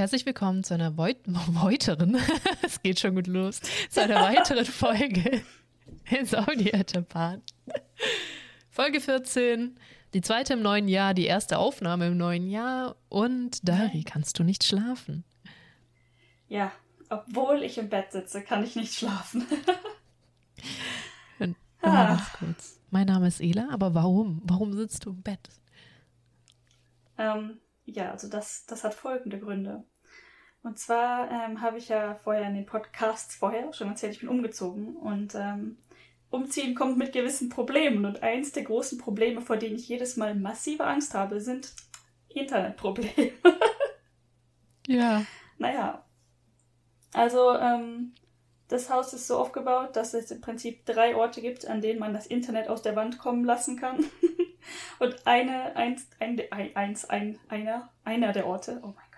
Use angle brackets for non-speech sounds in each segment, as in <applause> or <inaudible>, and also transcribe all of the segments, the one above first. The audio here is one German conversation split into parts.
herzlich willkommen zu einer Voit <laughs> weiteren, <laughs> es geht schon gut los, zu einer weiteren Folge in Saudi Japan. Folge 14, die zweite im neuen Jahr, die erste Aufnahme im neuen Jahr und Dari, kannst du nicht schlafen? Ja, obwohl ich im Bett sitze, kann ich nicht schlafen. und, <laughs> ah. ganz kurz. Mein Name ist Ela, aber warum? Warum sitzt du im Bett? Ähm, ja, also das, das hat folgende Gründe. Und zwar ähm, habe ich ja vorher in den Podcasts vorher schon erzählt, ich bin umgezogen und ähm, Umziehen kommt mit gewissen Problemen. Und eins der großen Probleme, vor denen ich jedes Mal massive Angst habe, sind Internetprobleme. <laughs> ja. Naja. Also, ähm, das Haus ist so aufgebaut, dass es im Prinzip drei Orte gibt, an denen man das Internet aus der Wand kommen lassen kann. <laughs> Und eine, eins, ein, eins, ein, einer, einer der Orte, oh mein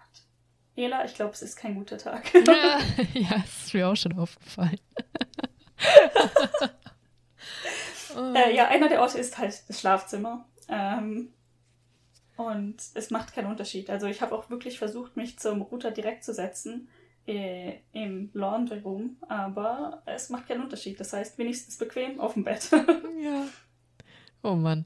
Ela, ich glaube, es ist kein guter Tag. ja, <laughs> ja, das ist mir auch schon aufgefallen. Oh. äh, ja, einer der Orte ist halt das Schlafzimmer. Ähm, und es macht keinen Unterschied. Also ich habe auch wirklich versucht, mich zum Router direkt zu setzen äh, im Laundry Room, aber es macht keinen Unterschied. Das heißt, wenigstens bequem auf dem Bett. <laughs> ja. Oh Mann.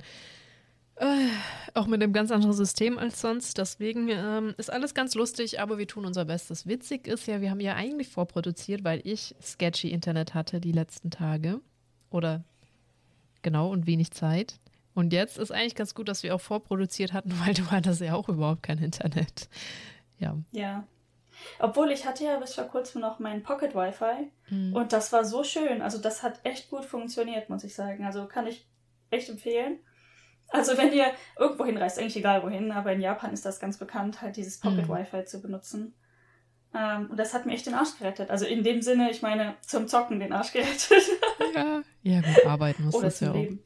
Äh, auch mit einem ganz anderen System als sonst. Deswegen ähm, ist alles ganz lustig, aber wir tun unser Bestes. Witzig ist ja, wir haben ja eigentlich vorproduziert, weil ich sketchy Internet hatte die letzten Tage. Oder genau und wenig Zeit. Und jetzt ist eigentlich ganz gut, dass wir auch vorproduziert hatten, <laughs> weil du hattest ja auch überhaupt kein Internet. Ja. Ja. Obwohl ich hatte ja bis vor kurzem noch mein Pocket Wi-Fi mhm. und das war so schön. Also das hat echt gut funktioniert, muss ich sagen. Also kann ich echt empfehlen. Also wenn ihr irgendwo hinreist, eigentlich egal wohin, aber in Japan ist das ganz bekannt, halt dieses Pocket mhm. Wi-Fi zu benutzen. Ähm, und das hat mir echt den Arsch gerettet. Also in dem Sinne, ich meine, zum Zocken den Arsch gerettet. <laughs> ja, ja gut, arbeiten muss das ja Leben.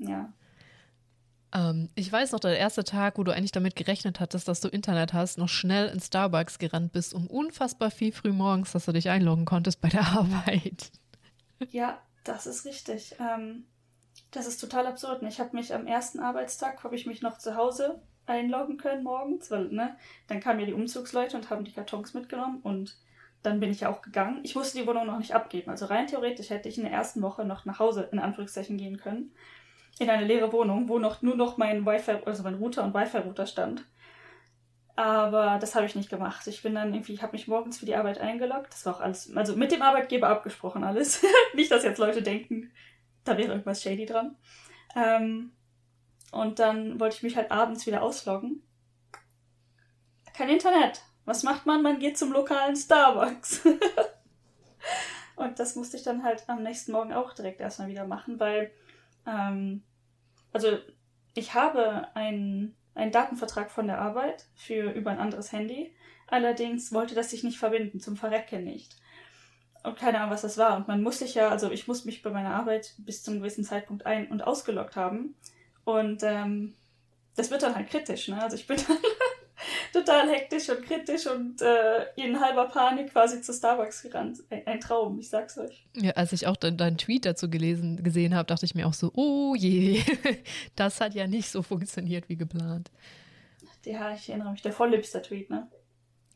auch. Ja. Ähm, ich weiß noch, der erste Tag, wo du eigentlich damit gerechnet hattest, dass du Internet hast, noch schnell in Starbucks gerannt bist, um unfassbar viel früh morgens, dass du dich einloggen konntest bei der <laughs> Arbeit. Ja, das ist richtig. Ähm, das ist total absurd. Ich habe mich am ersten Arbeitstag, habe ich mich noch zu Hause einloggen können morgens, weil, ne, dann kamen ja die Umzugsleute und haben die Kartons mitgenommen und dann bin ich ja auch gegangen. Ich musste die Wohnung noch nicht abgeben. Also rein theoretisch hätte ich in der ersten Woche noch nach Hause in Anführungszeichen gehen können. In eine leere Wohnung, wo noch nur noch mein Wi-Fi, also mein Router und Wi-Fi-Router stand. Aber das habe ich nicht gemacht. Ich bin dann irgendwie, ich habe mich morgens für die Arbeit eingeloggt. Das war auch alles, also mit dem Arbeitgeber abgesprochen alles. <laughs> nicht, dass jetzt Leute denken, da wäre irgendwas shady dran. Ähm, und dann wollte ich mich halt abends wieder ausloggen. Kein Internet. Was macht man? Man geht zum lokalen Starbucks. <laughs> und das musste ich dann halt am nächsten Morgen auch direkt erstmal wieder machen, weil, ähm, also ich habe einen, einen Datenvertrag von der Arbeit für über ein anderes Handy. Allerdings wollte das sich nicht verbinden, zum Verrecken nicht und keine Ahnung, was das war. Und man muss sich ja, also ich muss mich bei meiner Arbeit bis zum gewissen Zeitpunkt ein- und ausgeloggt haben. Und ähm, das wird dann halt kritisch, ne? Also ich bin <laughs> dann total hektisch und kritisch und äh, in halber Panik quasi zu Starbucks gerannt. Ein, ein Traum, ich sag's euch. Ja, als ich auch deinen dein Tweet dazu gelesen, gesehen habe, dachte ich mir auch so, oh je, <laughs> das hat ja nicht so funktioniert wie geplant. Ja, ich erinnere mich, der Volllipster-Tweet, ne?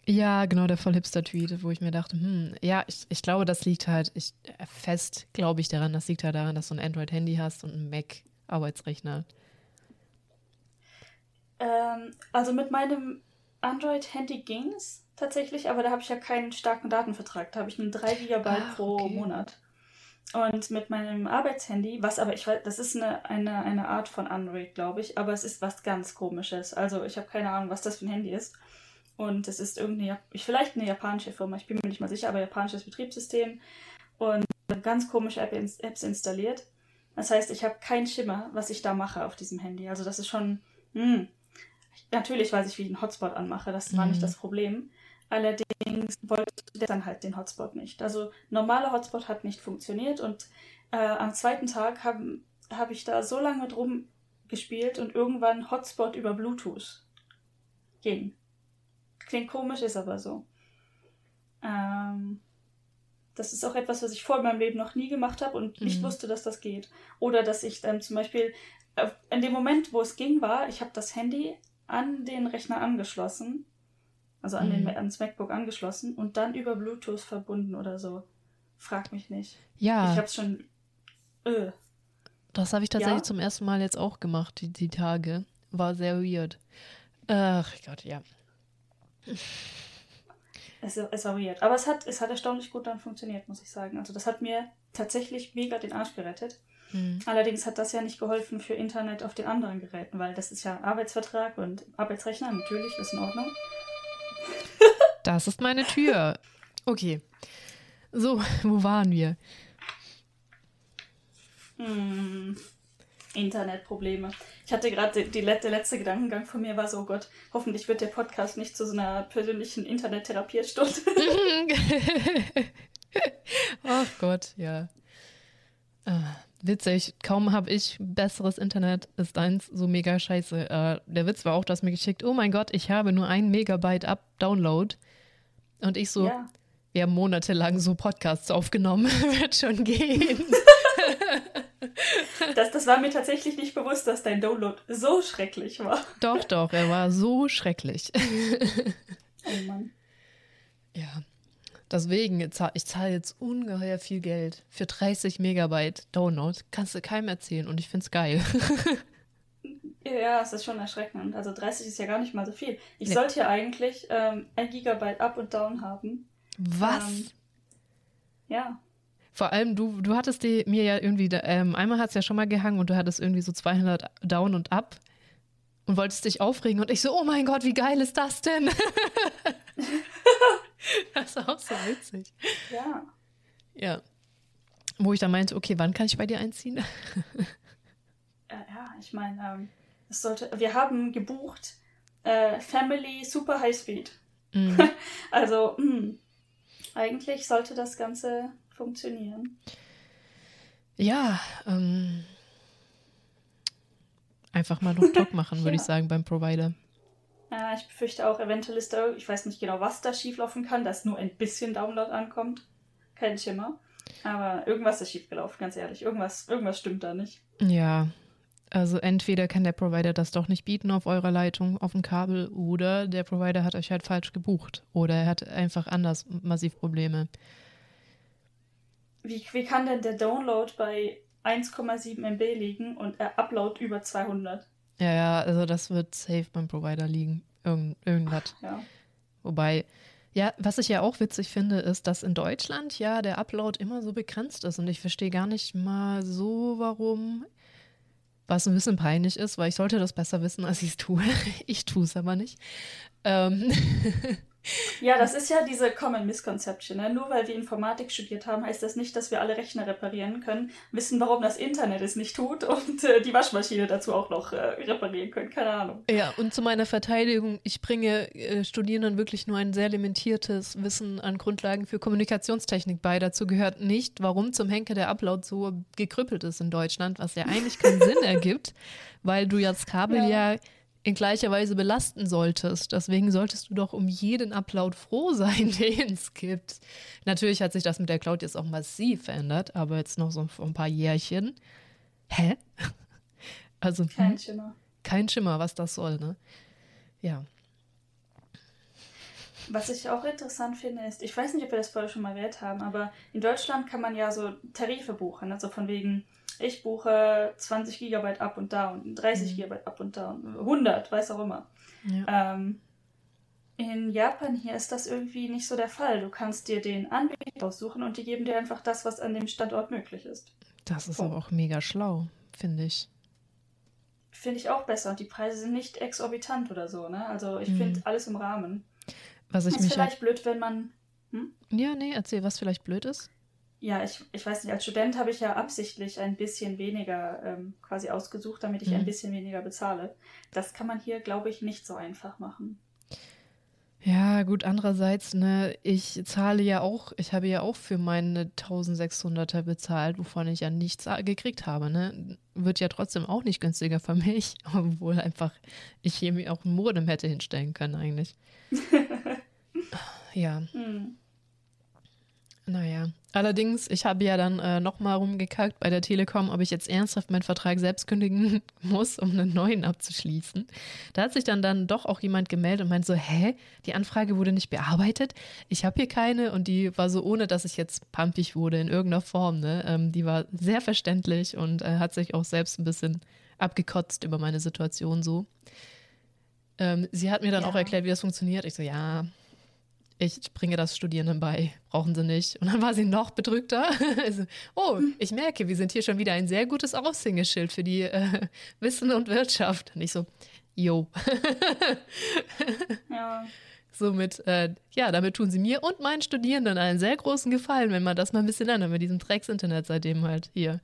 Ja, genau, der Vollhipster-Tweet, wo ich mir dachte, hm, ja, ich, ich glaube, das liegt halt, ich, äh, fest glaube ich daran, das liegt halt daran, dass du ein Android-Handy hast und einen Mac-Arbeitsrechner. Ähm, also mit meinem Android-Handy ging's tatsächlich, aber da habe ich ja keinen starken Datenvertrag. Da habe ich einen 3 GB ah, pro okay. Monat. Und mit meinem Arbeitshandy, was aber ich weiß, das ist eine, eine, eine Art von Android, glaube ich, aber es ist was ganz komisches. Also ich habe keine Ahnung, was das für ein Handy ist. Und es ist irgendeine, vielleicht eine japanische Firma, ich bin mir nicht mal sicher, aber japanisches Betriebssystem und ganz komische Apps installiert. Das heißt, ich habe keinen Schimmer, was ich da mache auf diesem Handy. Also das ist schon, mh. Natürlich weiß ich, wie ich einen Hotspot anmache, das war mhm. nicht das Problem. Allerdings wollte der dann halt den Hotspot nicht. Also normaler Hotspot hat nicht funktioniert und äh, am zweiten Tag habe hab ich da so lange drum gespielt und irgendwann Hotspot über Bluetooth ging. Klingt komisch, ist aber so. Ähm, das ist auch etwas, was ich vor meinem Leben noch nie gemacht habe und mhm. nicht wusste, dass das geht. Oder dass ich dann zum Beispiel äh, in dem Moment, wo es ging, war, ich habe das Handy an den Rechner angeschlossen, also an mhm. den, ans MacBook angeschlossen und dann über Bluetooth verbunden oder so. Frag mich nicht. Ja. Ich habe schon. Äh. Das habe ich tatsächlich ja? zum ersten Mal jetzt auch gemacht, die, die Tage. War sehr weird. Ach Gott, ja. Es, es war weird. Aber es hat, es hat erstaunlich gut dann funktioniert, muss ich sagen. Also das hat mir tatsächlich mega den Arsch gerettet. Mhm. Allerdings hat das ja nicht geholfen für Internet auf den anderen Geräten, weil das ist ja Arbeitsvertrag und Arbeitsrechner, natürlich, ist in Ordnung. <laughs> Das ist meine Tür. Okay. So, <laughs> wo waren wir? Hm. Internetprobleme. Ich hatte gerade der letzte Gedankengang von mir war so, oh Gott, hoffentlich wird der Podcast nicht zu so einer persönlichen Internet-Therapiestunde. <laughs> Ach Gott, ja. Ah, witzig, kaum habe ich besseres Internet, ist eins so mega scheiße. Äh, der Witz war auch, dass mir geschickt, oh mein Gott, ich habe nur ein Megabyte ab Download. Und ich so, ja. wir haben monatelang so Podcasts aufgenommen, <laughs> wird schon gehen. <laughs> Das, das war mir tatsächlich nicht bewusst, dass dein Download so schrecklich war. Doch, doch, er war so schrecklich. Oh Mann. Ja. Deswegen, ich zahle jetzt ungeheuer viel Geld für 30 Megabyte Download. Kannst du keinem erzählen und ich finde es geil. <laughs> Ja, es ist schon erschreckend. Also 30 ist ja gar nicht mal so viel. Ich nee. sollte ja eigentlich ähm, ein Gigabyte Up und Down haben. Was? Ähm, ja. Vor allem, du, du hattest die, mir ja irgendwie, ähm, einmal hat es ja schon mal gehangen und du hattest irgendwie so 200 down und up und wolltest dich aufregen und ich so, oh mein Gott, wie geil ist das denn? <laughs> das ist auch so witzig. Ja. Ja. Wo ich dann meinte, okay, wann kann ich bei dir einziehen? ja, ja, ich meine, ähm, sollte, wir haben gebucht äh, Family Super High Speed. Mhm. <laughs> also, mh, hm, eigentlich sollte das Ganze funktionieren. Ja, ähm, einfach mal noch Talk <laughs> machen, würde ja. ich sagen, beim Provider. Ja, ich befürchte auch, eventuell ist da, ich weiß nicht genau, was da schieflaufen kann, dass nur ein bisschen Download ankommt. Kein Schimmer. Aber irgendwas ist schiefgelaufen, ganz ehrlich. Irgendwas, irgendwas stimmt da nicht. Ja, also entweder kann der Provider das doch nicht bieten auf eurer Leitung, auf dem Kabel, oder der Provider hat euch halt falsch gebucht. Oder er hat einfach anders massiv Probleme. Wie, wie kann denn der Download bei 1,7 MB liegen und der Upload über 200? Ja, ja, also das wird safe beim Provider liegen. Irgend, irgendwas. Ja. Wobei, ja, was ich ja auch witzig finde, ist, dass in Deutschland ja der Upload immer so begrenzt ist und ich verstehe gar nicht mal so, warum. Was ein bisschen peinlich ist, weil ich sollte das besser wissen, als ich es tue. <laughs> ich tue es aber nicht. Ähm <laughs> Ja, das ist ja diese Common Misconception. Ne? Nur weil wir Informatik studiert haben, heißt das nicht, dass wir alle Rechner reparieren können, wissen, warum das Internet es nicht tut <laughs> und äh, die Waschmaschine dazu auch noch äh, reparieren können. Keine Ahnung. Ja, und zu meiner Verteidigung, ich bringe äh, Studierenden wirklich nur ein sehr limitiertes Wissen an Grundlagen für Kommunikationstechnik bei. Dazu gehört nicht, warum zum Henker der Upload so gekrüppelt ist in Deutschland, was ja eigentlich keinen <laughs> Sinn ergibt, weil du ja das Kabel ja, ja in gleicher Weise belasten solltest. Deswegen solltest du doch um jeden Upload froh sein, <laughs> den es gibt. Natürlich hat sich das mit der Cloud jetzt auch massiv verändert, aber jetzt noch so ein paar Jährchen. Hä? <laughs> Also kein hm? Schimmer. Kein Schimmer, was das soll, ne? Ja. Was ich auch interessant finde, ist, ich weiß nicht, ob wir das vorher schon mal erwähnt haben, aber in Deutschland kann man ja so Tarife buchen, also von wegen ich buche 20 Gigabyte up und down, 30 mhm. Gigabyte up und down, 100, weiß auch immer. Ja. Ähm, in Japan hier ist das irgendwie nicht so der Fall. Du kannst dir den Anbieter aussuchen und die geben dir einfach das, was an dem Standort möglich ist. Das ist oh. aber auch mega schlau, finde ich. Finde ich auch besser. Und die Preise sind nicht exorbitant oder so, ne? Also ich mhm. finde alles im Rahmen. Was ich ist mich vielleicht blöd, wenn man. Hm? Ja, nee, erzähl, was vielleicht blöd ist ja, ich, ich weiß nicht, als Student habe ich ja absichtlich ein bisschen weniger ähm, quasi ausgesucht, damit ich mhm. ein bisschen weniger bezahle. Das kann man hier, glaube ich, nicht so einfach machen. Ja, gut, andererseits, ne, ich zahle ja auch, ich habe ja auch für meine 1600er bezahlt, wovon ich ja nichts gekriegt habe, ne? Wird ja trotzdem auch nicht günstiger für mich, <laughs> obwohl einfach ich hier mir auch ein Modem hätte hinstellen können eigentlich. <laughs> ja. Hm. Naja, allerdings, ich habe ja dann äh, nochmal rumgekackt bei der Telekom, ob ich jetzt ernsthaft meinen Vertrag selbst kündigen <laughs> muss, um einen neuen abzuschließen. Da hat sich dann, dann doch auch jemand gemeldet und meint so, hä, die Anfrage wurde nicht bearbeitet? Ich habe hier keine und die war so, ohne dass ich jetzt pumpig wurde in irgendeiner Form, ne? Ähm, die war sehr verständlich und äh, hat sich auch selbst ein bisschen abgekotzt über meine Situation so. Ähm, sie hat mir dann ja. auch erklärt, wie das funktioniert. Ich so, ja, ich bringe das Studierenden bei, brauchen sie nicht. Und dann war sie noch bedrückter. <laughs> also, oh, ich merke, wir sind hier schon wieder ein sehr gutes Aushängeschild für die äh, <laughs> Wissen und Wirtschaft. Und ich so, yo. <laughs> ja. Somit, äh, ja, damit tun sie mir und meinen Studierenden einen sehr großen Gefallen, wenn man das mal ein bisschen ändert, mit diesem Drecks-Internet, seitdem halt hier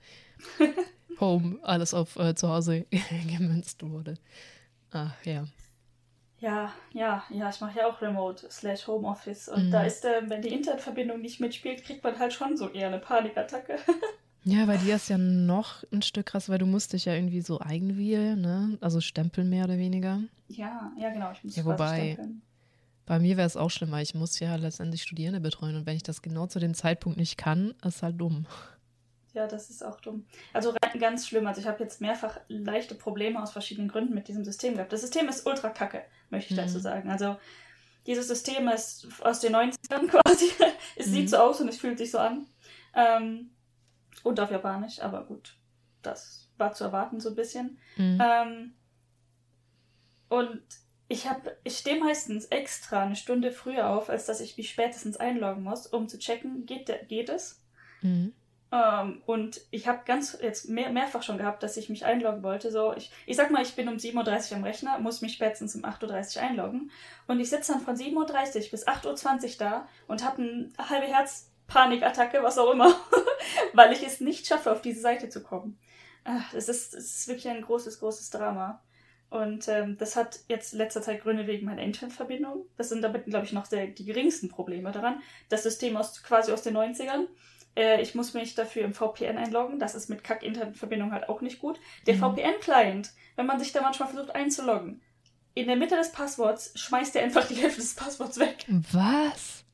Home alles auf äh, zu Hause gemünzt wurde. Ach, ja. Ja, ja, ja, ich mache ja auch Remote slash Homeoffice. Und mhm. da ist, äh, wenn die Internetverbindung nicht mitspielt, kriegt man halt schon so eher eine Panikattacke. <laughs> ja, bei dir ist ja noch ein Stück krass, weil du musst dich ja irgendwie so eigenwählen, ne? Also stempeln mehr oder weniger. Ja, ja, genau. Ich muss ja, wobei, stempeln. Bei mir wäre es auch schlimmer. Ich muss ja letztendlich Studierende betreuen und wenn ich das genau zu dem Zeitpunkt nicht kann, ist halt dumm. Ja, das ist auch dumm. Also ganz schlimm. Also ich habe jetzt mehrfach leichte Probleme aus verschiedenen Gründen mit diesem System gehabt. Das System ist ultra kacke, möchte ich mhm. dazu sagen. Also dieses System ist aus den 90ern <laughs> quasi. es mhm. sieht so aus und es fühlt sich so an. Ähm, und auf Japanisch, aber gut, das war zu erwarten so ein bisschen. Mhm. Ähm, und ich habe, ich stehe meistens extra eine Stunde früher auf, als dass ich mich spätestens einloggen muss, um zu checken, geht, der, geht es. Mhm. Ähm, und ich habe ganz jetzt mehr, mehrfach schon gehabt, dass ich mich einloggen wollte. So, ich, ich sag mal, ich bin um 7.30 Uhr am Rechner, muss mich spätestens um 8.30 Uhr einloggen. Und ich sitze dann von 7.30 Uhr bis 8.20 Uhr da und habe eine halbe Herzpanikattacke, was auch immer, <laughs> weil ich es nicht schaffe, auf diese Seite zu kommen. Es, ist, es ist wirklich ein großes, großes Drama. Und ähm, das hat jetzt letzter Zeit Gründe wegen meiner Internetverbindung. Das sind damit, glaube ich, noch sehr, die geringsten Probleme daran. Das System aus quasi aus den 90ern äh, ich muss mich dafür im VPN einloggen. Das ist mit Kack-Internetverbindung halt auch nicht gut. Der mhm. VPN-Client, wenn man sich da manchmal versucht einzuloggen, in der Mitte des Passworts schmeißt er einfach die Hälfte des Passworts weg. Was?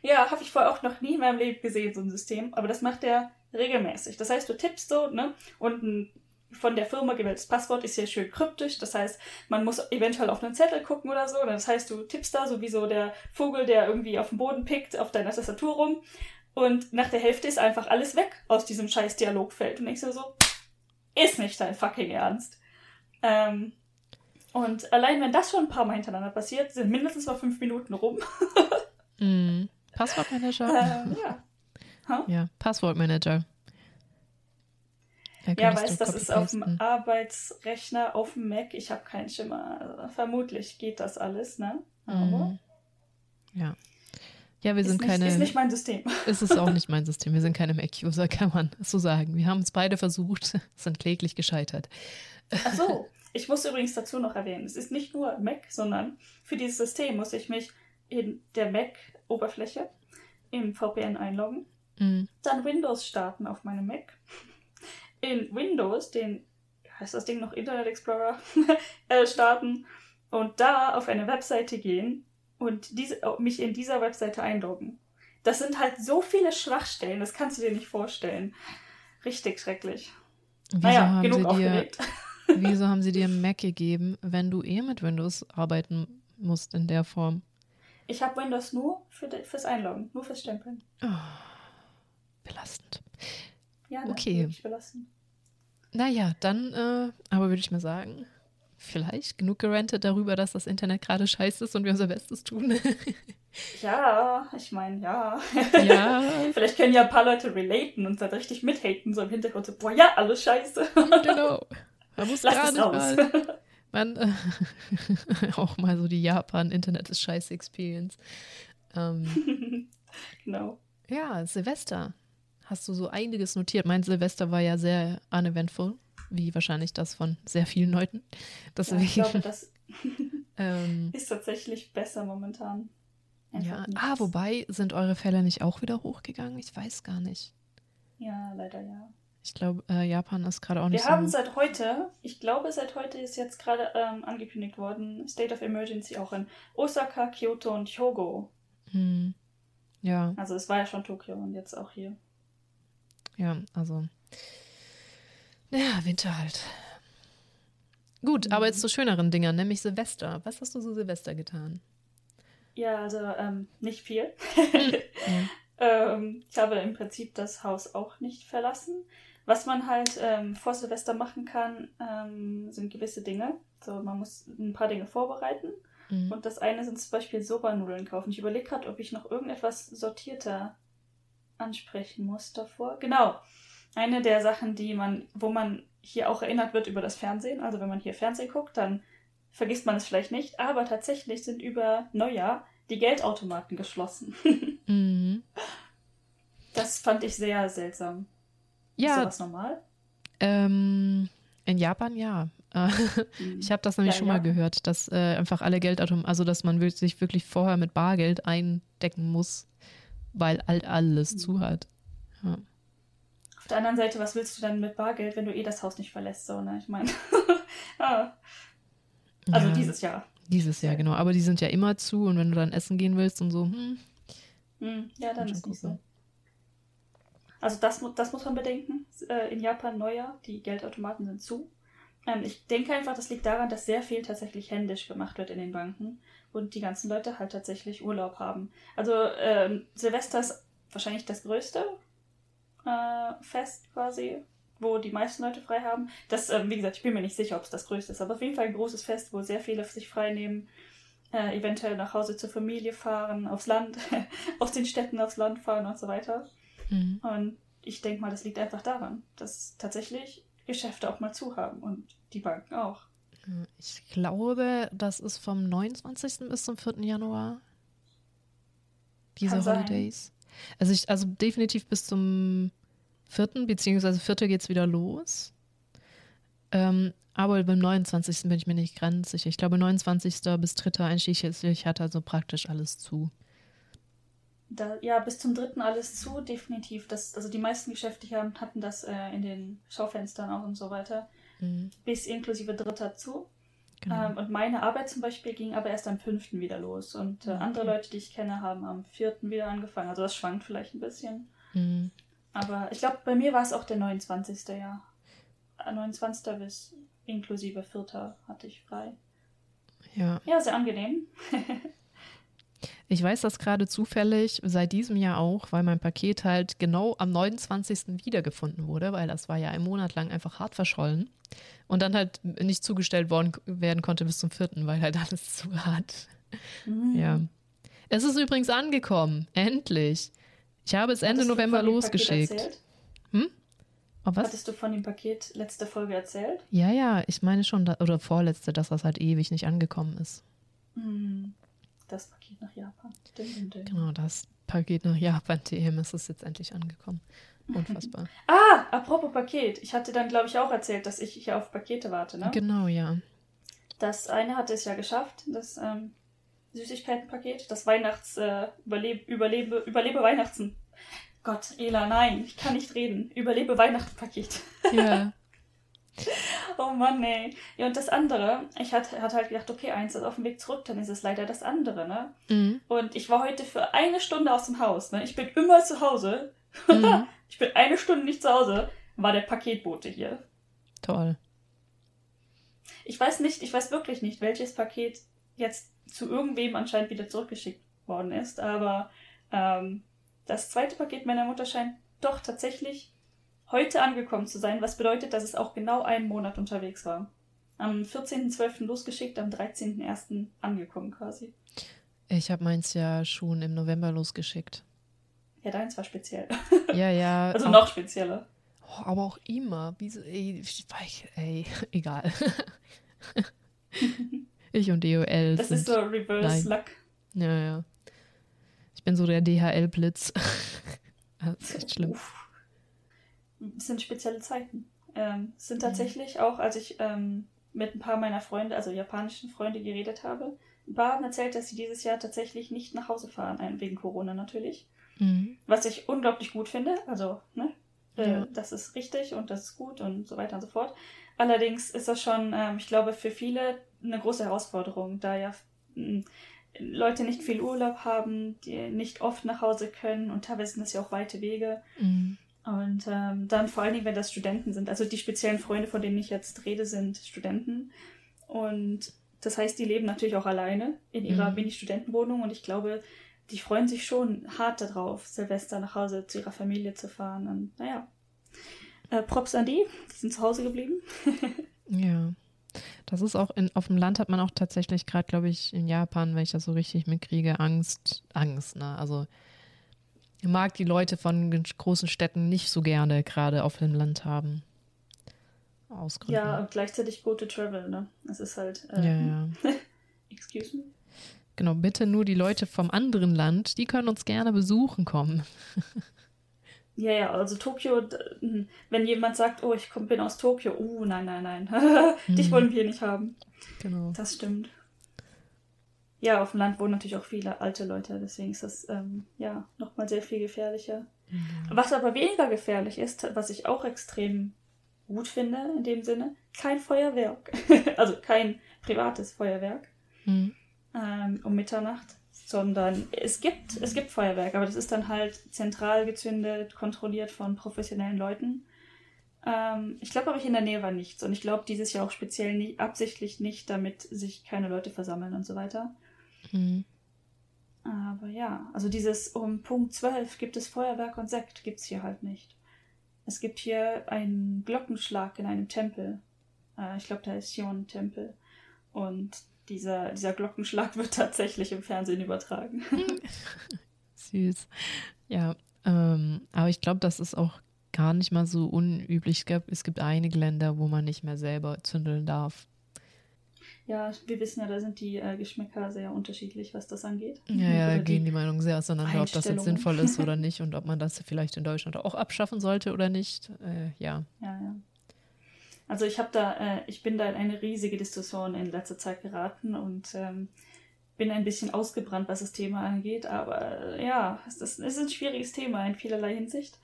Ja, habe ich vorher auch noch nie in meinem Leben gesehen, so ein System. Aber das macht er regelmäßig. Das heißt, du tippst so, ne? Und ein von der Firma gewähltes Passwort ist ja schön kryptisch. Das heißt, man muss eventuell auf einen Zettel gucken oder so. Das heißt, du tippst da so wie so der Vogel, der irgendwie auf dem Boden pickt, auf deiner Tastatur rum. Und nach der Hälfte ist einfach alles weg aus diesem scheiß Dialogfeld. Und ich so, so ist nicht dein fucking Ernst. Ähm, und allein wenn das schon ein paar Mal hintereinander passiert, sind mindestens mal fünf Minuten rum. <laughs> mm. <laughs> Passwortmanager? Ähm, ja. Huh? Ja, Passwortmanager. Ja, weißt das ist auf dem Arbeitsrechner, auf dem Mac. Ich habe keinen Schimmer. Also, vermutlich geht das alles, ne? Aber. Mm. Ja. Ja, wir sind ist keine. Ist nicht mein System. Ist es auch nicht <laughs> mein System. Wir sind keine Mac-User, kann man so sagen. Wir haben es beide versucht, <laughs> sind kläglich gescheitert. Ach so. <laughs> Ich muss übrigens dazu noch erwähnen, es ist nicht nur Mac, sondern für dieses System muss ich mich in der Mac-Oberfläche im VPN einloggen, mhm. dann Windows starten auf meinem Mac, in Windows den, heißt das Ding noch Internet Explorer, äh, starten und da auf eine Webseite gehen, und diese, oh, mich in dieser Webseite einloggen. Das sind halt so viele Schwachstellen, das kannst du dir nicht vorstellen. Richtig schrecklich. Wieso naja, haben genug sie aufgeregt. Dir, <laughs> wieso haben sie dir Mac gegeben, wenn du eh mit Windows arbeiten musst in der Form? Ich habe Windows nur für, fürs Einloggen, nur fürs Stempeln. Oh, belastend. Ja, okay. belastend. Naja, dann äh, aber würde ich mal sagen, vielleicht genug gerantet darüber, dass das Internet gerade scheiße ist und wir unser Bestes tun. <laughs> ja, ich meine, ja. Ja. <laughs> vielleicht können ja ein paar Leute relaten und dann richtig mithaten, so im Hintergrund so, boah, ja, alles scheiße. genau. Man muss <laughs> gar nicht mal. Man, äh, auch mal so die Japan-Internet ist scheiße Experience. Ähm, genau. Ja, Silvester. Hast du so einiges notiert? Mein Silvester war ja sehr uneventful wie wahrscheinlich das von sehr vielen Leuten. Deswegen. Ja, ich glaube, das <laughs> ähm, <laughs> Ist tatsächlich besser momentan. ja. Nichts. Ah, wobei, sind eure Fälle nicht auch wieder hochgegangen? Ich weiß gar nicht. Ja, leider ja. Ich glaube, äh, Japan ist gerade auch nicht Wir haben so. seit heute, ich glaube seit heute ist jetzt gerade ähm, angekündigt worden, State of Emergency auch in Osaka, Kyoto und Hyogo. Hm. Ja, Also es war ja schon Tokio und jetzt auch hier. ja, also. Ja, Winter halt. Gut, aber Mhm. jetzt zu schöneren Dingern, nämlich Silvester. Was hast du so Silvester getan? Ja, also ähm, nicht viel. <laughs> Ja. ähm, ich habe im Prinzip das Haus auch nicht verlassen. Was man halt ähm, vor Silvester machen kann, ähm, sind gewisse Dinge. So, man muss ein paar Dinge vorbereiten. Mhm. Und das eine sind zum Beispiel Soba-Nudeln kaufen. Ich überlege gerade, ob ich noch irgendetwas sortierter ansprechen muss davor. Genau. Eine der Sachen, die man, wo man hier auch erinnert wird über das Fernsehen. Also wenn man hier Fernsehen guckt, dann vergisst man es vielleicht nicht. Aber tatsächlich sind über Neujahr die Geldautomaten geschlossen. <laughs> Mhm. Das fand ich sehr seltsam. Ist Ja, sowas normal? ähm, in Japan ja. <laughs> Ich habe das nämlich Ja, schon ja. mal gehört, dass äh, einfach alle Geldautomaten, also dass man sich wirklich vorher mit Bargeld eindecken muss, weil halt alles Mhm. zu hat. Ja. Auf der anderen Seite, was willst du dann mit Bargeld, wenn du eh das Haus nicht verlässt? So, ne? Ich meine. <laughs> ah, also ja, dieses Jahr. Dieses Jahr, genau. Aber die sind ja immer zu und wenn du dann essen gehen willst und so, hm, Hm, ja, dann ist nicht so. Also das, das muss man bedenken. Äh, In Japan Neujahr, die Geldautomaten sind zu. Ähm, ich denke einfach, das liegt daran, dass sehr viel tatsächlich händisch gemacht wird in den Banken und die ganzen Leute halt tatsächlich Urlaub haben. Also ähm, Silvester ist wahrscheinlich das größte äh, Fest quasi, wo die meisten Leute frei haben. Das, ähm, wie gesagt, ich bin mir nicht sicher, ob es das größte ist, aber auf jeden Fall ein großes Fest, wo sehr viele sich frei nehmen, äh, eventuell nach Hause zur Familie fahren, aufs Land, <laughs> aus den Städten aufs Land fahren und so weiter. hm. Und ich denke mal, das liegt einfach daran, dass tatsächlich Geschäfte auch mal zu haben und die Banken auch. Ich glaube, das ist vom 29. bis zum 4. Januar. Diese. Holidays. Also ich, also definitiv bis zum 4. beziehungsweise 4. geht es wieder los. Ähm, aber beim 29. bin ich mir nicht ganz sicher. Ich glaube, 29. bis 3. einschließlich hat also praktisch alles zu. Da, ja, bis zum dritten alles zu, definitiv. Das, also die meisten Geschäfte hier haben- hatten das äh, in den Schaufenstern auch und so weiter. Mhm, Bis inklusive dritter zu. genau. Ähm, und meine Arbeit zum Beispiel ging aber erst am fünften wieder los. Und äh, Okay. andere Leute, die ich kenne, haben am vierten wieder angefangen. Also das schwankt vielleicht ein bisschen. Mhm. Aber ich glaube, bei mir war es auch der 29. Ja. Äh, 29. bis inklusive 4. hatte ich frei. Ja. Ja, sehr angenehm. <laughs> Ich weiß das gerade zufällig seit diesem Jahr auch, weil mein Paket halt genau am 29. wiedergefunden wurde, weil das war ja einen Monat lang einfach hart verschollen und dann halt nicht zugestellt worden werden konnte bis zum 4., weil halt alles <laughs> zu hat. Mhm. Ja. Es ist übrigens angekommen. Endlich. Ich habe es Ende Hattest November losgeschickt. Erzählt? Oh, was? Hattest du von dem Paket letzte Folge erzählt? Ja, ja, ich meine schon, da, oder vorletzte, dass das halt ewig nicht angekommen ist. Hm, Das Paket nach Japan. Dim, dim. Genau, das Paket nach Japan TM ist jetzt endlich angekommen. Unfassbar. <laughs> Ah, apropos Paket. Ich hatte dann, glaube ich, auch erzählt, dass ich hier auf Pakete warte. Ne? Genau, ja. Das eine hatte es ja geschafft, das ähm, Süßigkeitenpaket, das Weihnachts äh, Überlebe, Überlebe, Überlebe Weihnachten. Gott, Ela, nein, ich kann nicht reden. Überlebe Weihnachtspaket. Ja. <laughs> Oh Mann, ey. Ja, und das andere, ich hatte, hatte halt gedacht, okay, eins ist auf dem Weg zurück, dann ist es leider das andere, ne? Mhm. Und ich war heute für eine Stunde aus dem Haus, ne? Ich bin immer zu Hause. Mhm. <laughs> ich bin eine Stunde nicht zu Hause, war der Paketbote hier. Toll. Ich weiß nicht, ich weiß wirklich nicht, welches Paket jetzt zu irgendwem anscheinend wieder zurückgeschickt worden ist, aber ähm, das zweite Paket meiner Mutter scheint doch tatsächlich heute angekommen zu sein, was bedeutet, dass es auch genau einen Monat unterwegs war. Am 14.12. losgeschickt, am 13.01. angekommen quasi. Ich habe meins ja schon im November losgeschickt. Ja, deins war speziell. Ja, ja. <laughs> Also auch, noch spezieller. Oh, aber auch immer. Wieso, ey, ey, <laughs> egal. <laughs> ich und DOL Das sind. ist so Reverse. Luck. Ja, ja. Ich bin so der DHL-Blitz. <laughs> das ist echt schlimm. Uff. Es sind spezielle Zeiten. Ähm, es Mhm. sind tatsächlich auch, als ich ähm, mit ein paar meiner Freunde, also japanischen Freunde, geredet habe. Ein paar haben erzählt, dass sie dieses Jahr tatsächlich nicht nach Hause fahren, wegen Corona natürlich. Mhm. Was ich unglaublich gut finde. Also, ne? Äh, ja. Das ist richtig und das ist gut und so weiter und so fort. Allerdings ist das schon, ähm, ich glaube, für viele eine große Herausforderung, da ja hm, Leute nicht viel Urlaub haben, die nicht oft nach Hause können und teilweise sind das ja auch weite Wege. Mhm. Und ähm, dann vor allen Dingen, wenn das Studenten sind. Also die speziellen Freunde, von denen ich jetzt rede, sind Studenten. Und das heißt, die leben natürlich auch alleine in ihrer mhm. Mini-Studentenwohnung. Und ich glaube, die freuen sich schon hart darauf, Silvester nach Hause zu ihrer Familie zu fahren. Und naja, äh, Props an die, die sind zu Hause geblieben. <laughs> ja. Das ist auch in, auf dem Land hat man auch tatsächlich gerade, glaube ich, in Japan, wenn ich das so richtig mitkriege, Angst, Angst, ne? Also mag die Leute von großen Städten nicht so gerne gerade auf dem Land haben. Aus Ja, und gleichzeitig go to travel, ne? Es ist halt. Äh, ja, ja. <laughs> Excuse me. Genau, bitte nur die Leute vom anderen Land, die können uns gerne besuchen kommen. <laughs> ja, ja, also Tokio, hm, wenn jemand sagt, oh, ich bin aus Tokio, uh, nein, nein, nein, <laughs> dich mhm. wollen wir nicht haben. Genau. Das stimmt. Ja, auf dem Land wohnen natürlich auch viele alte Leute, deswegen ist das ähm, ja nochmal sehr viel gefährlicher. Mhm. Was aber weniger gefährlich ist, was ich auch extrem gut finde in dem Sinne, kein Feuerwerk. <laughs> also kein privates Feuerwerk. Mhm ähm, um Mitternacht, sondern es gibt, es gibt Feuerwerk, aber das ist dann halt zentral gezündet, kontrolliert von professionellen Leuten. Ähm, ich glaube aber, ich in der Nähe war nichts und ich glaube dieses Jahr auch speziell nicht, absichtlich nicht, damit sich keine Leute versammeln und so weiter. Mhm. Aber ja, also dieses um Punkt 12 gibt es Feuerwerk und Sekt, gibt es hier halt nicht. Es gibt hier einen Glockenschlag in einem Tempel. Äh, ich glaube, da ist Sion-Tempel. Und dieser, dieser Glockenschlag wird tatsächlich im Fernsehen übertragen. <laughs> Süß. Ja, ähm, aber ich glaube, das ist auch gar nicht mal so unüblich. Es gibt einige Länder, wo man nicht mehr selber zündeln darf. Ja, wir wissen ja, da sind die äh, Geschmäcker sehr unterschiedlich, was das angeht. Ja, ja, da gehen die, die Meinungen sehr auseinander, ob das jetzt sinnvoll ist oder <laughs> nicht und ob man das vielleicht in Deutschland auch abschaffen sollte oder nicht. Äh, ja. Ja, ja. Also ich habe da, äh, ich bin da in eine riesige Diskussion in letzter Zeit geraten und ähm, bin ein bisschen ausgebrannt, was das Thema angeht. Aber äh, ja, es ist, es ist ein schwieriges Thema in vielerlei Hinsicht.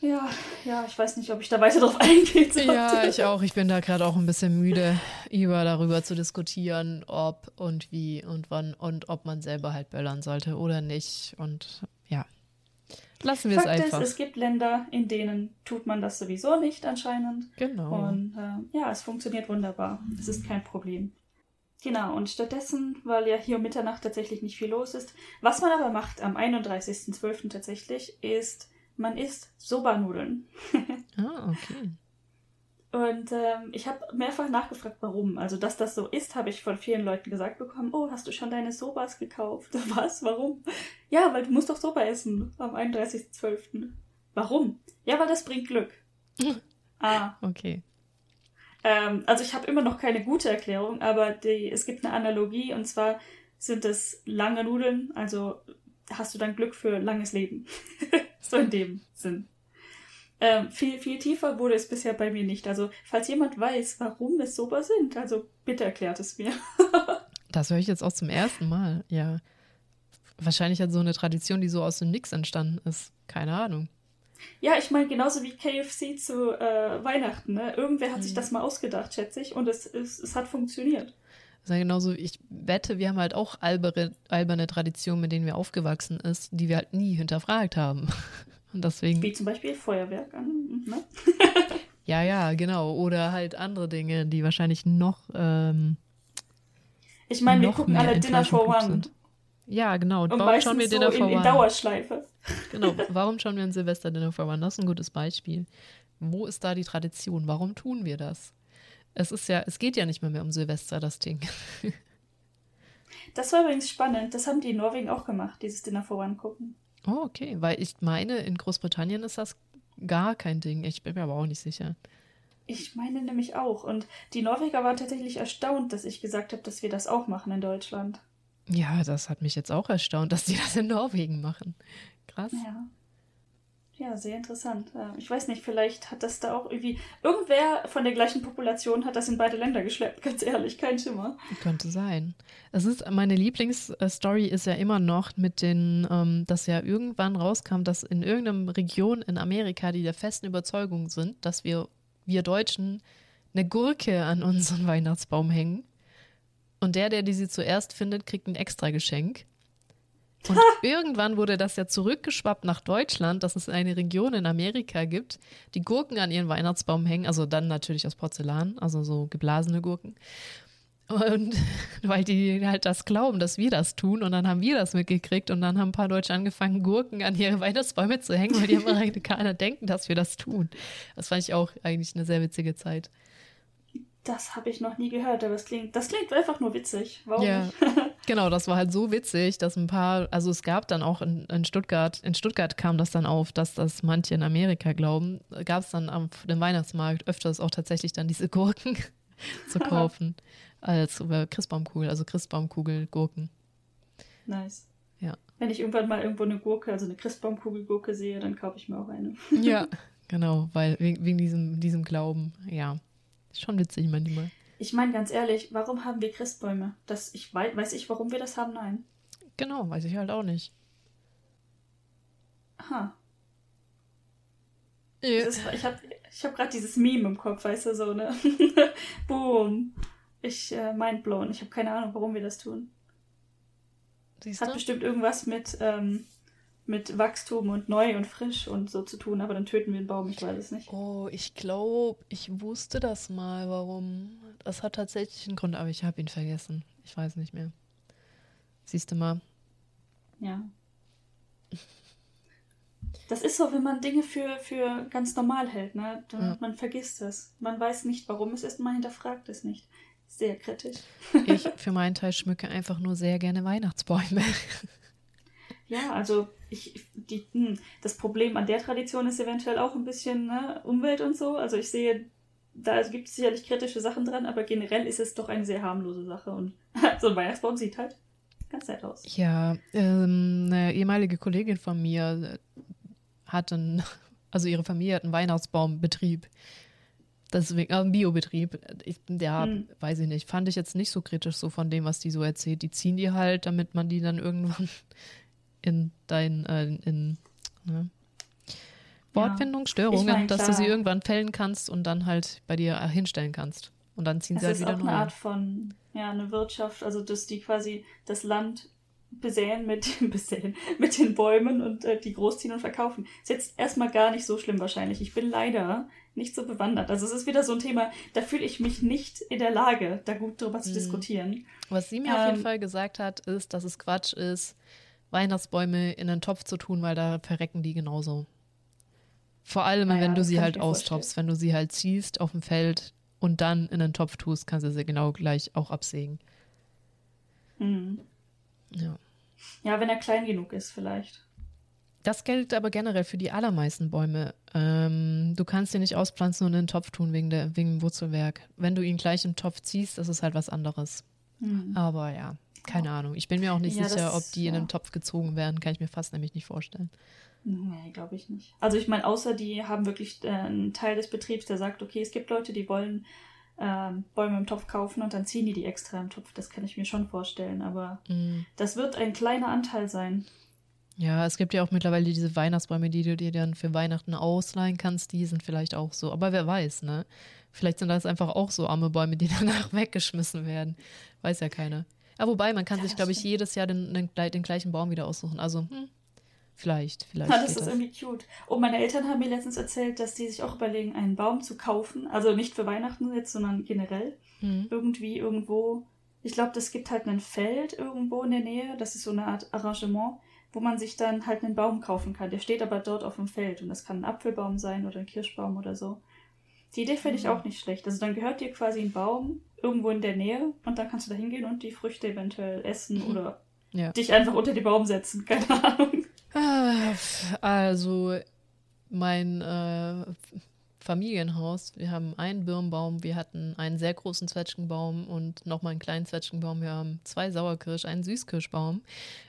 Ja, ja, ich weiß nicht, ob ich da weiter drauf <laughs> eingehe. Ja, ich auch. Ich bin da gerade auch ein bisschen müde, über darüber zu diskutieren, ob und wie und wann und ob man selber halt böllern sollte oder nicht. Und ja. Lassen wir Fakt es einfach. Ist, es gibt Länder, in denen tut man das sowieso nicht anscheinend. Genau. Und äh, ja, es funktioniert wunderbar. Es ist kein Problem. Genau, und stattdessen, weil ja hier um Mitternacht tatsächlich nicht viel los ist, was man aber macht am 31.12. tatsächlich, ist, man isst Soba-Nudeln. <laughs> ah, okay. Und ähm, ich habe mehrfach nachgefragt, warum. Also, dass das so ist, habe ich von vielen Leuten gesagt bekommen. Oh, hast du schon deine Sobas gekauft? <laughs> Was? Warum? Ja, weil du musst doch Soba essen am 31.12. Warum? Ja, weil das bringt Glück. <laughs> ah. Okay. Ähm, also, ich habe immer noch keine gute Erklärung, aber die, es gibt eine Analogie und zwar sind es lange Nudeln, also hast du dann Glück für langes Leben. <laughs> so in dem Sinn. Ähm, viel, viel tiefer wurde es bisher bei mir nicht. Also, falls jemand weiß, warum es sober sind, also bitte erklärt es mir. <laughs> das höre ich jetzt auch zum ersten Mal, ja. Wahrscheinlich hat so eine Tradition, die so aus dem Nix entstanden ist. Keine Ahnung. Ja, ich meine, genauso wie KFC zu äh, Weihnachten. Ne? Irgendwer hat mhm. sich das mal ausgedacht, schätze ich, und es, es, es hat funktioniert. Das ist genauso, ich wette, wir haben halt auch alberne, alberne Traditionen, mit denen wir aufgewachsen ist, die wir halt nie hinterfragt haben. <laughs> Und deswegen. Wie zum Beispiel Feuerwerk an, ne? <laughs> ja, ja, genau. Oder halt andere Dinge, die wahrscheinlich noch. Ähm, ich meine, wir gucken alle Dinner for One. Sind. Ja, genau. Und warum schauen wir Dinner so for in, One? In Dauerschleife. <laughs> Genau. Warum schauen wir ein Silvester Dinner for One? Das ist ein gutes Beispiel. Wo ist da die Tradition? Warum tun wir das? Es ist ja, es geht ja nicht mehr, mehr um Silvester, das Ding. <laughs> Das war übrigens spannend. Das haben die in Norwegen auch gemacht, dieses Dinner for One gucken. Oh, okay. Weil ich meine, in Großbritannien ist das gar kein Ding. Ich bin mir aber auch nicht sicher. Ich meine nämlich auch. Und die Norweger waren tatsächlich erstaunt, dass ich gesagt habe, dass wir das auch machen in Deutschland. Ja, das hat mich jetzt auch erstaunt, dass die das in Norwegen machen. Krass. Ja. Ja, sehr interessant. Äh, ich weiß nicht, vielleicht hat das da auch irgendwie. Irgendwer von der gleichen Population hat das in beide Länder geschleppt, <laughs> ganz ehrlich, kein Schimmer. Könnte sein. Es ist, meine Lieblingsstory ist ja immer noch mit den, ähm, dass ja irgendwann rauskam, dass in irgendeiner Region in Amerika, die der festen Überzeugung sind, dass wir, wir Deutschen eine Gurke an unseren Weihnachtsbaum hängen. Und der, der die sie zuerst findet, kriegt ein extra Geschenk. Und <laughs> irgendwann wurde das ja zurückgeschwappt nach Deutschland, dass es eine Region in Amerika gibt, die Gurken an ihren Weihnachtsbaum hängen, also dann natürlich aus Porzellan, also so geblasene Gurken. Und <laughs> weil die halt das glauben, dass wir das tun. Und dann haben wir das mitgekriegt und dann haben ein paar Deutsche angefangen, Gurken an ihre Weihnachtsbäume zu hängen, weil die <laughs> Amerikaner denken, dass wir das tun. Das fand ich auch eigentlich eine sehr witzige Zeit. Das habe ich noch nie gehört, aber es klingt, das klingt einfach nur witzig. Warum ja, genau, das war halt so witzig, dass ein paar, also es gab dann auch in, in Stuttgart, in Stuttgart kam das dann auf, dass das manche in Amerika glauben, gab es dann auf dem Weihnachtsmarkt öfters auch tatsächlich dann diese Gurken <laughs> zu kaufen <laughs> als Christbaumkugel, also Christbaumkugel, Gurken. Nice. Ja. Wenn ich irgendwann mal irgendwo eine Gurke, also eine Christbaumkugel-Gurke sehe, dann kaufe ich mir auch eine. ja, <laughs> genau, weil wegen, wegen diesem, diesem Glauben, ja. Schon witzig manchmal. Ich meine ganz ehrlich, warum haben wir Christbäume? Das, ich weiß, weiß ich, warum wir das haben? Nein. Genau, weiß ich halt auch nicht. Aha. Ja. Ist, ich habe ich hab gerade dieses Meme im Kopf, weißt du, so, ne? <laughs> Boom. Ich, äh, mindblown. Ich habe keine Ahnung, warum wir das tun. Siehst Hat bestimmt irgendwas mit, ähm, mit Wachstum und neu und frisch und so zu tun, aber dann töten wir einen Baum, ich weiß es nicht. Oh, ich glaube, ich wusste das mal, warum. Das hat tatsächlich einen Grund, aber ich habe ihn vergessen. Ich weiß nicht mehr. Siehst du mal. Ja. Das ist so, wenn man Dinge für, für ganz normal hält, ne? Dann, ja. Man vergisst es. Man weiß nicht, warum es ist, man hinterfragt es nicht. Sehr kritisch. Ich für meinen Teil schmücke einfach nur sehr gerne Weihnachtsbäume. <laughs> Ja, also ich, die, hm, das Problem an der Tradition ist eventuell auch ein bisschen ne, Umwelt und so. Also ich sehe, da gibt es sicherlich kritische Sachen dran, aber generell ist es doch eine sehr harmlose Sache. Und <laughs> so ein Weihnachtsbaum sieht halt ganz nett aus. Ja, ähm, eine ehemalige Kollegin von mir hat einen, <laughs> also ihre Familie hat einen Weihnachtsbaumbetrieb. Deswegen, äh, ein Biobetrieb. Ich, ja, hm. weiß ich nicht. Fand ich jetzt nicht so kritisch so von dem, was die so erzählt. Die ziehen die halt, damit man die dann irgendwann in dein, äh, in ne? Wortfindungsstörungen, ja. ich mein, dass du sie irgendwann fällen kannst und dann halt bei dir hinstellen kannst. Und dann ziehen das sie halt wieder neu. Das ist auch eine Art von, ja, eine Wirtschaft, also dass die quasi das Land besäen mit, <laughs> besäen, mit den Bäumen und äh, die großziehen und verkaufen. Ist jetzt erstmal gar nicht so schlimm wahrscheinlich. Ich bin leider nicht so bewandert. Also es ist wieder so ein Thema, da fühle ich mich nicht in der Lage, da gut drüber zu mhm. diskutieren. Was sie mir ähm, auf jeden ähm, Fall gesagt hat, ist, dass es Quatsch ist, Weihnachtsbäume in einen Topf zu tun, weil da verrecken die genauso. Vor allem, naja, wenn du sie halt austopfst, wenn du sie halt ziehst auf dem Feld und dann in einen Topf tust, kannst du sie genau gleich auch absägen. Mhm. Ja. Ja, wenn er klein genug ist, vielleicht. Das gilt aber generell für die allermeisten Bäume. Ähm, du kannst sie nicht auspflanzen und in den Topf tun wegen, der, wegen dem Wurzelwerk. Wenn du ihn gleich im Topf ziehst, ist es halt was anderes. Mhm. Aber ja, keine Ahnung. Ich bin mir auch nicht ja, sicher, das, ob die ja. in einen Topf gezogen werden. Kann ich mir fast nämlich nicht vorstellen. Nee, glaube ich nicht. Also ich meine, außer die haben wirklich äh, einen Teil des Betriebs, der sagt, okay, es gibt Leute, die wollen ähm, Bäume im Topf kaufen und dann ziehen die die extra im Topf. Das kann ich mir schon vorstellen. Aber mhm. das wird ein kleiner Anteil sein. Ja, es gibt ja auch mittlerweile diese Weihnachtsbäume, die du dir dann für Weihnachten ausleihen kannst. Die sind vielleicht auch so. Aber wer weiß, ne? Vielleicht sind das einfach auch so arme Bäume, die <laughs> danach weggeschmissen werden. Weiß ja keiner. Ja, wobei, man kann ja, sich, glaube ich, jedes Jahr den, den, den, gleichen Baum wieder aussuchen. Also, hm, vielleicht, vielleicht. Ja, das ist das. irgendwie cute. Und meine Eltern haben mir letztens erzählt, dass die sich auch überlegen, einen Baum zu kaufen. Also nicht für Weihnachten jetzt, sondern generell. Hm. Irgendwie, irgendwo. Ich glaube, das gibt halt ein Feld irgendwo in der Nähe. Das ist so eine Art Arrangement, wo man sich dann halt einen Baum kaufen kann. Der steht aber dort auf dem Feld. Und das kann ein Apfelbaum sein oder ein Kirschbaum oder so. Die Idee finde ich mhm. auch nicht schlecht. Also dann gehört dir quasi ein Baum irgendwo in der Nähe und dann kannst du da hingehen und die Früchte eventuell essen mhm. oder ja. dich einfach unter den Baum setzen. <laughs> Keine Ahnung. Ah, also mein äh, Familienhaus. Wir haben einen Birnbaum, wir hatten einen sehr großen Zwetschgenbaum und nochmal einen kleinen Zwetschgenbaum. Wir haben zwei Sauerkirsch, einen Süßkirschbaum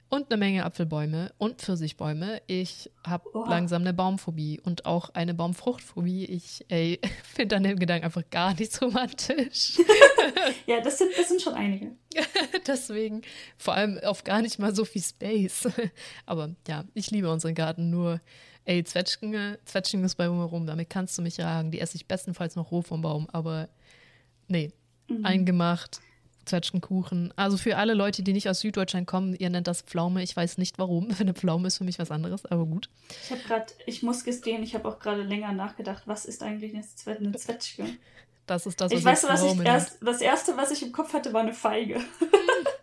und eine Menge Apfelbäume und Pfirsichbäume. Ich habe langsam eine Baumphobie und auch eine Baumfruchtphobie. Ich <laughs> finde an dem Gedanken einfach gar nicht romantisch. <laughs> ja, das sind, das sind schon einige. <laughs> Deswegen vor allem auf gar nicht mal so viel Space. Aber ja, ich liebe unseren Garten nur. Ey, Zwetschgen, Zwetschgen ist bei mir rum, damit kannst du mich jagen. Die esse ich bestenfalls noch roh vom Baum, aber nee, mhm. eingemacht, Zwetschgenkuchen. Also für alle Leute, die nicht aus Süddeutschland kommen, ihr nennt das Pflaume. Ich weiß nicht warum. <laughs> Eine Pflaume ist für mich was anderes, aber gut. Ich habe gerade, ich muss gestehen, ich habe auch gerade länger nachgedacht, was ist eigentlich eine Zwetschge? Das ist das, was ich weiß, was ich erst, das erste, was ich im Kopf hatte, war eine Feige. <laughs>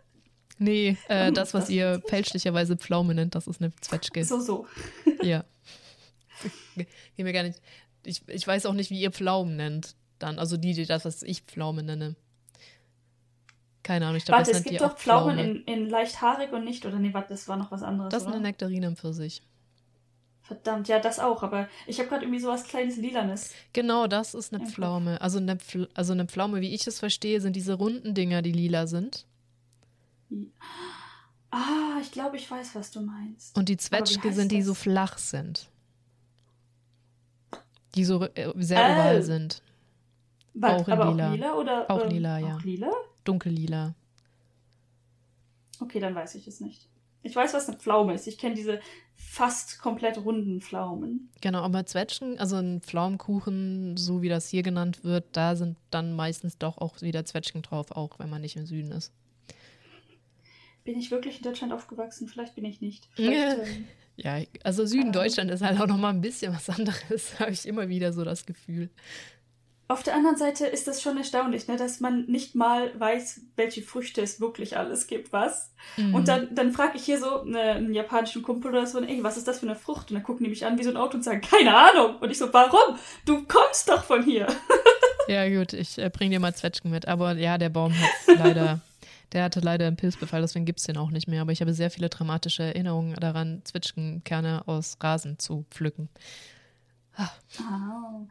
nee, äh, das, was das ihr fälschlicherweise Pflaume nennt, das ist eine Zwetschge. So, so. <laughs> ja. <laughs> Geh mir gar nicht. Ich, ich weiß auch nicht, wie ihr Pflaumen nennt. Dann, also die, die das, was ich Pflaume nenne. Keine Ahnung, ich glaube, das es gibt doch Pflaumen in, in leicht haarig und nicht, oder nee, warte, das war noch was anderes. Das ist eine Nektarine im Pfirsich. Verdammt, ja, das auch, aber ich habe gerade irgendwie sowas kleines Lilanes. Genau, das ist eine Pflaume. Also eine, Pfl also eine Pflaume, wie ich es verstehe, sind diese runden Dinger, die lila sind. Ah, ich glaube, ich weiß, was du meinst. Und die Zwetschge sind, die so flach sind die so äh, sehr äh, oval sind. Was, auch in aber lila. auch lila oder? Auch ähm, lila, ja. Auch lila? Dunkellila. Okay, dann weiß ich es nicht. Ich weiß, was eine Pflaume ist. Ich kenne diese fast komplett runden Pflaumen. Genau, aber Zwetschgen, also ein Pflaumenkuchen, so wie das hier genannt wird, da sind dann meistens doch auch wieder Zwetschgen drauf, auch wenn man nicht im Süden ist. Bin ich wirklich in Deutschland aufgewachsen? Vielleicht bin ich nicht. <laughs> Ähm, ja, also Süden Deutschland ist halt auch noch mal ein bisschen was anderes, <laughs> habe ich immer wieder so das Gefühl. Auf der anderen Seite ist das schon erstaunlich, ne, dass man nicht mal weiß, welche Früchte es wirklich alles gibt, was. Mhm. Und dann, dann frage ich hier so ne, einen japanischen Kumpel oder so, ey, was ist das für eine Frucht? Und dann gucken die mich an wie so ein Auto und sagen, keine Ahnung. Und ich so, warum? Du kommst doch von hier. <laughs> ja, gut, ich äh, bring dir mal Zwetschgen mit. Aber ja, der Baum hat leider der hatte leider einen Pilzbefall, deswegen gibt es den auch nicht mehr. Aber ich habe sehr viele dramatische Erinnerungen daran, Zwetschgenkerne aus Rasen zu pflücken. Ah. Oh.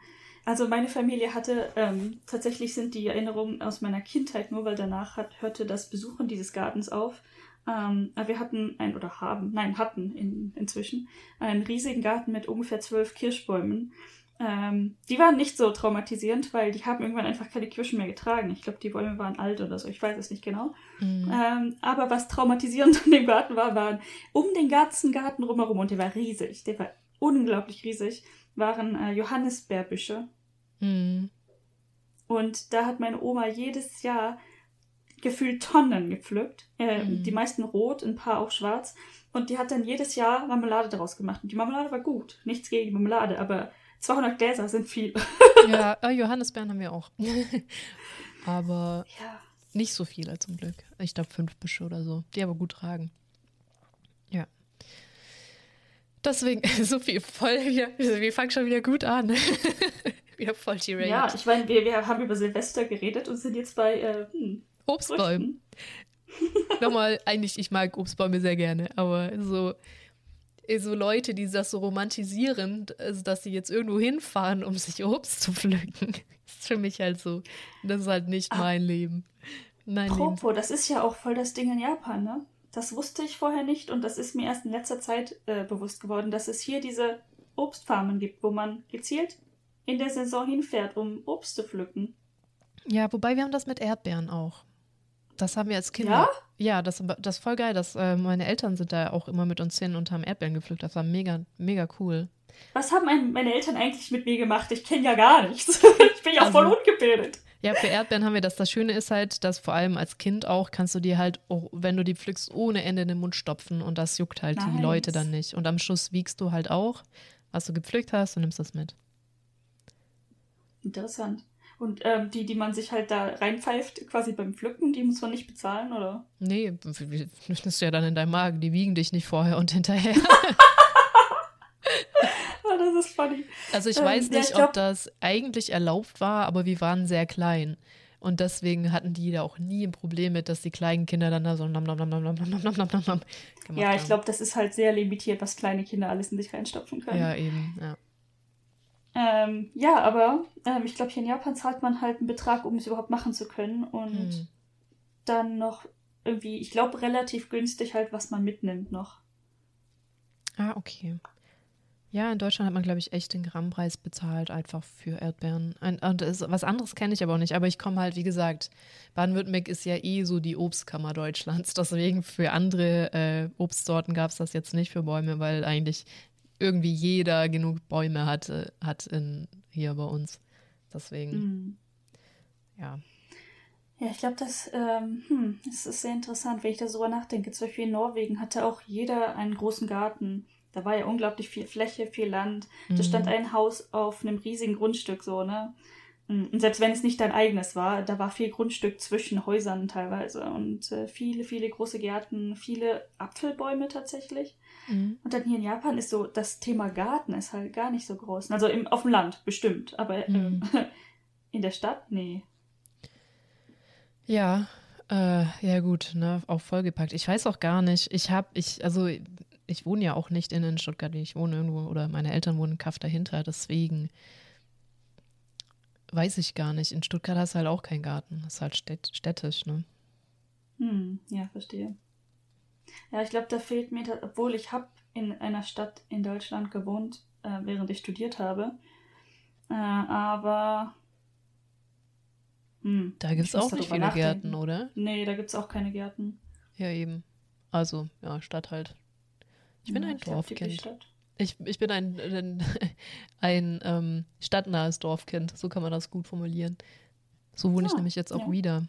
Also meine Familie hatte, ähm, tatsächlich sind die Erinnerungen aus meiner Kindheit nur, weil danach hat, hörte das Besuchen dieses Gartens auf. Ähm, wir hatten ein, oder haben, nein, hatten in, inzwischen einen riesigen Garten mit ungefähr zwölf Kirschbäumen. Ähm, die waren nicht so traumatisierend, weil die haben irgendwann einfach keine Kirschen mehr getragen. Ich glaube, die Bäume waren alt oder so, ich weiß es nicht genau. Mhm. Ähm, aber was traumatisierend <laughs> an dem Garten war, waren um den ganzen Garten rumherum, und der war riesig, der war unglaublich riesig, waren äh, Johannisbeerbüsche. Mhm. Und da hat meine Oma jedes Jahr gefühlt Tonnen gepflückt. Äh, mhm. Die meisten rot, ein paar auch schwarz. Und die hat dann jedes Jahr Marmelade daraus gemacht. Und die Marmelade war gut. Nichts gegen die Marmelade, aber 200 Gläser sind viel. <laughs> ja, <laughs> äh, Johannisbeeren haben wir auch. <laughs> aber ja. nicht so viele zum Glück. Ich glaube fünf Büsche oder so, die aber gut tragen. Ja. Deswegen, so viel voll, wir, wir fangen schon wieder gut an. wir voll tirade. Ja, ich meine, wir, wir haben über Silvester geredet und sind jetzt bei äh, hm, Obstbäumen. Nochmal, eigentlich, ich mag Obstbäume sehr gerne, aber so so Leute, die das so romantisieren, also dass sie jetzt irgendwo hinfahren, um sich Obst zu pflücken. <laughs> ist für mich halt so, das ist halt nicht Ach, mein Leben. Mein Propo, Leben. das ist ja auch voll das Ding in Japan, ne? Das wusste ich vorher nicht und das ist mir erst in letzter Zeit äh, bewusst geworden, dass es hier diese Obstfarmen gibt, wo man gezielt in der Saison hinfährt, um Obst zu pflücken. Ja, wobei wir haben das mit Erdbeeren auch. Das haben wir als Kinder. Ja? Ja, das, das ist voll geil. Das, äh, meine Eltern sind da auch immer mit uns hin und haben Erdbeeren gepflückt. Das war mega, mega cool. Was haben mein, meine Eltern eigentlich mit mir gemacht? Ich kenne ja gar nichts. <laughs> ich bin ja also, voll ungebildet. Ja, für Erdbeeren haben wir das. Das Schöne ist halt, dass vor allem als Kind auch kannst du dir halt, oh, wenn du die pflückst, ohne Ende in den Mund stopfen und das juckt halt nice. die Leute dann nicht. Und am Schluss wiegst du halt auch, was du gepflückt hast und nimmst das mit. Interessant. Und ähm, die, die man sich halt da reinpfeift, quasi beim Pflücken, die muss man nicht bezahlen, oder? Nee, das ist ja dann in deinem Magen. Die wiegen dich nicht vorher und hinterher. oh, das ist funny. Also ich ähm, weiß nicht, ja, ich ob das eigentlich erlaubt war, aber wir waren sehr klein. Und deswegen hatten die da auch nie ein Problem mit, dass die kleinen Kinder dann da so nam nam nam nam nam nam nam nam nam Ja, ich glaube, das ist halt sehr limitiert, was kleine Kinder alles in sich reinstopfen können. Ja, eben, ja. Ähm, ja, aber ähm, ich glaube, hier in Japan zahlt man halt einen Betrag, um es überhaupt machen zu können. Und Hm. dann noch irgendwie, ich glaube, relativ günstig halt, was man mitnimmt noch. Ah, okay. Ja, in Deutschland hat man, glaube ich, echt den Grammpreis bezahlt, einfach für Erdbeeren. Ein, und das, was anderes kenne ich aber auch nicht. Aber ich komme halt, wie gesagt, Baden-Württemberg ist ja eh so die Obstkammer Deutschlands. <laughs> Deswegen für andere äh, Obstsorten gab es das jetzt nicht für Bäume, weil eigentlich irgendwie jeder genug Bäume hatte, hat in, hier bei uns. Deswegen, Hm. ja. Ja, ich glaube, das, ähm, hm, das ist sehr interessant, wenn ich da so nachdenke. Zum Beispiel in Norwegen hatte auch jeder einen großen Garten. Da war ja unglaublich viel Fläche, viel Land. Da Mhm. stand ein Haus auf einem riesigen Grundstück so, ne? Und selbst wenn es nicht dein eigenes war, da war viel Grundstück zwischen Häusern teilweise und äh, viele, viele große Gärten, viele Apfelbäume tatsächlich. Mhm. Und dann hier in Japan ist so, das Thema Garten ist halt gar nicht so groß. Also im, auf dem Land bestimmt, aber ähm, <laughs> in der Stadt, nee. Ja, äh, ja gut, ne, auch vollgepackt. Ich weiß auch gar nicht. Ich habe, ich, also ich wohne ja auch nicht in, in Stuttgart, ich wohne irgendwo, oder meine Eltern wohnen in Kaff dahinter, deswegen weiß ich gar nicht. In Stuttgart hast du halt auch keinen Garten. Das ist halt städt, städtisch, ne? Hm, ja, verstehe. Ja, ich glaube, da fehlt mir, obwohl ich habe in einer Stadt in Deutschland gewohnt, äh, während ich studiert habe. Äh, aber hm, Da gibt es ich auch nicht viele nachdenken. Gärten, oder? Nee, da gibt es auch keine Gärten. Ja, eben. Also, ja, Stadt halt. Ich bin Ja, ein typisch Dorfkind. Ich, ich bin ein, ein, <laughs> ein ähm, stadtnahes Dorfkind. So kann man das gut formulieren. So wohne ich Ah, nämlich jetzt auch ja. wieder.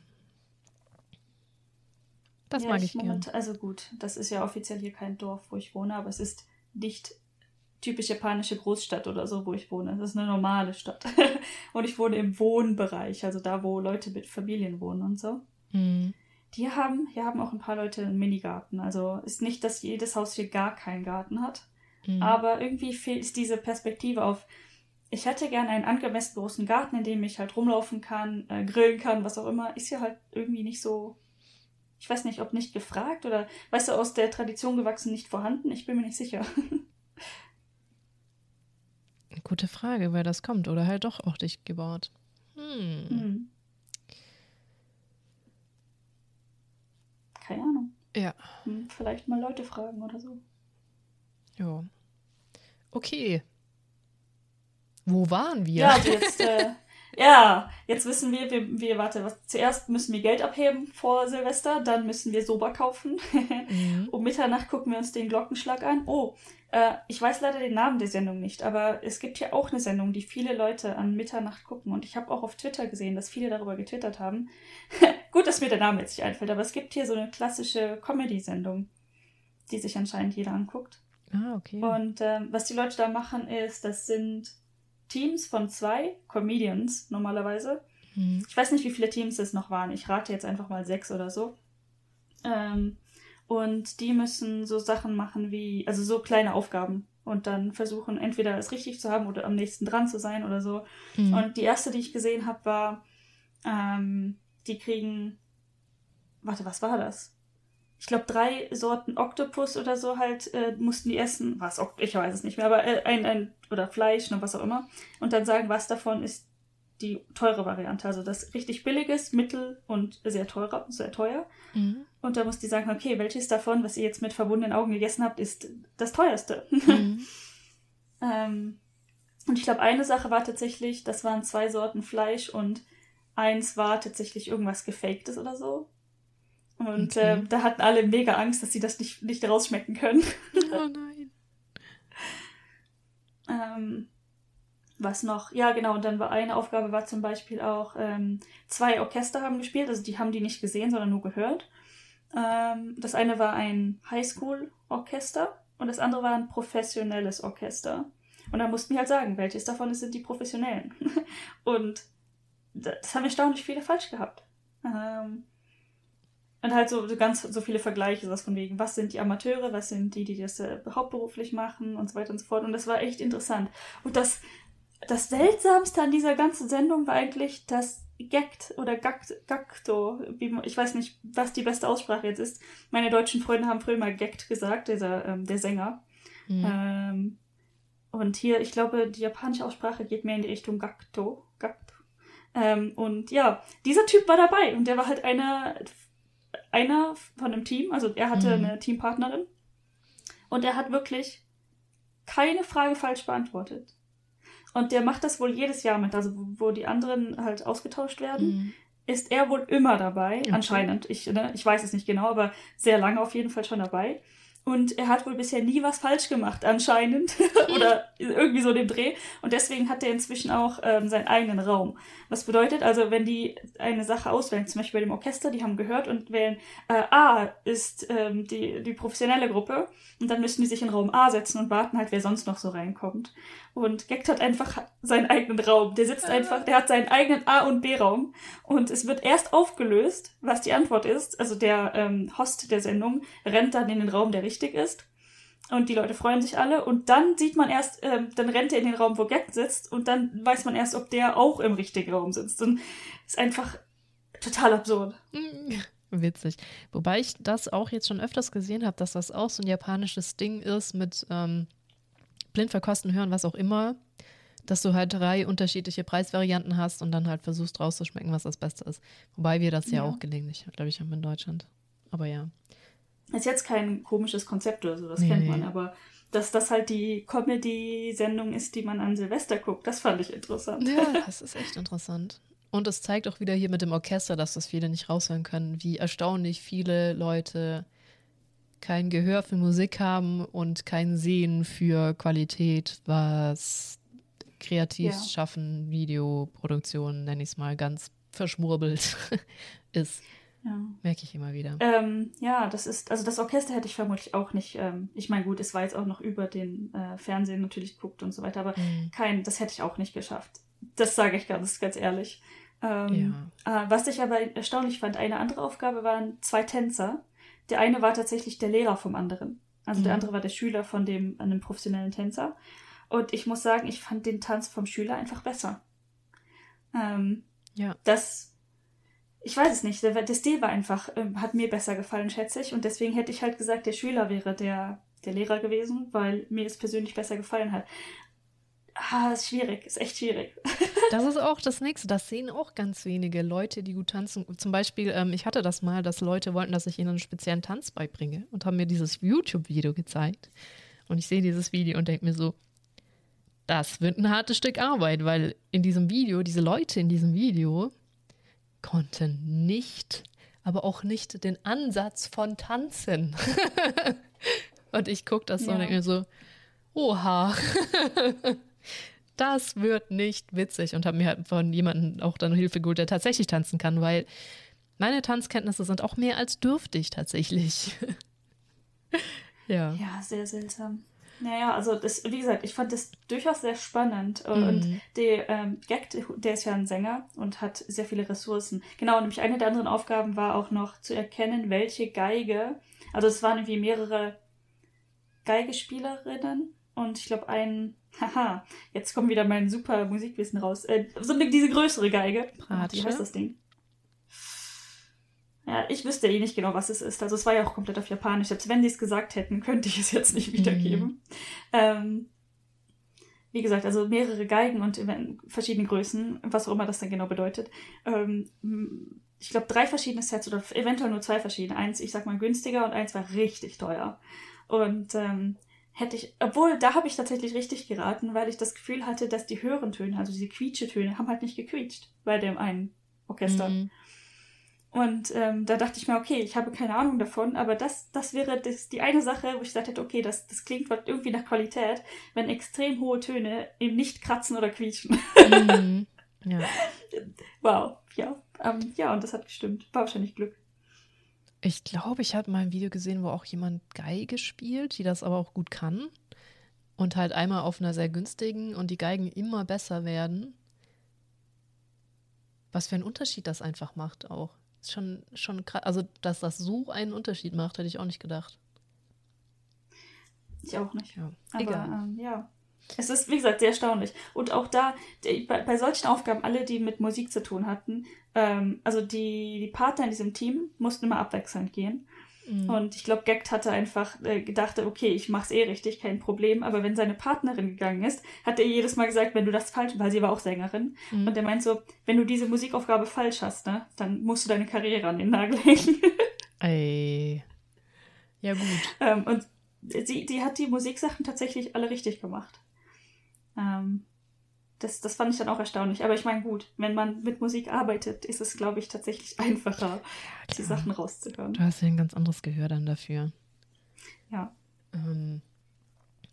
Das ja, mag ich gern. moment- Also gut, das ist ja offiziell hier kein Dorf, wo ich wohne, aber es ist nicht typisch japanische Großstadt oder so, wo ich wohne. Es ist eine normale Stadt. <laughs> und ich wohne im Wohnbereich, also da, wo Leute mit Familien wohnen und so. Mhm. Die haben, hier haben auch ein paar Leute einen Minigarten. Also ist nicht, dass jedes Haus hier gar keinen Garten hat. Mhm. Aber irgendwie fehlt diese Perspektive auf, ich hätte gerne einen angemessen großen Garten, in dem ich halt rumlaufen kann, äh, grillen kann, was auch immer. Ist ja halt irgendwie nicht so, ich weiß nicht, ob nicht gefragt oder, weißt du, aus der Tradition gewachsen, nicht vorhanden. Ich bin mir nicht sicher. <laughs> Gute Frage, wer das kommt. Oder halt doch auch dicht gebaut. Hm. Hm. Keine Ahnung. Ja. Hm, vielleicht mal Leute fragen oder so. Ja. Okay. Wo waren wir? Ja, also jetzt, äh, <laughs> ja, jetzt wissen wir, wir, wir, warte, was, zuerst müssen wir Geld abheben vor Silvester, dann müssen wir Soba kaufen. <laughs> Mhm. um Mitternacht gucken wir uns den Glockenschlag an. Oh, äh, ich weiß leider den Namen der Sendung nicht, aber es gibt hier auch eine Sendung, die viele Leute an Mitternacht gucken. Und ich habe auch auf Twitter gesehen, dass viele darüber getwittert haben. <laughs> Gut, dass mir der Name jetzt nicht einfällt, aber es gibt hier so eine klassische Comedy-Sendung, die sich anscheinend jeder anguckt. Ah, okay. Und ähm, was die Leute da machen, ist, das sind Teams von zwei Comedians normalerweise. Mhm. Ich weiß nicht, wie viele Teams es noch waren. Ich rate jetzt einfach mal sechs oder so. Ähm, und die müssen so Sachen machen wie, also so kleine Aufgaben. Und dann versuchen, entweder es richtig zu haben oder am nächsten dran zu sein oder so. Mhm. Und die erste, die ich gesehen habe, war, ähm, die kriegen, warte, was war das? Ich glaube, drei Sorten Oktopus oder so halt äh, mussten die essen. Was? Ich weiß es nicht mehr, aber äh, ein, ein, oder Fleisch, ne, was auch immer. Und dann sagen, was davon ist die teure Variante. Also das richtig billiges, mittel und sehr teurer, sehr teuer. Mhm. Und da muss die sagen, okay, welches davon, was ihr jetzt mit verbundenen Augen gegessen habt, ist das teuerste. <laughs> Mhm. Ähm, und ich glaube, eine Sache war tatsächlich, das waren zwei Sorten Fleisch und eins war tatsächlich irgendwas Gefaktes oder so. Und Okay. ähm, da hatten alle mega Angst, dass sie das nicht, nicht rausschmecken können. Oh nein. <laughs> Ähm, was noch? Ja, genau. Und dann war eine Aufgabe war zum Beispiel auch, ähm, zwei Orchester haben gespielt, also die haben die nicht gesehen, sondern nur gehört. Ähm, das eine war ein Highschool-Orchester und das andere war ein professionelles Orchester. Und da mussten wir halt sagen, welches davon sind die professionellen. <laughs> und das haben erstaunlich viele falsch gehabt. Ähm, und halt so, ganz so viele Vergleiche, was von wegen, was sind die Amateure, was sind die, die das äh, hauptberuflich machen und so weiter und so fort. Und das war echt interessant. Und das, das Seltsamste an dieser ganzen Sendung war eigentlich, dass Gackt oder Gackt, Gacto, man- ich weiß nicht, was die beste Aussprache jetzt ist. Meine deutschen Freunde haben früher mal Gackt gesagt, dieser, ähm, der Sänger. Mhm. Ähm, und hier, ich glaube, die japanische Aussprache geht mehr in die Richtung Gakto. Gakto. Ähm, und ja, dieser Typ war dabei und der war halt einer, einer von dem Team. Also er hatte mhm. eine Teampartnerin. Und er hat wirklich keine Frage falsch beantwortet. Und der macht das wohl jedes Jahr mit. Also wo die anderen halt ausgetauscht werden, mhm. ist er wohl immer dabei. Okay. Anscheinend. Ich, ne, ich weiß es nicht genau, aber sehr lange auf jeden Fall schon dabei. Und er hat wohl bisher nie was falsch gemacht, anscheinend. <laughs> Oder irgendwie so den Dreh. Und deswegen hat er inzwischen auch ähm, seinen eigenen Raum. Was bedeutet also, wenn die eine Sache auswählen, zum Beispiel bei dem Orchester, die haben gehört und wählen, äh, A ist ähm, die, die professionelle Gruppe. Und dann müssen die sich in Raum A setzen und warten halt, wer sonst noch so reinkommt. Und Geckt hat einfach seinen eigenen Raum. Der sitzt einfach, der hat seinen eigenen A- und B-Raum. Und es wird erst aufgelöst, was die Antwort ist. Also der ähm, Host der Sendung rennt dann in den Raum, der richtig ist. Und die Leute freuen sich alle. Und dann sieht man erst, ähm, dann rennt er in den Raum, wo Geckt sitzt. Und dann weiß man erst, ob der auch im richtigen Raum sitzt. Und ist einfach total absurd. Witzig. Wobei ich das auch jetzt schon öfters gesehen habe, dass das auch so ein japanisches Ding ist mit ähm, blind verkosten, hören, was auch immer, dass du halt drei unterschiedliche Preisvarianten hast und dann halt versuchst rauszuschmecken, was das Beste ist. Wobei wir das ja, ja auch gelegentlich, glaube ich, haben in Deutschland. Aber ja. Ist jetzt kein komisches Konzept oder so, das nee, kennt man, aber dass das halt die Comedy-Sendung ist, die man an Silvester guckt, das fand ich interessant. Ja, <laughs> das ist echt interessant. Und es zeigt auch wieder hier mit dem Orchester, dass das viele nicht raushören können, wie erstaunlich viele Leute kein Gehör für Musik haben und kein Sehen für Qualität, was kreativ ja. schaffen, Videoproduktion, nenne ich es mal, ganz verschwurbelt <laughs> ist. Ja. Merke ich immer wieder. Ähm, ja, das ist, also das Orchester hätte ich vermutlich auch nicht, ähm, ich meine, gut, es war jetzt auch noch über den äh, Fernsehen natürlich geguckt und so weiter, aber mhm. kein, das hätte ich auch nicht geschafft. Das sage ich ganz, ganz ehrlich. Ähm, ja. äh, was ich aber erstaunlich fand, eine andere Aufgabe waren zwei Tänzer, der eine war tatsächlich der Lehrer vom anderen. Also mhm. der andere war der Schüler von dem, einem professionellen Tänzer. Und ich muss sagen, ich fand den Tanz vom Schüler einfach besser. Ähm, ja. Das, ich weiß es nicht, der, der Stil war einfach, ähm, hat mir besser gefallen, schätze ich. Und deswegen hätte ich halt gesagt, der Schüler wäre der, der Lehrer gewesen, weil mir es persönlich besser gefallen hat. Ah, ist schwierig, ist echt schwierig. <laughs> Das ist auch das Nächste. Das sehen auch ganz wenige Leute, die gut tanzen. Zum Beispiel, ähm, ich hatte das mal, dass Leute wollten, dass ich ihnen einen speziellen Tanz beibringe und haben mir dieses YouTube-Video gezeigt. Und ich sehe dieses Video und denke mir so, das wird ein hartes Stück Arbeit, weil in diesem Video, diese Leute in diesem Video konnten nicht, aber auch nicht den Ansatz von tanzen. <laughs> und ich gucke das so und denke mir so, oha <laughs> das wird nicht witzig und habe mir halt von jemandem auch dann Hilfe geholt, der tatsächlich tanzen kann, weil meine Tanzkenntnisse sind auch mehr als dürftig tatsächlich. <laughs> ja. Ja, sehr seltsam. Naja, also das, wie gesagt, ich fand das durchaus sehr spannend. Und mhm. der ähm, Gag, der ist ja ein Sänger und hat sehr viele Ressourcen. Genau, nämlich eine der anderen Aufgaben war auch noch zu erkennen, welche Geige, also es waren irgendwie mehrere Geigespielerinnen und ich glaube ein Haha, jetzt kommt wieder mein super Musikwissen raus. Äh, so diese größere Geige. Bratsche. Wie heißt das Ding? Ja, ich wüsste eh nicht genau, was es ist. Also es war ja auch komplett auf Japanisch. Selbst wenn die es gesagt hätten, könnte ich es jetzt nicht wiedergeben. Mhm. Ähm, wie gesagt, also mehrere Geigen und verschiedene Größen, was auch immer das dann genau bedeutet. Ähm, ich glaube, drei verschiedene Sets oder eventuell nur zwei verschiedene. Eins, ich sag mal, günstiger und eins war richtig teuer. Und ähm, hätte ich, obwohl da habe ich tatsächlich richtig geraten, weil ich das Gefühl hatte, dass die höheren Töne, also diese Quietschetöne, haben halt nicht gequietscht bei dem einen Orchester. Mhm. Und ähm, da dachte ich mir, okay, ich habe keine Ahnung davon, aber das, das wäre das, die eine Sache, wo ich gesagt hätte, okay, das, das klingt irgendwie nach Qualität, wenn extrem hohe Töne eben nicht kratzen oder quietschen. Mhm. Ja. <laughs> wow, ja. Ähm, ja, und das hat gestimmt. War wahrscheinlich Glück. Ich glaube, ich habe mal ein Video gesehen, wo auch jemand Geige spielt, die das aber auch gut kann. Und halt einmal auf einer sehr günstigen und die Geigen immer besser werden. Was für einen Unterschied das einfach macht auch. Ist schon, schon krass. Also, dass das so einen Unterschied macht, hätte ich auch nicht gedacht. Ich auch nicht. Ja. Aber, Egal. Ähm, ja. Es ist, wie gesagt, sehr erstaunlich. Und auch da, bei, bei solchen Aufgaben, alle, die mit Musik zu tun hatten, ähm, also die, die Partner in diesem Team mussten immer abwechselnd gehen. Mhm. Und ich glaube, Gackt hatte einfach äh, gedacht, okay, ich mach's eh richtig, kein Problem. Aber wenn seine Partnerin gegangen ist, hat er jedes Mal gesagt, wenn du das falsch, weil sie war auch Sängerin. Mhm. Und er meint so, wenn du diese Musikaufgabe falsch hast, ne, dann musst du deine Karriere an den Nagel hängen. <laughs> Ey. Ja, gut. ähm, und sie, die hat die Musiksachen tatsächlich alle richtig gemacht. Ähm, das, das fand ich dann auch erstaunlich. Aber ich meine, gut, wenn man mit Musik arbeitet, ist es, glaube ich, tatsächlich <laughs> einfacher, ja, die Sachen rauszuhören. Du hast ja ein ganz anderes Gehör dann dafür. Ja. Ähm,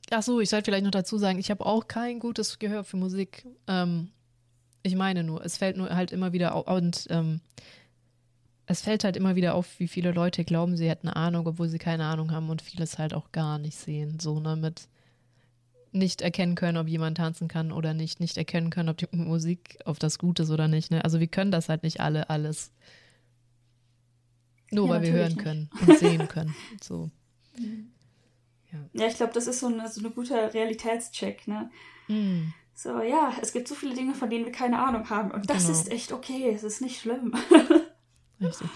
ach so, ich sollte vielleicht noch dazu sagen, ich habe auch kein gutes Gehör für Musik. Ähm, ich meine nur, es fällt nur halt immer wieder auf und ähm, es fällt halt immer wieder auf, wie viele Leute glauben, sie hätten eine Ahnung, obwohl sie keine Ahnung haben und vieles halt auch gar nicht sehen. So, ne, mit nicht erkennen können, ob jemand tanzen kann oder nicht, nicht erkennen können, ob die <laughs> Musik auf das gut ist oder nicht. Ne? Also wir können das halt nicht alle alles. Nur ja, weil wir hören nicht. können und sehen können. So. <laughs> Ja. ja, ich glaube, das ist so, ein so ein guter Realitätscheck, ne? Mm. So, ja, es gibt so viele Dinge, von denen wir keine Ahnung haben. Und das genau. ist echt okay, es ist nicht schlimm. <laughs> Richtig.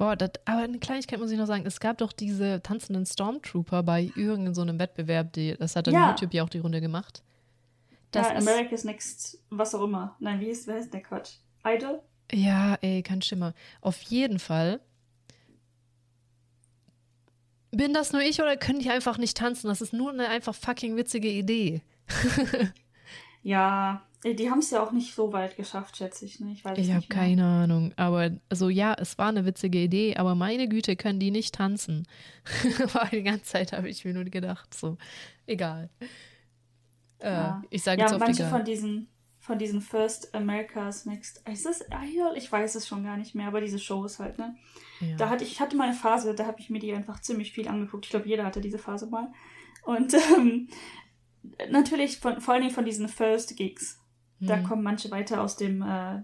Boah, das, aber eine Kleinigkeit muss ich noch sagen. Es gab doch diese tanzenden Stormtrooper bei irgendeinem so Wettbewerb, die, das hat dann ja. YouTube ja auch die Runde gemacht. Das ja, America's Next, was auch immer. Nein, wie ist, wer ist der Quatsch? Idol? Ja, ey, kein Schimmer. Auf jeden Fall. Bin das nur ich oder können die einfach nicht tanzen? Das ist nur eine einfach fucking witzige Idee. <laughs> ja, die haben es ja auch nicht so weit geschafft, schätze ich. Ne? Ich, ich habe keine Ahnung. Aber also ja, es war eine witzige Idee, aber meine Güte, können die nicht tanzen. <laughs> Weil die ganze Zeit habe ich mir nur gedacht, so, egal. Äh, ja. Ich sage ja, jetzt oft manche egal. von diesen von diesen First America's Next. Ist das Idol? Ich weiß es schon gar nicht mehr, aber diese Shows halt, ne? Ja. Da hatte ich, ich hatte mal eine Phase, da habe ich mir die einfach ziemlich viel angeguckt. Ich glaube, jeder hatte diese Phase mal. Und <laughs> ähm, natürlich von, vor allem von diesen First Gigs. Da hm. kommen manche weiter aus dem äh,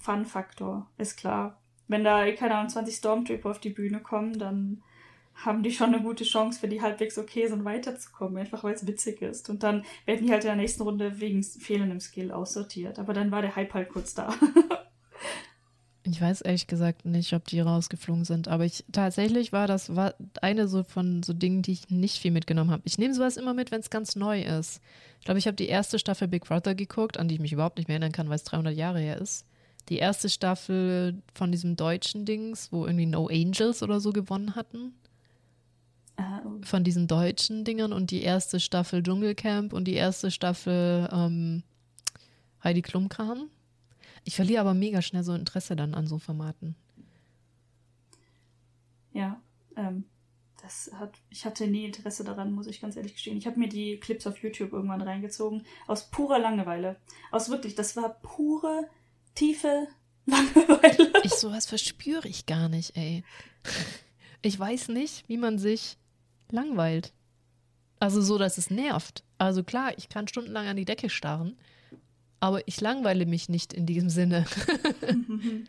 Fun-Faktor, ist klar. Wenn da, keine Ahnung, 20 Stormtrooper auf die Bühne kommen, dann haben die schon eine gute Chance, für die halbwegs okay sind, weiterzukommen, einfach weil es witzig ist. Und dann werden die halt in der nächsten Runde wegen fehlendem Skill aussortiert. Aber dann war der Hype halt kurz da. <laughs> Ich weiß ehrlich gesagt nicht, ob die rausgeflogen sind, aber ich tatsächlich war das war eine so von so Dingen, die ich nicht viel mitgenommen habe. Ich nehme sowas immer mit, wenn es ganz neu ist. Ich glaube, ich habe die erste Staffel Big Brother geguckt, an die ich mich überhaupt nicht mehr erinnern kann, weil es 300 Jahre her ist. Die erste Staffel von diesem deutschen Dings, wo irgendwie No Angels oder so gewonnen hatten. Oh. Von diesen deutschen Dingern und die erste Staffel Dschungelcamp und die erste Staffel ähm, Heidi Klumkram. Ich verliere aber mega schnell so Interesse dann an so Formaten. Ja, ähm, das hat, ich hatte nie Interesse daran, muss ich ganz ehrlich gestehen. Ich habe mir die Clips auf YouTube irgendwann reingezogen, aus purer Langeweile. Aus wirklich, das war pure, tiefe <laughs> Langeweile. Ich sowas verspüre ich gar nicht, ey. Ich weiß nicht, wie man sich langweilt. Also so, dass es nervt. Also klar, ich kann stundenlang an die Decke starren, aber ich langweile mich nicht in diesem Sinne. <laughs>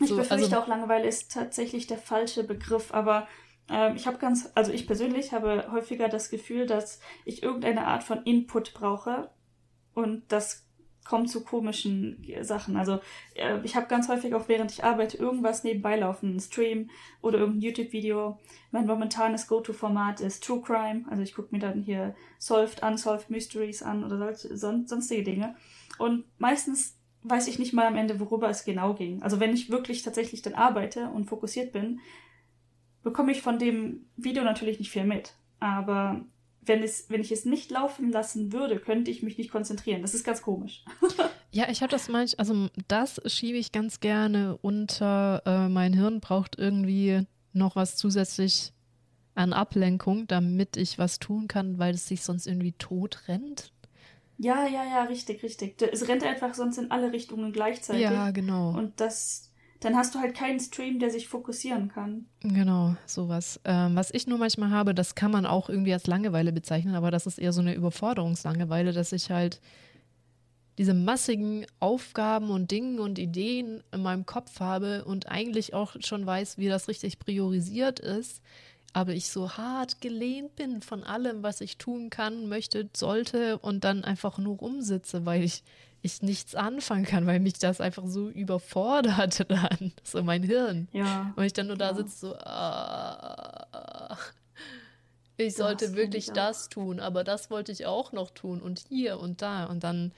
ich so, befürchte also, auch, Langeweile ist tatsächlich der falsche Begriff, aber ähm, ich habe ganz, also ich persönlich habe häufiger das Gefühl, dass ich irgendeine Art von Input brauche und das kommt zu komischen Sachen. Also äh, ich habe ganz häufig auch während ich arbeite irgendwas nebenbei laufen, ein Stream oder irgendein YouTube-Video. Mein momentanes Go-To-Format ist True Crime. Also ich gucke mir dann hier Solved, Unsolved Mysteries an oder solche, son sonstige Dinge. Und meistens weiß ich nicht mal am Ende, worüber es genau ging. Also wenn ich wirklich tatsächlich dann arbeite und fokussiert bin, bekomme ich von dem Video natürlich nicht viel mit. Aber wenn, es, wenn ich es nicht laufen lassen würde, könnte ich mich nicht konzentrieren. Das ist ganz komisch. <laughs> ja, ich habe das manchmal, also das schiebe ich ganz gerne unter, äh, mein Hirn braucht irgendwie noch was zusätzlich an Ablenkung, damit ich was tun kann, weil es sich sonst irgendwie tot rennt. Ja, ja, ja, richtig, richtig. Es rennt einfach sonst in alle Richtungen gleichzeitig. Ja, genau. Und das, dann hast du halt keinen Stream, der sich fokussieren kann. Genau, sowas. Ähm, was ich nur manchmal habe, das kann man auch irgendwie als Langeweile bezeichnen, aber das ist eher so eine Überforderungslangeweile, dass ich halt diese massigen Aufgaben und Dingen und Ideen in meinem Kopf habe und eigentlich auch schon weiß, wie das richtig priorisiert ist aber ich so hart gelehnt bin von allem, was ich tun kann, möchte, sollte und dann einfach nur rumsitze, weil ich, ich nichts anfangen kann, weil mich das einfach so überfordert <laughs> dann, so mein Hirn. Ja. Und ich dann nur da sitze so, ah, ich sollte wirklich ich das tun, aber das wollte ich auch noch tun und hier und da und dann.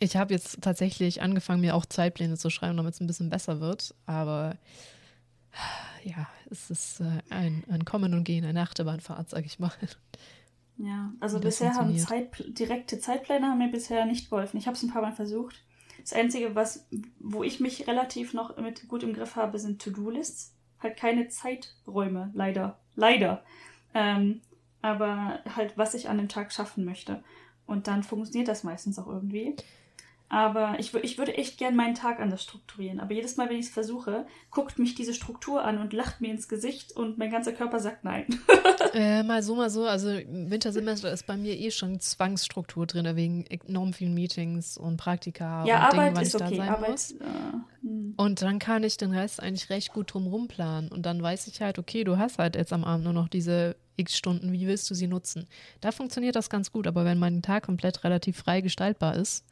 Ich habe jetzt tatsächlich angefangen, mir auch Zeitpläne zu schreiben, damit es ein bisschen besser wird. Aber ja, es ist äh, ein, ein Kommen und Gehen, eine Achterbahnfahrt, sag ich mal. Ja, also bisher haben Zeit, direkte Zeitpläne haben mir bisher nicht geholfen. Ich habe es ein paar Mal versucht. Das Einzige, was, wo ich mich relativ noch mit gut im Griff habe, sind To-Do-Lists. Halt keine Zeiträume, leider. Leider. Ähm, aber halt, was ich an dem Tag schaffen möchte. Und dann funktioniert das meistens auch irgendwie. Aber ich, ich würde echt gern meinen Tag anders strukturieren. Aber jedes Mal, wenn ich es versuche, guckt mich diese Struktur an und lacht mir ins Gesicht und mein ganzer Körper sagt nein. <laughs> äh, mal so, mal so. Also Wintersemester ist bei mir eh schon Zwangsstruktur drin, wegen enorm vielen Meetings und Praktika ja, und Arbeit Dingen, ist okay. Arbeit, muss. Äh, hm. und dann kann ich den Rest eigentlich recht gut drumherum planen. Und dann weiß ich halt, okay, du hast halt jetzt am Abend nur noch diese x Stunden, wie willst du sie nutzen? Da funktioniert das ganz gut. Aber wenn mein Tag komplett relativ frei gestaltbar ist,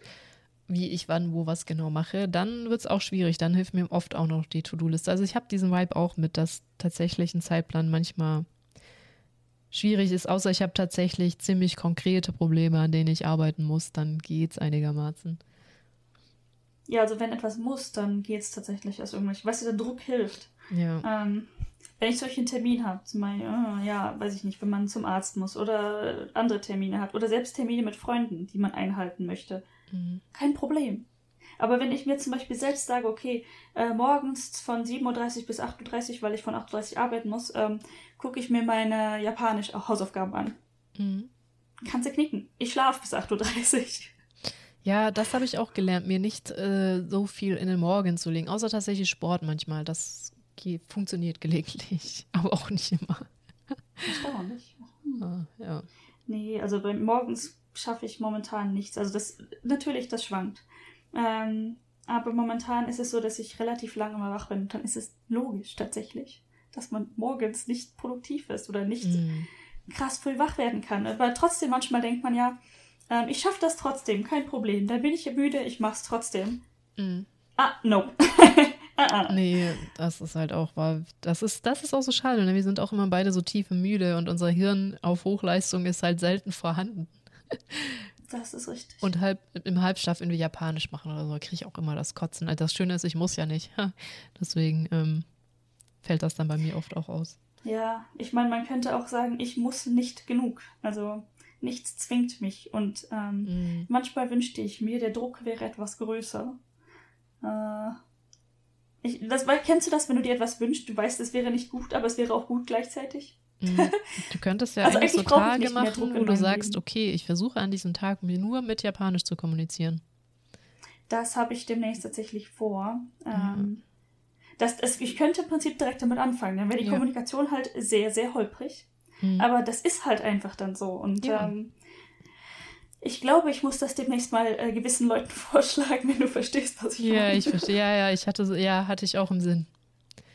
wie ich wann, wo was genau mache, dann wird es auch schwierig. Dann hilft mir oft auch noch die To-Do-Liste. Also ich habe diesen Vibe auch mit, dass tatsächlich ein Zeitplan manchmal schwierig ist, außer ich habe tatsächlich ziemlich konkrete Probleme, an denen ich arbeiten muss, dann geht es einigermaßen. Ja, also wenn etwas muss, dann geht es tatsächlich aus irgendwelchen. Weißt du, der Druck hilft. Ja. Ähm, wenn ich solchen Termin habe, zum Beispiel, oh, ja, weiß ich nicht, wenn man zum Arzt muss oder andere Termine hat oder selbst Termine mit Freunden, die man einhalten möchte, Mhm. Kein Problem. Aber wenn ich mir zum Beispiel selbst sage, okay, äh, morgens von 7.30 Uhr bis 8.30 Uhr, weil ich von 8.30 Uhr arbeiten muss, ähm, gucke ich mir meine japanisch Hausaufgaben an. Mhm. Kannst du knicken. Ich schlafe bis 8.30 Uhr. Ja, das habe ich auch gelernt, mir nicht äh, so viel in den Morgen zu legen, außer tatsächlich Sport manchmal. Das geht, funktioniert gelegentlich, <laughs> aber auch nicht immer. Erstaunlich. Hm. Ah, ja. Nee, also bei morgens schaffe ich momentan nichts. Also das natürlich, das schwankt. Ähm, aber momentan ist es so, dass ich relativ lange mal wach bin. Und dann ist es logisch tatsächlich, dass man morgens nicht produktiv ist oder nicht mm. krass früh wach werden kann. Aber trotzdem, manchmal denkt man ja, ähm, ich schaffe das trotzdem, kein Problem. Dann bin ich müde, ich mache es trotzdem. Mm. Ah, nope. <laughs> Ah, ah. nee, das ist halt auch, weil das ist, das ist auch so schade. Ne? Wir sind auch immer beide so tief müde und unser Hirn auf Hochleistung ist halt selten vorhanden. Das ist richtig. Und halb, im Halbschlaf irgendwie Japanisch machen oder so, kriege ich auch immer das Kotzen. Also das Schöne ist, ich muss ja nicht. <laughs> Deswegen ähm, fällt das dann bei mir oft auch aus. Ja, ich meine, man könnte auch sagen, ich muss nicht genug. Also nichts zwingt mich. Und ähm, mm. manchmal wünschte ich mir, der Druck wäre etwas größer. Äh, ich, das, kennst du das, wenn du dir etwas wünschst, du weißt, es wäre nicht gut, aber es wäre auch gut gleichzeitig? Mhm. <laughs> Du könntest ja also eigentlich so Tage machen, wo du sagst, Leben. okay, ich versuche an diesem Tag mir nur mit Japanisch zu kommunizieren. Das habe ich demnächst tatsächlich vor. Ähm, das, das, ich könnte im Prinzip direkt damit anfangen. Dann wäre die ja. Kommunikation halt sehr, sehr holprig. Mhm. Aber das ist halt einfach dann so. Und ja. ähm, ich glaube, ich muss das demnächst mal äh, gewissen Leuten <laughs> vorschlagen, wenn du verstehst, was ich ja, meine. Ja, ich verstehe. Ja, ja, ich hatte, ja, hatte ich auch im Sinn.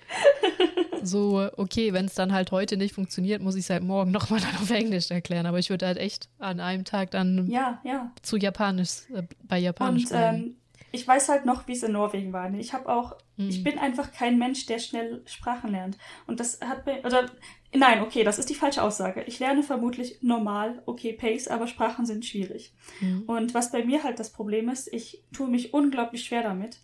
<laughs> so, okay, wenn es dann halt heute nicht funktioniert, muss ich es halt morgen <laughs> nochmal dann auf Englisch erklären. Aber ich würde halt echt an einem Tag dann ja, ja. zu Japanisch, äh, bei Japanisch Und ähm, ich weiß halt noch, wie es in Norwegen war. Ich habe auch, mhm. ich bin einfach kein Mensch, der schnell Sprachen lernt. Und das hat mir, oder, nein, okay, das ist die falsche Aussage. Ich lerne vermutlich normal, okay, Pace, aber Sprachen sind schwierig. Mhm. Und was bei mir halt das Problem ist, ich tue mich unglaublich schwer damit,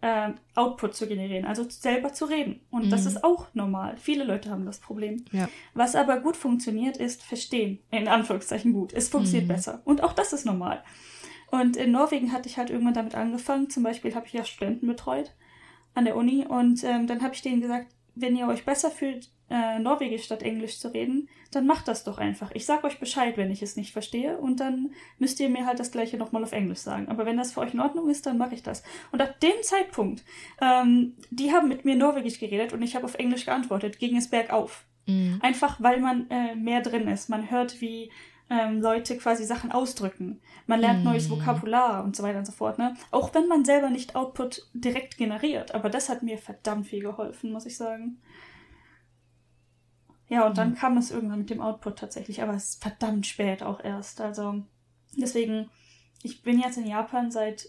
äh, Output zu generieren, also selber zu reden. Und mhm. das ist auch normal. Viele Leute haben das Problem. Ja. Was aber gut funktioniert, ist verstehen. In Anführungszeichen gut. Es funktioniert mhm. besser. Und auch das ist normal. Und in Norwegen hatte ich halt irgendwann damit angefangen. Zum Beispiel habe ich ja Studenten betreut an der Uni. Und ähm, dann habe ich denen gesagt, wenn ihr euch besser fühlt, äh, Norwegisch statt Englisch zu reden, dann macht das doch einfach. Ich sag euch Bescheid, wenn ich es nicht verstehe und dann müsst ihr mir halt das gleiche nochmal auf Englisch sagen. Aber wenn das für euch in Ordnung ist, dann mache ich das. Und ab dem Zeitpunkt, ähm, die haben mit mir Norwegisch geredet und ich habe auf Englisch geantwortet, ging es bergauf. Mhm. Einfach weil man äh, mehr drin ist. Man hört, wie ähm, Leute quasi Sachen ausdrücken. Man lernt mm. neues Vokabular und so weiter und so fort. Ne? Auch wenn man selber nicht Output direkt generiert. Aber das hat mir verdammt viel geholfen, muss ich sagen. Ja, und dann mhm. kam es irgendwann mit dem Output tatsächlich, aber es ist verdammt spät auch erst. Also deswegen, ich bin jetzt in Japan seit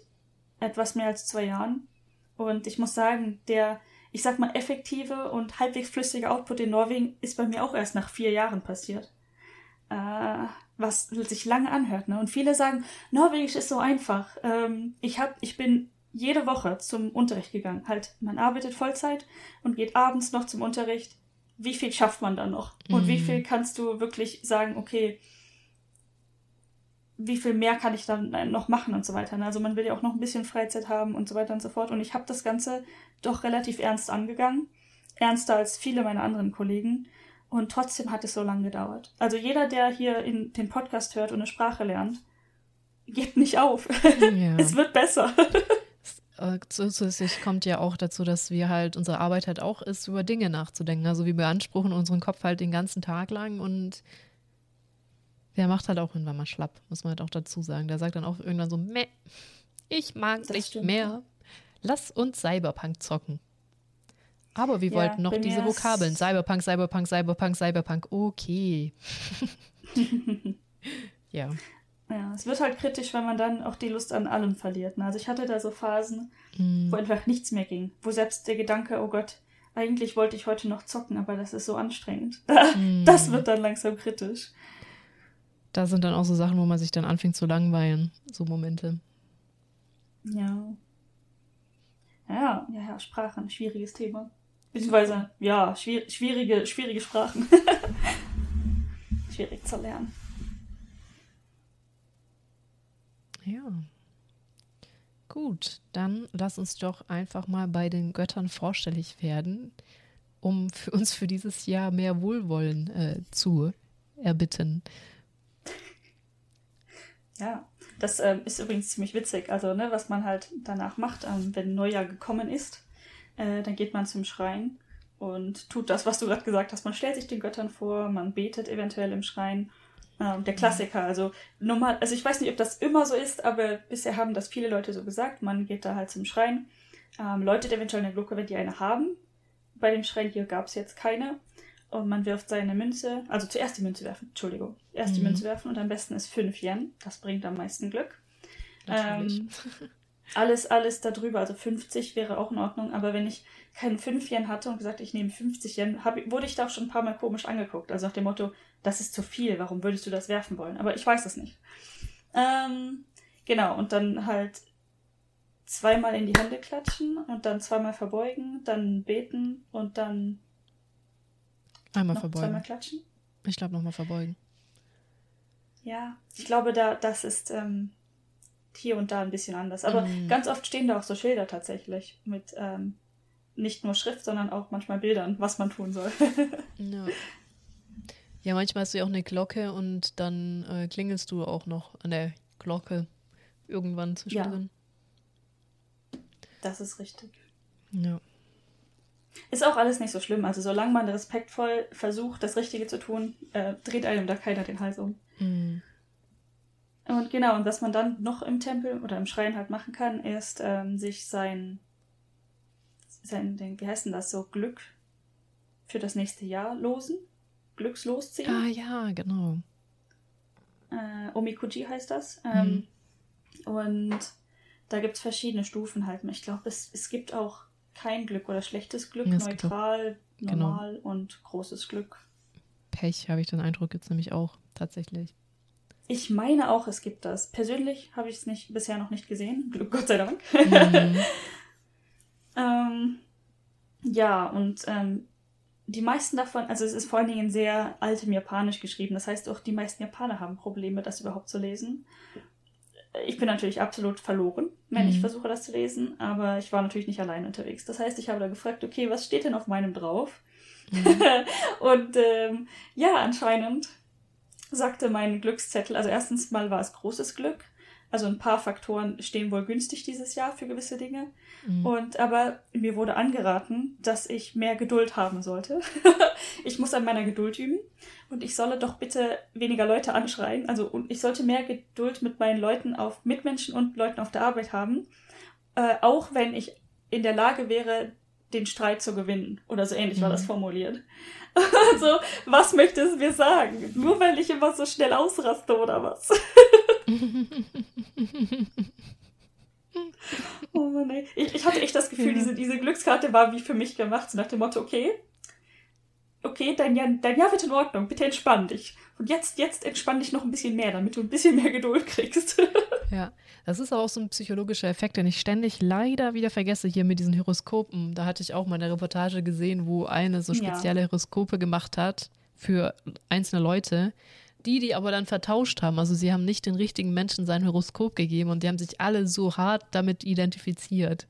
etwas mehr als zwei Jahren und ich muss sagen, der ich sag mal, effektive und halbwegs flüssige Output in Norwegen ist bei mir auch erst nach vier Jahren passiert. Äh, was sich lange anhört. Ne? Und viele sagen, Norwegisch ist so einfach. Ähm, ich, hab, ich bin jede Woche zum Unterricht gegangen. Halt, man arbeitet Vollzeit und geht abends noch zum Unterricht. Wie viel schafft man da noch? Und mhm. wie viel kannst du wirklich sagen, okay, wie viel mehr kann ich dann äh, noch machen und so weiter. Ne? Also man will ja auch noch ein bisschen Freizeit haben und so weiter und so fort. Und ich habe das Ganze doch relativ ernst angegangen. Ernster als viele meiner anderen Kollegen. Und trotzdem hat es so lange gedauert. Also jeder, der hier in den Podcast hört und eine Sprache lernt, gibt nicht auf. <laughs> Ja. es wird besser. <laughs> Äh, zusätzlich kommt ja auch dazu, dass wir halt, unsere Arbeit halt auch ist, über Dinge nachzudenken. Also wir beanspruchen unseren Kopf halt den ganzen Tag lang und der macht halt auch irgendwann mal schlapp, muss man halt auch dazu sagen. Der sagt dann auch irgendwann so, meh, ich mag das nicht stimmt. mehr. Lass uns Cyberpunk zocken. Aber wir ja, wollten noch diese Vokabeln. Cyberpunk, Cyberpunk, Cyberpunk, Cyberpunk. Okay. <laughs> ja. Ja, es wird halt kritisch, wenn man dann auch die Lust an allem verliert. Ne? Also ich hatte da so Phasen, mm. wo einfach nichts mehr ging. Wo selbst der Gedanke, oh Gott, eigentlich wollte ich heute noch zocken, aber das ist so anstrengend. mm. <laughs> Das wird dann langsam kritisch. Da sind dann auch so Sachen, wo man sich dann anfängt zu langweilen. So Momente. Ja. Ja, ja, ja, Sprache, ein schwieriges Thema. Beziehungsweise, ja, schwierig, schwierige, schwierige Sprachen. <laughs> Schwierig zu lernen. Ja. Gut, dann lass uns doch einfach mal bei den Göttern vorstellig werden, um für uns für dieses Jahr mehr Wohlwollen äh, zu erbitten. Ja, das ähm, ist übrigens ziemlich witzig. Also, ne, was man halt danach macht, ähm, wenn Neujahr gekommen ist, äh, dann geht man zum Schrein und tut das, was du gerade gesagt hast. Man stellt sich den Göttern vor, man betet eventuell im Schrein ähm, der Klassiker. Also normal, also ich weiß nicht, ob das immer so ist, aber bisher haben das viele Leute so gesagt. Man geht da halt zum Schrein, ähm, läutet eventuell eine Glocke, wenn die eine haben. Bei dem Schrein hier gab es jetzt keine. Und man wirft seine Münze, also zuerst die Münze werfen, Entschuldigung. Erst mhm. die Münze werfen und am besten ist 5 Yen. Das bringt am meisten Glück. Ähm, alles, alles darüber, also 50 wäre auch in Ordnung, aber wenn ich keinen 5 Yen hatte und gesagt, ich nehme 50 Yen, hab, wurde ich da auch schon ein paar Mal komisch angeguckt. Also nach dem Motto, das ist zu viel, warum würdest du das werfen wollen? Aber ich weiß das nicht. Ähm, genau, und dann halt zweimal in die Hände klatschen und dann zweimal verbeugen, dann beten und dann einmal verbeugen. Zweimal klatschen. Ich glaube nochmal verbeugen. Ja, ich glaube, da das ist ähm, hier und da ein bisschen anders. Aber mm. ganz oft stehen da auch so Schilder tatsächlich mit ähm, nicht nur Schrift, sondern auch manchmal Bildern, was man tun soll. ja. <laughs> Ja, manchmal hast du ja auch eine Glocke und dann äh, klingelst du auch noch an der Glocke irgendwann zwischendrin. Ja. Das ist richtig. Ja. Ist auch alles nicht so schlimm. Also solange man respektvoll versucht, das Richtige zu tun, äh, dreht einem da keiner den Hals um. Mhm. Und genau, und was man dann noch im Tempel oder im Schrein halt machen kann, ist ähm, sich sein, sein, wie heißt denn das so, Glück für das nächste Jahr losen. Glückslos ziehen. Ah ja, genau. Äh, Omikuji heißt das. Ähm, mhm. Und da gibt es verschiedene Stufen halt. Ich glaube, es, es gibt auch kein Glück oder schlechtes Glück, ja, neutral, genau. normal genau. und großes Glück. Pech, habe ich den Eindruck, gibt es nämlich auch tatsächlich. Ich meine auch, es gibt das. Persönlich habe ich es nicht, bisher noch nicht gesehen. Glück, Gott sei Dank. Mhm. <laughs> ähm, ja, und ähm, die meisten davon, also es ist vor allen Dingen sehr altem Japanisch geschrieben. Das heißt, auch die meisten Japaner haben Probleme, das überhaupt zu lesen. Ich bin natürlich absolut verloren, wenn mhm. ich versuche, das zu lesen, aber ich war natürlich nicht allein unterwegs. Das heißt, ich habe da gefragt, okay, was steht denn auf meinem drauf? Mhm. <laughs> Und ähm, ja, anscheinend sagte mein Glückszettel, also erstens mal war es großes Glück, also ein paar Faktoren stehen wohl günstig dieses Jahr für gewisse Dinge. Mhm. Und aber mir wurde angeraten, dass ich mehr Geduld haben sollte. <laughs> ich muss an meiner Geduld üben und ich solle doch bitte weniger Leute anschreien. Also und ich sollte mehr Geduld mit meinen Leuten auf Mitmenschen und Leuten auf der Arbeit haben. Äh, auch wenn ich in der Lage wäre, den Streit zu gewinnen. Oder so ähnlich mhm. war das mhm. formuliert. <laughs> also, was möchte es mir sagen? Nur weil ich immer so schnell ausraste oder was? <laughs> oh Mann, ey. Ich, ich hatte echt das Gefühl, ja. diese, diese Glückskarte war wie für mich gemacht. So nach dem Motto, okay, okay, dein Jahr, dein Jahr wird in Ordnung, bitte entspann dich. Und jetzt, jetzt entspann dich noch ein bisschen mehr, damit du ein bisschen mehr Geduld kriegst. <laughs> ja, das ist auch so ein psychologischer Effekt, den ich ständig leider wieder vergesse hier mit diesen Horoskopen. Da hatte ich auch mal eine Reportage gesehen, wo eine so spezielle ja. Horoskope gemacht hat für einzelne Leute. Die, die aber dann vertauscht haben, also sie haben nicht den richtigen Menschen sein Horoskop gegeben und die haben sich alle so hart damit identifiziert.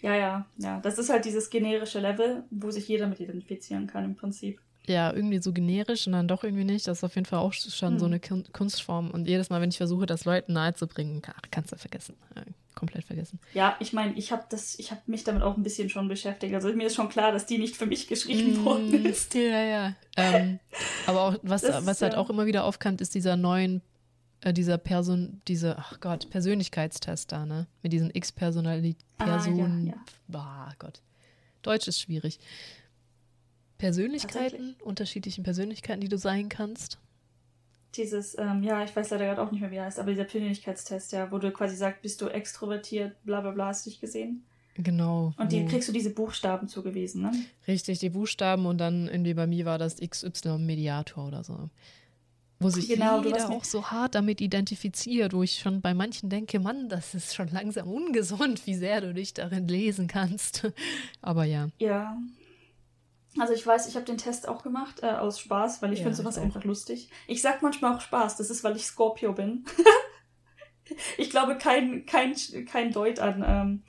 Ja, ja, ja. Das ist halt dieses generische Level, wo sich jeder mit identifizieren kann im Prinzip. Ja, irgendwie so generisch und dann doch irgendwie nicht. Das ist auf jeden Fall auch schon hm. so eine Kunstform. Und jedes Mal, wenn ich versuche, das Leuten nahezubringen, ach, kannst du vergessen. Ja, komplett vergessen. Ja, ich meine, ich habe ich habe mich damit auch ein bisschen schon beschäftigt. Also mir ist schon klar, dass die nicht für mich geschrieben mm, worden <laughs> ist. Ja, ja. Ähm, aber auch, was, das, was halt auch immer wieder aufkam, ist dieser neuen äh, dieser Person, diese, ach Gott, Persönlichkeitstest da, ne? Mit diesen X-Personalitäten. Personen. Ah, ja, ja. Bah, Gott. Deutsch ist schwierig. Persönlichkeiten, unterschiedlichen Persönlichkeiten, die du sein kannst. Dieses, ähm, ja, ich weiß leider gerade auch nicht mehr, wie er heißt, aber dieser Persönlichkeitstest, ja, wo du quasi sagst, bist du extrovertiert, bla bla bla, hast du dich gesehen? Genau. Und die kriegst du diese Buchstaben zugewiesen, ne? Richtig, die Buchstaben und dann irgendwie bei mir war das XY Mediator oder so wo sich genau, jeder auch so hart damit identifiziert, wo ich schon bei manchen denke, Mann, das ist schon langsam ungesund, wie sehr du dich darin lesen kannst. <laughs> Aber ja. Ja. Also ich weiß, ich habe den Test auch gemacht äh, aus Spaß, weil ich ja, finde sowas einfach lustig. Ich sag manchmal auch Spaß, das ist, weil ich Scorpio bin. <laughs> ich glaube kein, kein, kein Deut an ähm,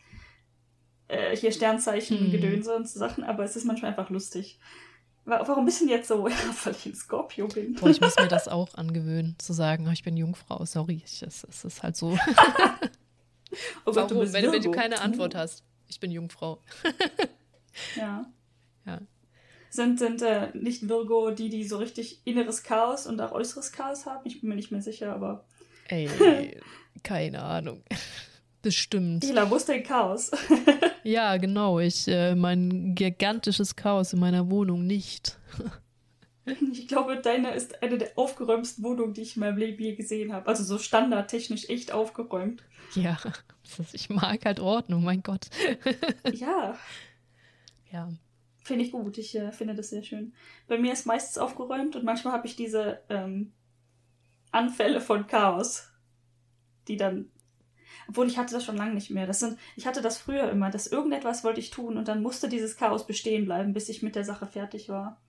äh, hier Sternzeichen, hm. Gedönse und so Sachen, aber es ist manchmal einfach lustig. Warum bist du denn jetzt so, <laughs> weil ich ein Scorpio bin? Boah, ich muss mir das auch angewöhnen, zu sagen, oh, ich bin Jungfrau. Sorry, es ist halt so. <laughs> oh Gott, Warum? Wenn, wenn, du keine Antwort hast. Ich bin Jungfrau. ja. Ja. Sind, sind äh, nicht Virgo die, die so richtig inneres Chaos und auch äußeres Chaos haben? Ich bin mir nicht mehr sicher, aber. Ey, <laughs> keine Ahnung. <laughs> Bestimmt. Ila, wo ist dein Chaos? <laughs> ja, genau. Ich, äh, mein gigantisches Chaos in meiner Wohnung nicht. ich glaube, deine ist eine der aufgeräumtesten Wohnungen, die ich in meinem Leben je gesehen habe. Also so standardtechnisch echt aufgeräumt. Ja, ich mag halt Ordnung, mein Gott. ja. Ja. Finde ich gut. Ich äh, finde das sehr schön. Bei mir ist meistens aufgeräumt und manchmal habe ich diese ähm, Anfälle von Chaos, die dann obwohl ich hatte das schon lange nicht mehr. Das sind, ich hatte das früher immer, dass irgendetwas wollte ich tun und dann musste dieses Chaos bestehen bleiben, bis ich mit der Sache fertig war.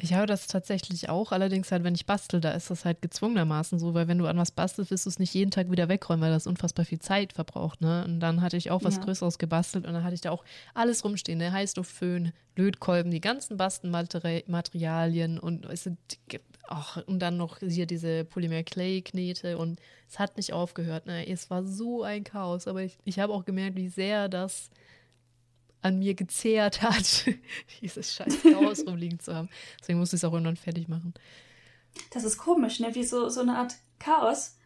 Ich habe das tatsächlich auch, allerdings halt, wenn ich bastel, da ist das halt gezwungenermaßen so, weil wenn du an was bastelst, wirst du es nicht jeden Tag wieder wegräumen, weil das unfassbar viel Zeit verbraucht, ne? Und dann hatte ich auch was ja. Größeres gebastelt und dann hatte ich da auch alles rumstehen, ne? Heißluftföhn, Lötkolben, die ganzen Bastelmaterialien und es sind Ach, und dann noch hier diese Polymer-Clay-Knete und es hat nicht aufgehört. Ne? Es war so ein Chaos, aber ich, ich habe auch gemerkt, wie sehr das an mir gezehrt hat, <laughs> dieses scheiß Chaos rumliegen zu haben. Deswegen musste ich es auch irgendwann fertig machen. Das ist komisch, ne? wie so, so eine Art Chaos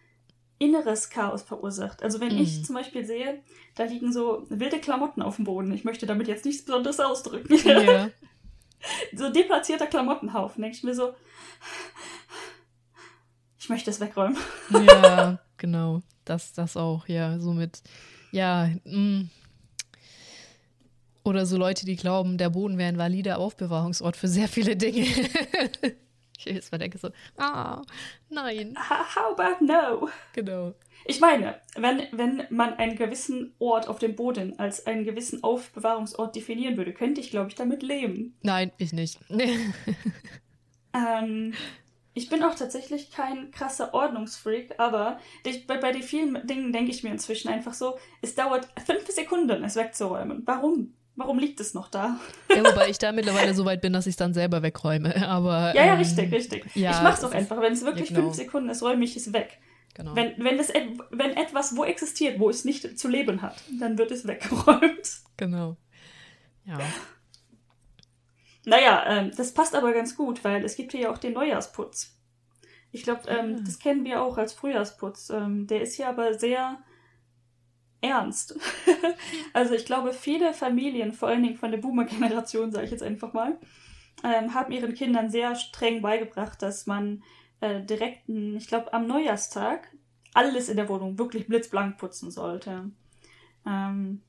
inneres Chaos verursacht. Also wenn mm. ich mhm. zum Beispiel sehe, da liegen so wilde Klamotten auf dem Boden. Ich möchte damit jetzt nichts Besonderes ausdrücken. Ja. <laughs> so deplatzierter Klamottenhaufen. Denke ich mir so, ich möchte es wegräumen. Ja, genau. Das, das auch, ja. Somit, ja, mh. Oder so Leute, die glauben, der Boden wäre ein valider Aufbewahrungsort für sehr viele Dinge. <laughs> ich jetzt mal denke so, ah, nein. How about no? Genau. Ich meine, wenn, wenn man einen gewissen Ort auf dem Boden als einen gewissen Aufbewahrungsort definieren würde, könnte ich, glaube ich, damit leben. Nein, ich nicht. <laughs> ähm, ich bin auch tatsächlich kein krasser Ordnungsfreak, aber bei, bei den vielen Dingen denke ich mir inzwischen einfach so, es dauert fünf Sekunden, es wegzuräumen. Warum? Warum liegt es noch da? Ja, wobei ich da mittlerweile so weit bin, dass ich es dann selber wegräume. <laughs> Aber, ja, ja, ähm, richtig, richtig. Ja, ich mache es auch einfach. Wenn es wirklich ja, genau. fünf Sekunden ist, räume ich es weg. Genau. Wenn, wenn, das, wenn etwas wo existiert, wo es nicht zu leben hat, dann wird es weggeräumt. Genau. Ja. Naja, ähm, das passt aber ganz gut, weil es gibt hier ja auch den Neujahrsputz. Ich glaube, ähm, ah. das kennen wir auch als Frühjahrsputz. Ähm, der ist hier aber sehr ernst. <laughs> also ich glaube, viele Familien, vor allen Dingen von der Boomer-Generation, sage ich jetzt einfach mal, ähm, haben ihren Kindern sehr streng beigebracht, dass man äh, direkten, ich glaube, am Neujahrstag alles in der Wohnung wirklich blitzblank putzen sollte. Ähm,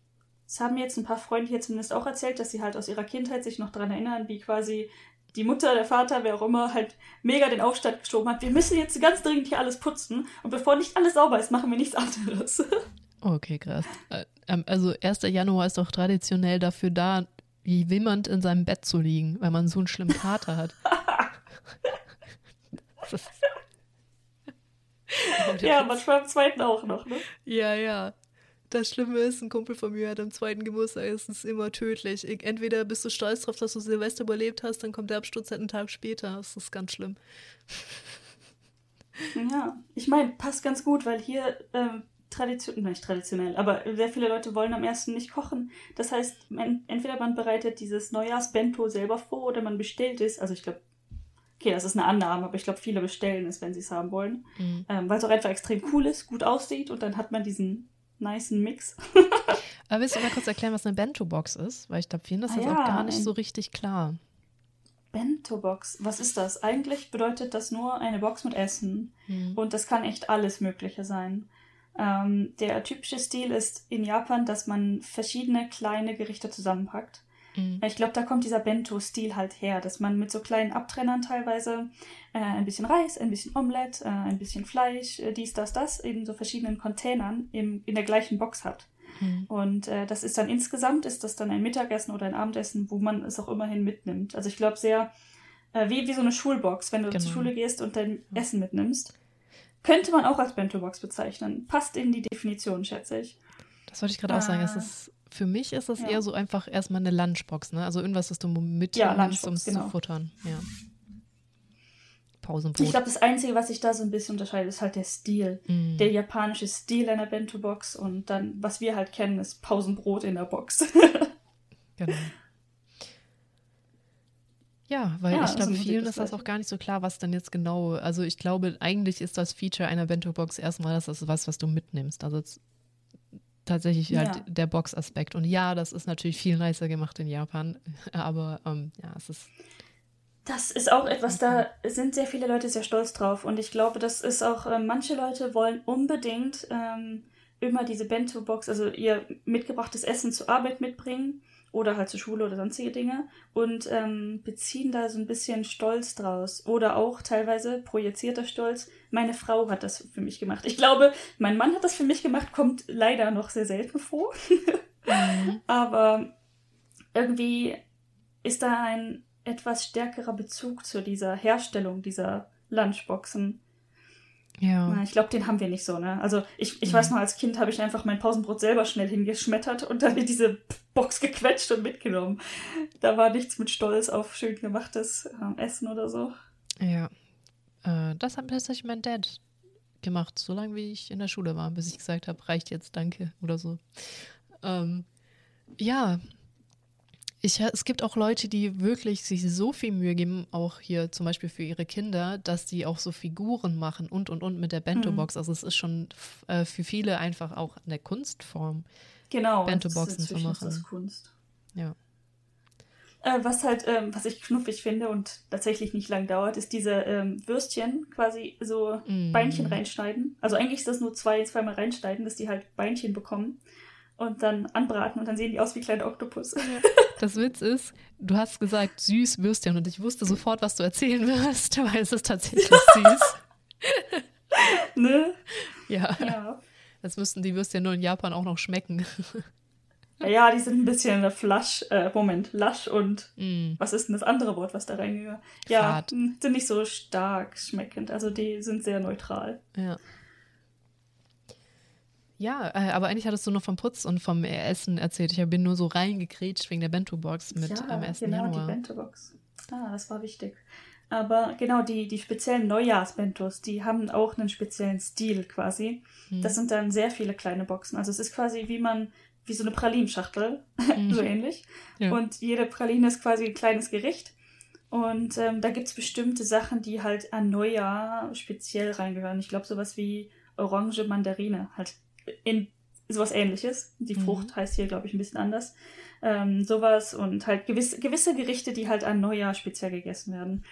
das haben mir jetzt ein paar Freunde hier zumindest auch erzählt, dass sie halt aus ihrer Kindheit sich noch daran erinnern, wie quasi die Mutter, der Vater, wer auch immer, halt mega den Aufstand geschoben hat. Wir müssen jetzt ganz dringend hier alles putzen und bevor nicht alles sauber ist, machen wir nichts anderes. <laughs> Okay, krass. Äh, ähm, also 1. Januar ist doch traditionell dafür da, wie wimmernd in seinem Bett zu liegen, weil man so einen schlimmen Kater hat. <laughs> ja, manchmal am zweiten auch noch, ne? Ja, ja. Das Schlimme ist, ein Kumpel von mir hat am zweiten Geburtstag, ist es immer tödlich. Entweder bist du stolz drauf, dass du Silvester überlebt hast, dann kommt der Absturz halt einen Tag später. Das ist ganz schlimm. Ja, ich meine, passt ganz gut, weil hier ähm, traditionell, nicht traditionell, aber sehr viele Leute wollen am ersten nicht kochen. Das heißt, man, entweder man bereitet dieses Neujahrsbento selber vor oder man bestellt es. Also ich glaube, okay, das ist eine Annahme, aber ich glaube, viele bestellen es, wenn sie es haben wollen. Mhm. Ähm, weil es auch einfach extrem cool ist, gut aussieht und dann hat man diesen niceen Mix. <laughs> Aber willst du mal kurz erklären, was eine Bento-Box ist? Weil ich glaube, vielen ist ah, das ja, auch gar nicht so richtig klar. Bento-Box, was ist das? Eigentlich bedeutet das nur eine Box mit Essen. Hm. Und das kann echt alles Mögliche sein. Ähm, der typische Stil ist in Japan, dass man verschiedene kleine Gerichte zusammenpackt. Mhm. Ich glaube, da kommt dieser Bento-Stil halt her, dass man mit so kleinen Abtrennern teilweise äh, ein bisschen Reis, ein bisschen Omelette, äh, ein bisschen Fleisch, äh, dies, das, das, in so verschiedenen Containern im, in der gleichen Box hat. Mhm. Und äh, das ist dann insgesamt, ist das dann ein Mittagessen oder ein Abendessen, wo man es auch immerhin mitnimmt. Also ich glaube sehr, äh, wie, wie so eine Schulbox, wenn du genau. zur Schule gehst und dein. Essen mitnimmst. Könnte man auch als Bento-Box bezeichnen. Passt in die Definition, schätze ich. Das wollte ich gerade auch sagen. Ah. ist für mich ist das ja. eher so einfach erstmal eine Lunchbox, ne? Also irgendwas, das du mit ja, nimmst, um es genau. zu futtern. Ja. Pausenbrot. Ich glaube, das Einzige, was sich da so ein bisschen unterscheidet, ist halt der Stil. Mm. Der japanische Stil einer Bento-Box und dann, was wir halt kennen, ist Pausenbrot in der Box. <laughs> genau. <laughs> Ja, weil ja, ich glaube, vielen ist das auch gar nicht so klar, was dann jetzt genau, also ich glaube, eigentlich ist das Feature einer Bento-Box erstmal, das ist was, was du mitnimmst. Also tatsächlich halt ja. der Box-Aspekt. Und ja, das ist natürlich viel nicer gemacht in Japan, <laughs> aber ähm, ja, es ist. Das ist auch etwas, da sind sehr viele Leute sehr stolz drauf. Und ich glaube, das ist auch, äh, manche Leute wollen unbedingt ähm, immer diese Bento-Box, also ihr mitgebrachtes Essen zur Arbeit mitbringen oder halt zur Schule oder sonstige Dinge und ähm, beziehen da so ein bisschen Stolz draus. Oder auch teilweise projizierter Stolz. Meine Frau hat das für mich gemacht. Ich glaube, mein Mann hat das für mich gemacht, kommt leider noch sehr selten vor. mhm. <laughs> Aber irgendwie ist da ein etwas stärkerer Bezug zu dieser Herstellung dieser Lunchboxen. Ja. Ich glaube, den haben wir nicht so, ne? Also ich, ich mhm. weiß noch, als Kind habe ich einfach mein Pausenbrot selber schnell hingeschmettert und dann in diese Box gequetscht und mitgenommen. Da war nichts mit Stolz auf schön gemachtes äh, Essen oder so. Ja. Äh, das hat tatsächlich mein Dad gemacht, so lange wie ich in der Schule war, bis ich gesagt habe, reicht jetzt, danke oder so. Ähm, ja, ich, es gibt auch Leute, die wirklich sich so viel Mühe geben, auch hier zum Beispiel für ihre Kinder, dass die auch so Figuren machen und und und mit der Bento-Box. Mhm. Also es ist schon äh, für viele einfach auch eine Kunstform. Genau, Bento-Boxen zu machen. Das Kunst. Ja. Äh, was halt, ähm, was ich knuffig finde und tatsächlich nicht lang dauert, ist diese ähm, Würstchen quasi so mm. Beinchen reinschneiden. Also eigentlich ist das nur zwei, zweimal reinschneiden, dass die halt Beinchen bekommen und dann anbraten und dann sehen die aus wie kleine Oktopus. <laughs> Das Witz ist, du hast gesagt süß Würstchen und ich wusste sofort, was du erzählen wirst, <laughs> weil es ist tatsächlich <laughs> süß. ne? Ja. ja. Das müssten die Würstchen nur in Japan auch noch schmecken. Ja, die sind ein bisschen flasch, äh, Moment, lasch und mm. was ist denn das andere Wort, was da reingehört? Ja, Fad. sind nicht so stark schmeckend, also die sind sehr neutral. Ja. Ja, äh, aber eigentlich hattest du noch vom Putz und vom Essen erzählt. Ich bin nur so reingekrätscht wegen der Bento-Box mit ja, am 1. genau, Januar. die Bento-Box. Ah, das war wichtig. Aber genau, die, die speziellen Neujahrsbentos, die haben auch einen speziellen Stil quasi. Hm. Das sind dann sehr viele kleine Boxen. Also es ist quasi wie man, wie so eine Pralinschachtel, <laughs> hm. so ähnlich. Ja. Und jede Praline ist quasi ein kleines Gericht. Und ähm, da gibt es bestimmte Sachen, die halt an Neujahr speziell reingehören. Ich glaube, sowas wie Orange, Mandarine, halt in sowas ähnliches. Die mhm. Frucht heißt hier, glaube ich, ein bisschen anders. Ähm, sowas und halt gewisse, gewisse Gerichte, die halt an Neujahr speziell gegessen werden.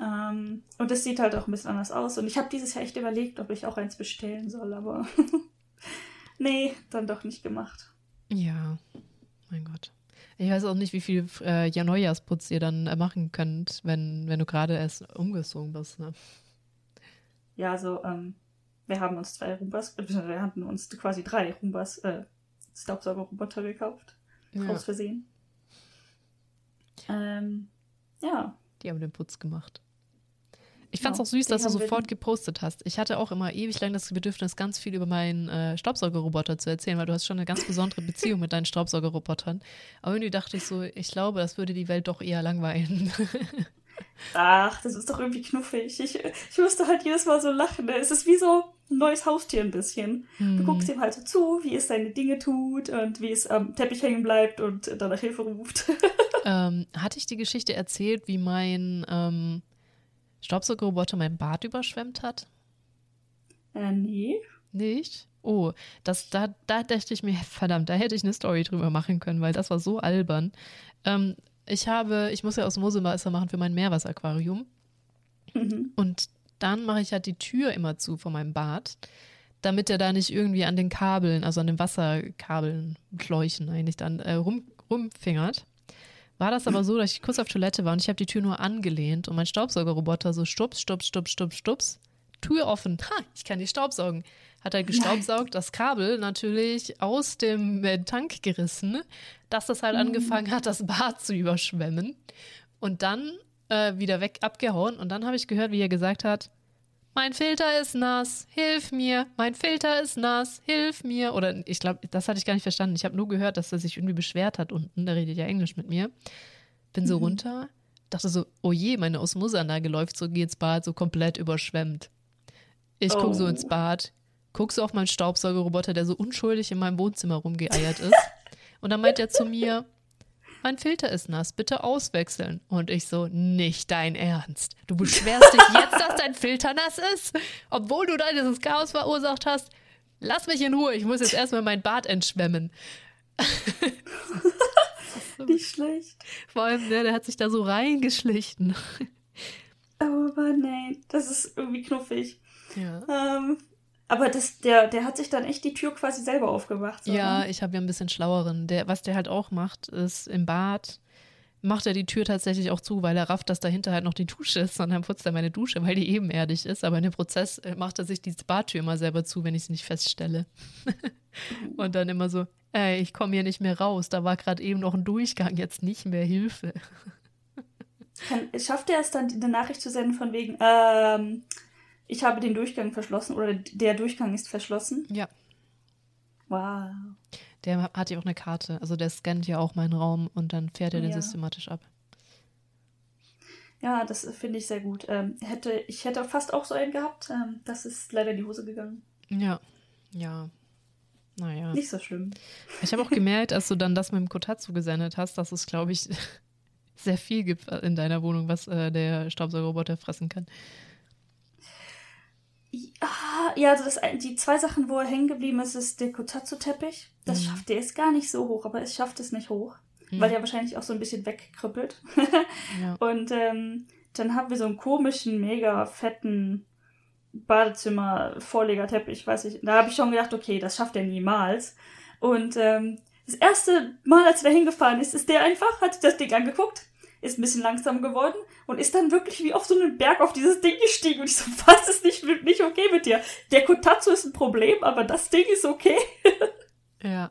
Ähm, und das sieht halt auch ein bisschen anders aus. Und ich habe dieses Jahr echt überlegt, ob ich auch eins bestellen soll, aber <laughs> nee, dann doch nicht gemacht. Ja, mein Gott. Ich weiß auch nicht, wie viel äh, ja Neujahrsputz ihr dann äh, machen könnt, wenn, wenn du gerade erst umgezogen bist. Ne? Ja, also ähm, wir haben uns zwei Rumbas, äh, wir hatten uns quasi drei Rumbas äh, Staubsaugerroboter gekauft. Ja. Aus Versehen. Ähm, ja. Die haben den Putz gemacht. Ich fand es genau. auch süß, dass du sofort gepostet hast. Ich hatte auch immer ewig lang das Bedürfnis, ganz viel über meinen äh, Staubsaugerroboter zu erzählen, weil du hast schon eine ganz besondere Beziehung mit deinen Staubsaugerrobotern. Aber irgendwie dachte ich so, ich glaube, das würde die Welt doch eher langweilen. <laughs> Ach, das ist doch irgendwie knuffig. Ich, ich musste halt jedes Mal so lachen. Ne? Es ist wie so ein neues Haustier ein bisschen. Hm. Du guckst ihm halt so zu, wie es seine Dinge tut und wie es am Teppich hängen bleibt und danach Hilfe ruft. <laughs> ähm, hatte ich die Geschichte erzählt, wie mein ähm, Staubsaugerroboter mein Bad überschwemmt hat? Äh, nee. Nicht? Oh, das, da, da dachte ich mir, <laughs> verdammt, da hätte ich eine Story drüber machen können, weil das war so albern. Ähm, ich habe, ich muss ja Osmosewasser machen für mein Meerwasseraquarium. Mhm. Und dann mache ich halt die Tür immer zu von meinem Bad, damit er da nicht irgendwie an den Kabeln, also an den Wasserkabeln, Schläuchen eigentlich dann äh, rum, rumfingert. War das aber so, dass ich kurz auf Toilette war und ich habe die Tür nur angelehnt und mein Staubsaugerroboter so stups, stups, stups, stups, stups, Tür offen. Ha, ich kann die staubsaugen. Hat er gestaubsaugt, das Kabel natürlich aus dem äh, Tank gerissen, dass das halt mhm. angefangen hat, das Bad zu überschwemmen. Und dann äh, wieder weg abgehauen. Und dann habe ich gehört, wie er gesagt hat, mein Filter ist nass, hilf mir, mein Filter ist nass, hilf mir. Oder ich glaube, das hatte ich gar nicht verstanden. Ich habe nur gehört, dass er sich irgendwie beschwert hat unten. Der redet ja Englisch mit mir. Bin so mhm. runter, dachte so, oh je, meine Osmoseanlage läuft so, geht's Bad so komplett überschwemmt. Ich gucke oh. so ins Bad, guck so auf meinen Staubsaugerroboter, der so unschuldig in meinem Wohnzimmer rumgeeiert ist. Und dann meint er zu mir, mein Filter ist nass, bitte auswechseln. Und ich so, nicht dein Ernst. Du beschwerst dich jetzt, dass dein Filter nass ist, obwohl du da dieses Chaos verursacht hast. Lass mich in Ruhe, ich muss jetzt erstmal mein Bad entschwemmen. <laughs> Nicht schlecht. Vor allem, der, der hat sich da so reingeschlichen. Oh Mann, nein, das ist irgendwie knuffig. Ja. Ähm, aber das, der, der hat sich dann echt die Tür quasi selber aufgemacht. So, ja, ne? ich habe ja ein bisschen schlaueren. Der, was der halt auch macht, ist im Bad macht er die Tür tatsächlich auch zu, weil er rafft, dass dahinter halt noch die Dusche ist und dann putzt er meine Dusche, weil die ebenerdig ist. Aber in dem Prozess äh, macht er sich die Badtür immer selber zu, wenn ich es nicht feststelle. <laughs> und dann immer so, ey, ich komme hier nicht mehr raus. Da war gerade eben noch ein Durchgang, jetzt nicht mehr Hilfe. <laughs> Kann, schafft er es dann, eine Nachricht zu senden von wegen, ähm, ich habe den Durchgang verschlossen oder der Durchgang ist verschlossen. Ja. Wow. Der hat ja auch eine Karte. Also der scannt ja auch meinen Raum und dann fährt er den ja. systematisch ab. Ja, das finde ich sehr gut. Ähm, hätte, ich hätte fast auch so einen gehabt. Ähm, das ist leider in die Hose gegangen. Ja, ja. Naja. Nicht so schlimm. Ich habe auch gemerkt, als du dann das mit dem Kotatsu gesendet hast, dass es, glaube ich, <laughs> sehr viel gibt in deiner Wohnung, was äh, der Staubsaugerroboter fressen kann. Ja, also das, die zwei Sachen, wo er hängen geblieben ist, ist der Kotatsu-Teppich. Das mhm. schafft, der ist gar nicht so hoch, aber es schafft es nicht hoch, mhm. weil der wahrscheinlich auch so ein bisschen wegkrüppelt. <laughs> ja. Und ähm, dann haben wir so einen komischen, mega fetten Badezimmer-Vorlegerteppich, weiß ich. Da habe ich schon gedacht, okay, das schafft er niemals. Und ähm, das erste Mal, als er hingefahren ist, ist der einfach, hat sich das Ding angeguckt, ist ein bisschen langsam geworden und ist dann wirklich wie auf so einen Berg auf dieses Ding gestiegen. Und ich so, <laughs> was ist nicht, nicht okay mit dir? Der Kotatsu ist ein Problem, aber das Ding ist okay. ja.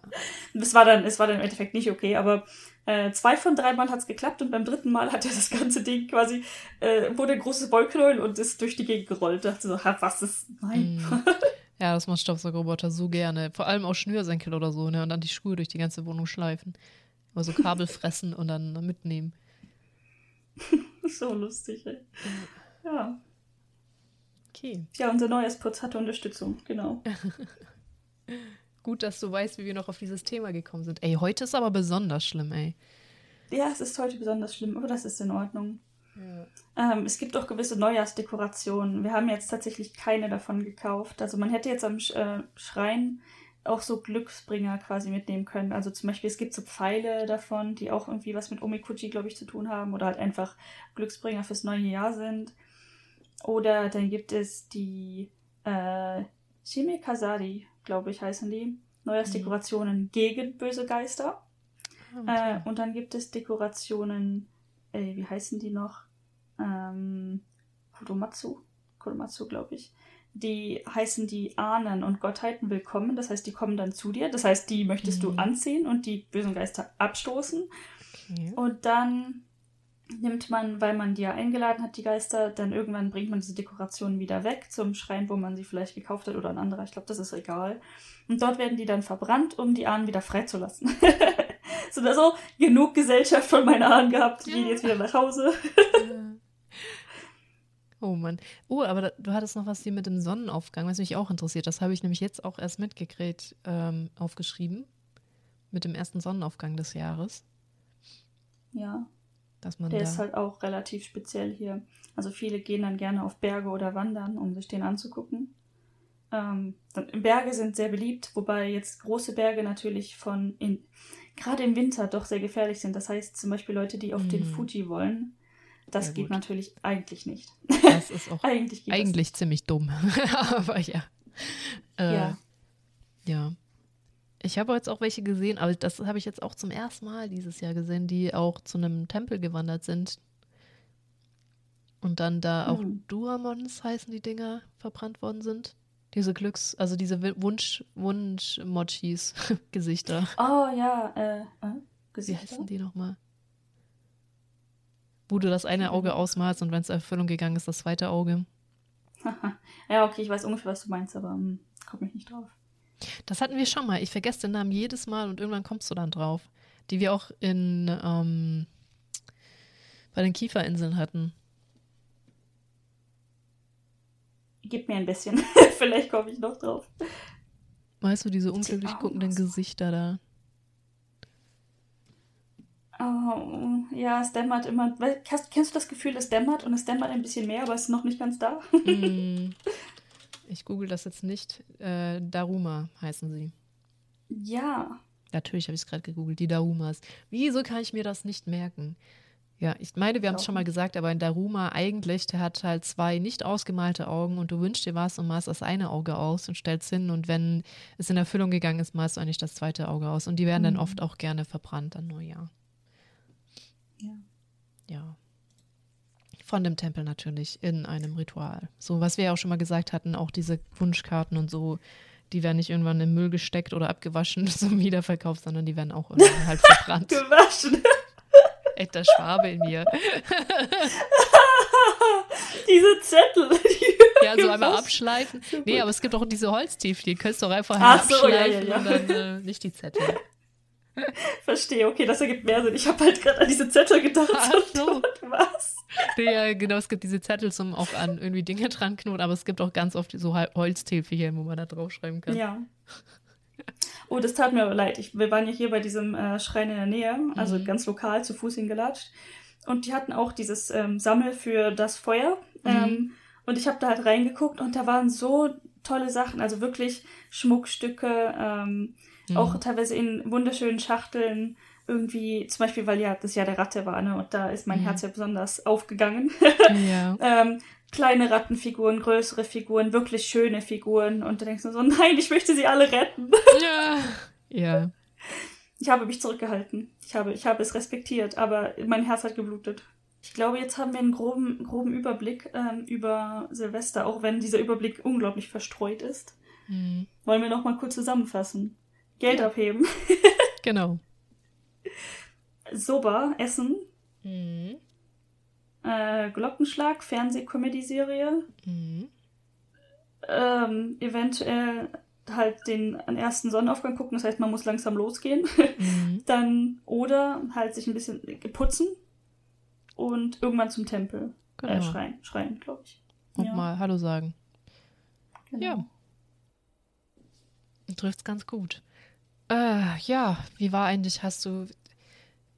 Es war dann, es war dann im Endeffekt nicht okay, aber äh, zwei von drei Mal hat es geklappt und beim dritten Mal hat er das ganze Ding quasi, äh, wurde ein großes Wollknäuel und ist durch die Gegend gerollt. Ich dachte so, was ist, nein. Mm. <laughs> Ja, das macht Staubsaugerroboter so gerne. Vor allem auch Schnürsenkel oder so, ne? Und dann die Schuhe durch die ganze Wohnung schleifen. Oder so Kabel <laughs> fressen und dann mitnehmen. <laughs> so lustig, ey. Ja. Okay. Ja, unser neues Putz hatte Unterstützung, genau. <laughs> Gut, dass du weißt, wie wir noch auf dieses Thema gekommen sind. Ey, heute ist aber besonders schlimm, ey. Ja, es ist heute besonders schlimm, aber das ist in Ordnung. Ja. Ähm, es gibt auch gewisse Neujahrsdekorationen. Wir haben jetzt tatsächlich keine davon gekauft. Also man hätte jetzt am äh, Schrein auch so Glücksbringer quasi mitnehmen können. Also zum Beispiel, es gibt so Pfeile davon, die auch irgendwie was mit Omikuchi, glaube ich, zu tun haben oder halt einfach Glücksbringer fürs neue Jahr sind. Oder dann gibt es die äh, Shime Kazari, glaube ich, heißen die. Neujahrsdekorationen gegen böse Geister. Okay. Äh, und dann gibt es Dekorationen, äh, wie heißen die noch? Ähm, Kodomatsu, Kodomatsu glaube ich. Die heißen die Ahnen und Gottheiten willkommen. Das heißt, die kommen dann zu dir. Das heißt, die möchtest du Mhm. anziehen und die bösen Geister abstoßen. okay. Und dann nimmt man, weil man die ja eingeladen hat, die Geister, dann irgendwann bringt man diese Dekorationen wieder weg zum Schrein, wo man sie vielleicht gekauft hat oder ein anderer. Ich glaube, das ist egal. Und dort werden die dann verbrannt, um die Ahnen wieder freizulassen. <laughs> so oder so, genug Gesellschaft von meinen Ahnen gehabt, die Ja. gehen jetzt wieder nach Hause. Ja. <laughs> Oh Mann. Oh, aber da, du hattest noch was hier mit dem Sonnenaufgang, was mich auch interessiert. Das habe ich nämlich jetzt auch erst mitgekriegt, ähm, aufgeschrieben. Mit dem ersten Sonnenaufgang des Jahres. Ja, Dass man der da. ist halt auch relativ speziell hier. Also viele gehen dann gerne auf Berge oder wandern, um sich den anzugucken. Ähm, Berge sind sehr beliebt, wobei jetzt große Berge natürlich von in, gerade im Winter doch sehr gefährlich sind. Das heißt zum Beispiel Leute, die auf den Mhm. Fuji wollen, das Ja, geht natürlich eigentlich nicht. das ist <laughs> auch Eigentlich eigentlich ziemlich dumm. <laughs> aber ja. Äh, Ja. Ja. Ich habe jetzt auch welche gesehen, aber das habe ich jetzt auch zum ersten Mal dieses Jahr gesehen, die auch zu einem Tempel gewandert sind. Und dann da auch Mhm. Duamons heißen die Dinger verbrannt worden sind. Diese Glücks-, also diese Wunsch, Wunsch-Mochis, Gesichter. Oh ja, äh, äh Wie Gesichter? heißen die nochmal? Wo du das eine Auge ausmalst und wenn es Erfüllung gegangen ist, das zweite Auge. <laughs> ja, okay, ich weiß ungefähr, was du meinst, aber hm, komm ich nicht drauf. Das hatten wir schon mal. Ich vergesse den Namen jedes Mal und irgendwann kommst du dann drauf. Die wir auch in ähm, bei den Kieferinseln hatten. Gib mir ein bisschen, <laughs> vielleicht komme ich noch drauf. Weißt du, diese Die unglücklich guckenden Gesichter da. Oh, ja, es dämmert immer. Weil- Kennst, du das Gefühl, es dämmert und es dämmert ein bisschen mehr, aber es ist noch nicht ganz da? Hm, ich google das jetzt nicht. Äh, Daruma heißen sie. Ja. Natürlich habe ich es gerade gegoogelt, die Darumas. Wieso kann ich mir das nicht merken? Ja, ich meine, wir haben es schon mal gesagt, aber ein Daruma eigentlich, der hat halt zwei nicht ausgemalte Augen und du wünschst dir was und malst das eine Auge aus und stellst hin und wenn es in Erfüllung gegangen ist, malst du eigentlich das zweite Auge aus und die werden dann Mhm. oft auch gerne verbrannt an Neujahr. Ja. Ja. Von dem Tempel natürlich in einem Ritual. So, was wir ja auch schon mal gesagt hatten, auch diese Wunschkarten und so, die werden nicht irgendwann im Müll gesteckt oder abgewaschen <laughs> zum Wiederverkauf, sondern die werden auch irgendwann halt verbrannt. Gewaschen. Echter <laughs> Schwabe in mir. <laughs> Diese Zettel. Die Ja, so einmal abschleifen. Nee, aber es gibt auch diese Holztiefel, die könntest du auch einfach Ach so, abschleifen ja, ja, ja. und dann äh, nicht die Zettel. <laughs> Verstehe, okay, das ergibt mehr Sinn. Ich habe halt gerade an diese Zettel gedacht. Ach so. Und <laughs> was? Nee, ja, genau, es gibt diese Zettel zum auch an irgendwie Dinge dran knoten, aber es gibt auch ganz oft so Hol- Holztäfelchen, wo man da draufschreiben kann. Ja. Oh, das tat mir aber leid. Ich, wir waren ja hier bei diesem äh, Schrein in der Nähe, also Mhm. ganz lokal, zu Fuß hingelatscht. Und die hatten auch dieses ähm, Sammel für das Feuer. Mhm. Ähm, und ich habe da halt reingeguckt und da waren so tolle Sachen, also wirklich Schmuckstücke, ähm, Mhm. auch teilweise in wunderschönen Schachteln. Irgendwie, zum Beispiel, weil ja das Jahr der Ratte war, ne? Und da ist mein Mhm. Herz ja besonders aufgegangen. Ja. <laughs> ähm, kleine Rattenfiguren, größere Figuren, wirklich schöne Figuren. Und du denkst nur so, <laughs> nein, ich möchte sie alle retten. ja. Ja. Ich habe mich zurückgehalten. Ich habe, ich habe es respektiert, aber mein Herz hat geblutet. Ich glaube, jetzt haben wir einen groben, groben Überblick ähm, über Silvester, auch wenn dieser Überblick unglaublich verstreut ist. Mhm. Wollen wir noch mal kurz zusammenfassen. Geld Ja. abheben, <laughs> Genau. Soba essen, Mhm. äh, Glockenschlag, Fernsehkomödieserie, Mhm. ähm, eventuell halt den ersten Sonnenaufgang gucken, das heißt, man muss langsam losgehen. Mhm. <laughs> Dann oder halt sich ein bisschen putzen und irgendwann zum Tempel Genau. äh, schreien, schreien, glaube ich. Und Ja. mal Hallo sagen. Genau. Ja. Trifft's ganz gut. Äh, ja, wie war eigentlich, hast du.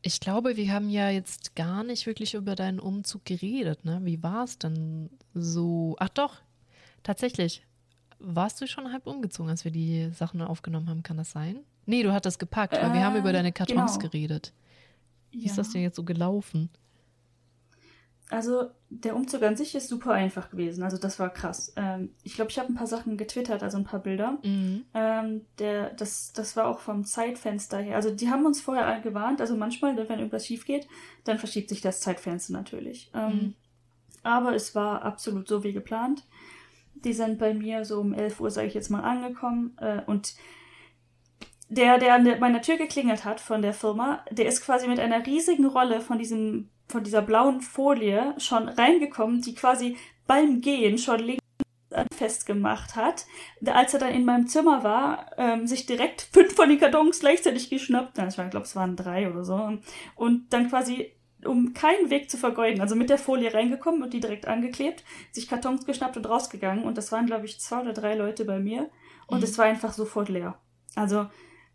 Ich glaube, wir haben ja jetzt gar nicht wirklich über deinen Umzug geredet, ne? Wie war es denn so? Ach doch, tatsächlich. Warst du schon halb umgezogen, als wir die Sachen aufgenommen haben? Kann das sein? Nee, du hattest gepackt, weil wir haben Äh, über deine Kartons genau. geredet. Wie Ja. ist das denn jetzt so gelaufen? Also der Umzug an sich ist super einfach gewesen. Also das war krass. Ähm, ich glaube, ich habe ein paar Sachen getwittert, also ein paar Bilder. Mhm. Ähm, der, das, das war auch vom Zeitfenster her. Also die haben uns vorher gewarnt. Also manchmal, wenn irgendwas schief geht, dann verschiebt sich das Zeitfenster natürlich. Ähm, mhm. Aber es war absolut so wie geplant. Die sind bei mir so um 11 Uhr, sage ich jetzt mal, angekommen. Äh, und der, der an meiner Tür geklingelt hat von der Firma, der ist quasi mit einer riesigen Rolle von diesem von dieser blauen Folie schon reingekommen, die quasi beim Gehen schon links festgemacht hat. Als er dann in meinem Zimmer war, ähm, sich direkt <laughs> fünf von den Kartons gleichzeitig geschnappt. ich glaube, es waren drei oder so. Und dann quasi, um keinen Weg zu vergeuden, also mit der Folie reingekommen und die direkt angeklebt, sich Kartons geschnappt und rausgegangen. Und das waren, glaube ich, zwei oder drei Leute bei mir. Und mhm. es war einfach sofort leer. Also